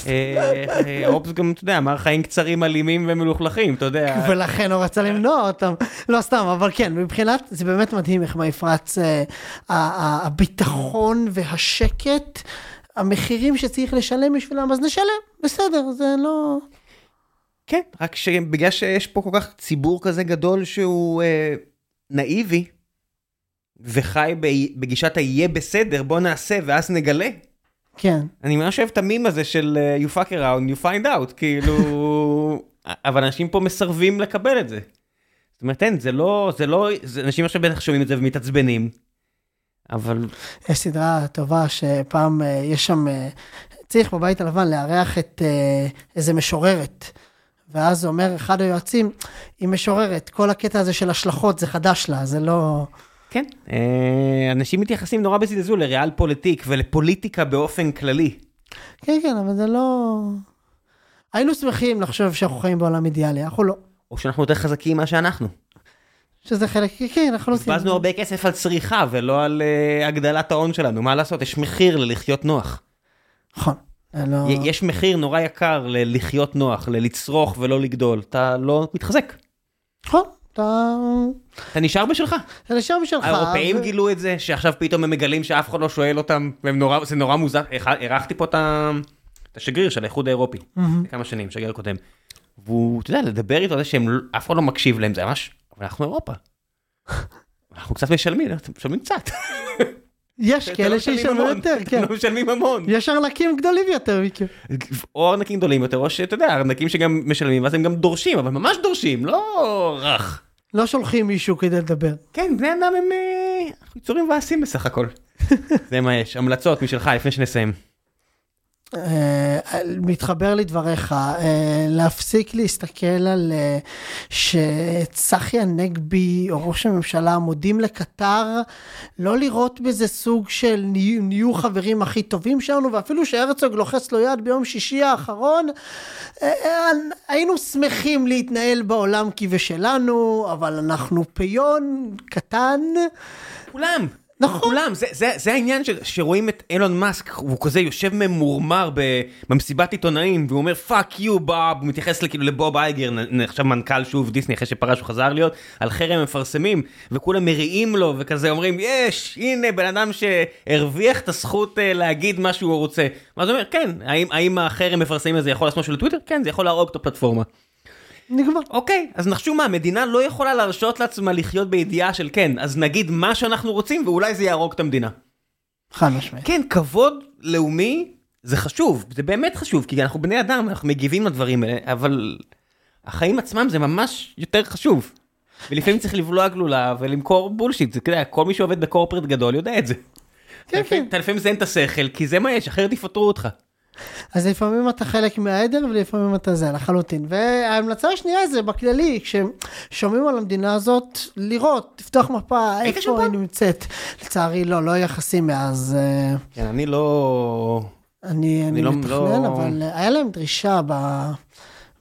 [SPEAKER 1] אה, אה, אופס גם, אתה יודע, אמר חיים קצרים, אלימים ומלוכלכים, אתה יודע.
[SPEAKER 2] ולכן הוא רצה למנוע אותם. לא סתם, אבל כן, מבחינת, זה באמת מדהים איך במפרץ אה, הביטחון והשקט, המחירים שצריך לשלם בשבילם, אז נשלם, בסדר, זה לא...
[SPEAKER 1] כן, רק שבגלל שיש פה כל כך ציבור כזה גדול שהוא אה, נאיבי, וחי בגישת היהיה בסדר, בוא נעשה ואז נגלה.
[SPEAKER 2] כן.
[SPEAKER 1] אני ממש אוהב את המים הזה של אה, you fuck around, you find out, כאילו... אבל אנשים פה מסרבים לקבל את זה. זאת אומרת, אין, זה לא, זה לא, זה, אנשים עכשיו בטח שומעים את זה ומתעצבנים, אבל
[SPEAKER 2] יש סדרה טובה שפעם אה, יש שם, אה, צריך בבית הלבן לארח את אה, איזה משוררת. ואז אומר אחד היועצים, היא משוררת, כל הקטע הזה של השלכות זה חדש לה, זה לא...
[SPEAKER 1] כן, אה, אנשים מתייחסים נורא בזלזול לריאל פוליטיק ולפוליטיקה באופן כללי.
[SPEAKER 2] כן, כן, אבל זה לא... היינו שמחים לחשוב שאנחנו חיים בעולם אידיאלי, אנחנו לא.
[SPEAKER 1] או שאנחנו יותר חזקים ממה שאנחנו.
[SPEAKER 2] שזה חלק, כן, אנחנו לא עושים.
[SPEAKER 1] בזבזנו הרבה כסף על צריכה ולא על uh, הגדלת ההון שלנו, מה לעשות? יש מחיר ללחיות נוח.
[SPEAKER 2] נכון. זה לא...
[SPEAKER 1] יש מחיר נורא יקר ללחיות נוח, ללצרוך ולא לגדול. אתה לא מתחזק,
[SPEAKER 2] נכון, אתה...
[SPEAKER 1] אתה נשאר בשלך.
[SPEAKER 2] זה נשאר משלך.
[SPEAKER 1] האירופאים
[SPEAKER 2] ו-
[SPEAKER 1] גילו את זה, שעכשיו פתאום הם מגלים שאף אחד לא שואל אותם, והם נורא, זה נורא מוזר. אירח- אירחתי פה את ה- את השגריר של האיחוד האירופי. לפני כמה שנים, שגריר קודם. והוא, אתה יודע, לדבר איתו על זה שהם, לא- אחד לא מקשיב להם, זה ממש, אבל אנחנו אירופה. אנחנו קצת משלמים, אתם משלמים קצת.
[SPEAKER 2] יש כאלה
[SPEAKER 1] לא
[SPEAKER 2] שישלמו יותר,
[SPEAKER 1] אתם
[SPEAKER 2] כן.
[SPEAKER 1] לא משלמים המון.
[SPEAKER 2] יש ארנקים גדולים יותר מכם.
[SPEAKER 1] או ארנקים גדולים יותר, או שאתה יודע, ארנקים שגם משלמים, ואז הם גם דורשים, אבל ממש דורשים, לא רך.
[SPEAKER 2] לא שולחים מישהו כדי לדבר.
[SPEAKER 1] כן, בני אדם הם אה, יצורים מבאסים בסך הכל. זה מה יש. המלצות משלך לפני שנסיים.
[SPEAKER 2] אה, מתחבר לדבריך, אה, להפסיק להסתכל על אה, שצחי הנגבי או ראש הממשלה מודים לקטר, לא לראות בזה סוג של נהיו, נהיו חברים הכי טובים שלנו, ואפילו שהרצוג לוחץ לו יד ביום שישי האחרון, היינו שמחים להתנהל בעולם כבשלנו, אבל אנחנו פיון קטן.
[SPEAKER 1] כולם.
[SPEAKER 2] נכון.
[SPEAKER 1] כולם, זה, זה, זה העניין של, שרואים את אילון מאסק, הוא כזה יושב ממורמר במסיבת עיתונאים, והוא אומר fuck you בוב, הוא מתייחס כאילו לבוב אייגר, עכשיו מנכ"ל שוב דיסני אחרי שפרש הוא חזר להיות, על חרם מפרסמים, וכולם מריעים לו, וכזה אומרים, יש, הנה בן אדם שהרוויח את הזכות אה, להגיד מה שהוא רוצה. ואז הוא אומר, כן, האם, האם החרם מפרסמים הזה יכול לעשות משהו לטוויטר? כן, זה יכול להרוג את הפלטפורמה.
[SPEAKER 2] נגמר.
[SPEAKER 1] אוקיי, אז נחשו מה, המדינה לא יכולה להרשות לעצמה לחיות בידיעה של כן, אז נגיד מה שאנחנו רוצים ואולי זה יהרוג את המדינה.
[SPEAKER 2] חד משמעית.
[SPEAKER 1] כן, כבוד לאומי זה חשוב, זה באמת חשוב, כי אנחנו בני אדם, אנחנו מגיבים לדברים האלה, אבל החיים עצמם זה ממש יותר חשוב. ולפעמים צריך לבלוע גלולה ולמכור בולשיט, זה כדאי, כל מי שעובד בקורפרט גדול יודע את זה.
[SPEAKER 2] כן, כן.
[SPEAKER 1] אתה לפעמים מזיין את השכל, כי זה מה יש, אחרת יפטרו אותך.
[SPEAKER 2] אז לפעמים אתה חלק מהעדר ולפעמים אתה זה, לחלוטין. וההמלצה השנייה זה בכללי, כששומעים על המדינה הזאת, לראות, לפתוח מפה, איפה היא נמצאת. לצערי לא, לא יחסים מאז. אה,
[SPEAKER 1] כן, אני לא...
[SPEAKER 2] אני, אני, אני לא, מתכנן, לא... אבל היה להם דרישה ב...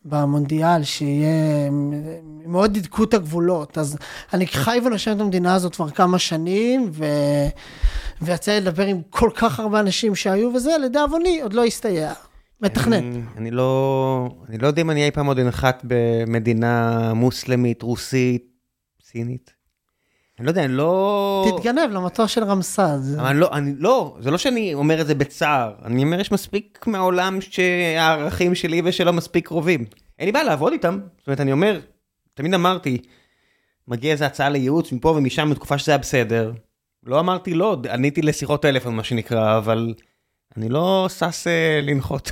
[SPEAKER 2] במונדיאל, שיהיה, מאוד הידקו את הגבולות, אז אני חי ונושם את המדינה הזאת כבר כמה שנים, ו... ויצא לי לדבר עם כל כך הרבה אנשים שהיו וזה, לדאבוני, עוד לא הסתייע. מתכנן.
[SPEAKER 1] אני, אני לא, אני לא יודע אם אני אי פעם עוד אנחת במדינה מוסלמית, רוסית, סינית. אני לא יודע, אני לא...
[SPEAKER 2] תתגנב למטוס של.
[SPEAKER 1] אבל אני לא, אני לא, זה לא שאני אומר את זה בצער. אני אומר, יש מספיק מהעולם שהערכים שלי ושלו מספיק קרובים. אין לי בעיה לעבוד איתם. זאת אומרת, אני אומר, תמיד אמרתי, מגיע איזה הצעה לייעוץ מפה ומשם בתקופה שזה היה בסדר. לא אמרתי לא, עניתי לשיחות טלפון מה שנקרא, אבל אני לא שש אה, לנחות.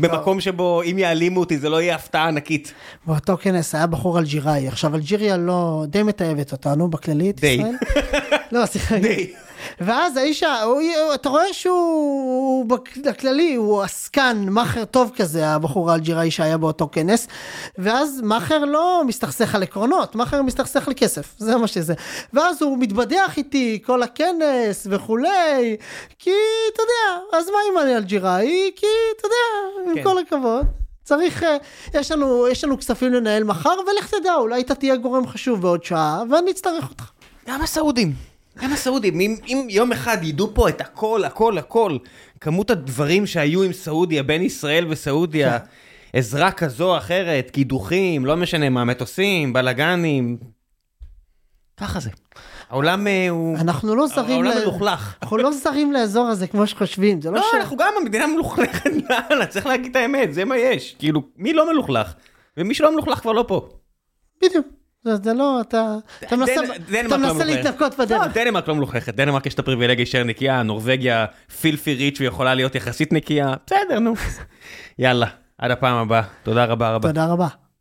[SPEAKER 1] במקום שבו אם יעלימו אותי זה לא יהיה הפתעה ענקית.
[SPEAKER 2] באותו כנס היה בחור אלג'יראי, עכשיו אלג'יריה לא, די מתעבת אותנו בכללית,
[SPEAKER 1] די.
[SPEAKER 2] לא, סליחה. די. ואז האיש, הוא, אתה רואה שהוא בכללי, הוא עסקן, מאכר טוב כזה, הבחור האלג'יראי שהיה באותו כנס, ואז מאכר לא מסתכסך על עקרונות, מאכר מסתכסך על כסף, זה מה שזה. ואז הוא מתבדח איתי כל הכנס וכולי, כי אתה יודע, אז מה אם אני אלג'יראי? כי אתה יודע, עם כן. כל הכבוד. צריך, אה, יש לנו, יש לנו כספים לנהל מחר, ולך תדע, אולי אתה תהיה גורם חשוב בעוד שעה, ואני אצטרך אותך.
[SPEAKER 1] גם הסעודים. גם הסעודים, אם, אם יום אחד ידעו פה את הכל, הכל, הכל, כמות הדברים שהיו עם סעודיה, בין ישראל וסעודיה. עזרה כזו או אחרת, קידוחים, לא משנה מה, מטוסים, בלאגנים, ככה זה. העולם אה, הוא...
[SPEAKER 2] אנחנו לא זרים...
[SPEAKER 1] העולם מלוכלך.
[SPEAKER 2] אנחנו לא זרים לאזור הזה כמו שחושבים, זה לא,
[SPEAKER 1] לא ש... לא, אנחנו גם המדינה מלוכלכת, יאללה, צריך להגיד את האמת, זה מה יש. כאילו, מי לא מלוכלך? ומי שלא מלוכלך כבר לא פה.
[SPEAKER 2] בדיוק. זה לא, אתה מנסה להתנקות בדרך.
[SPEAKER 1] לא, דנמרק לא מלוכלכת, דנמרק יש את הפריבילגיה להישאר נקייה, נורבגיה פילפי ריץ' ויכולה להיות יחסית נקייה, בסדר, נו. יאללה, עד הפעם הבאה, תודה רבה רבה.
[SPEAKER 2] תודה רבה.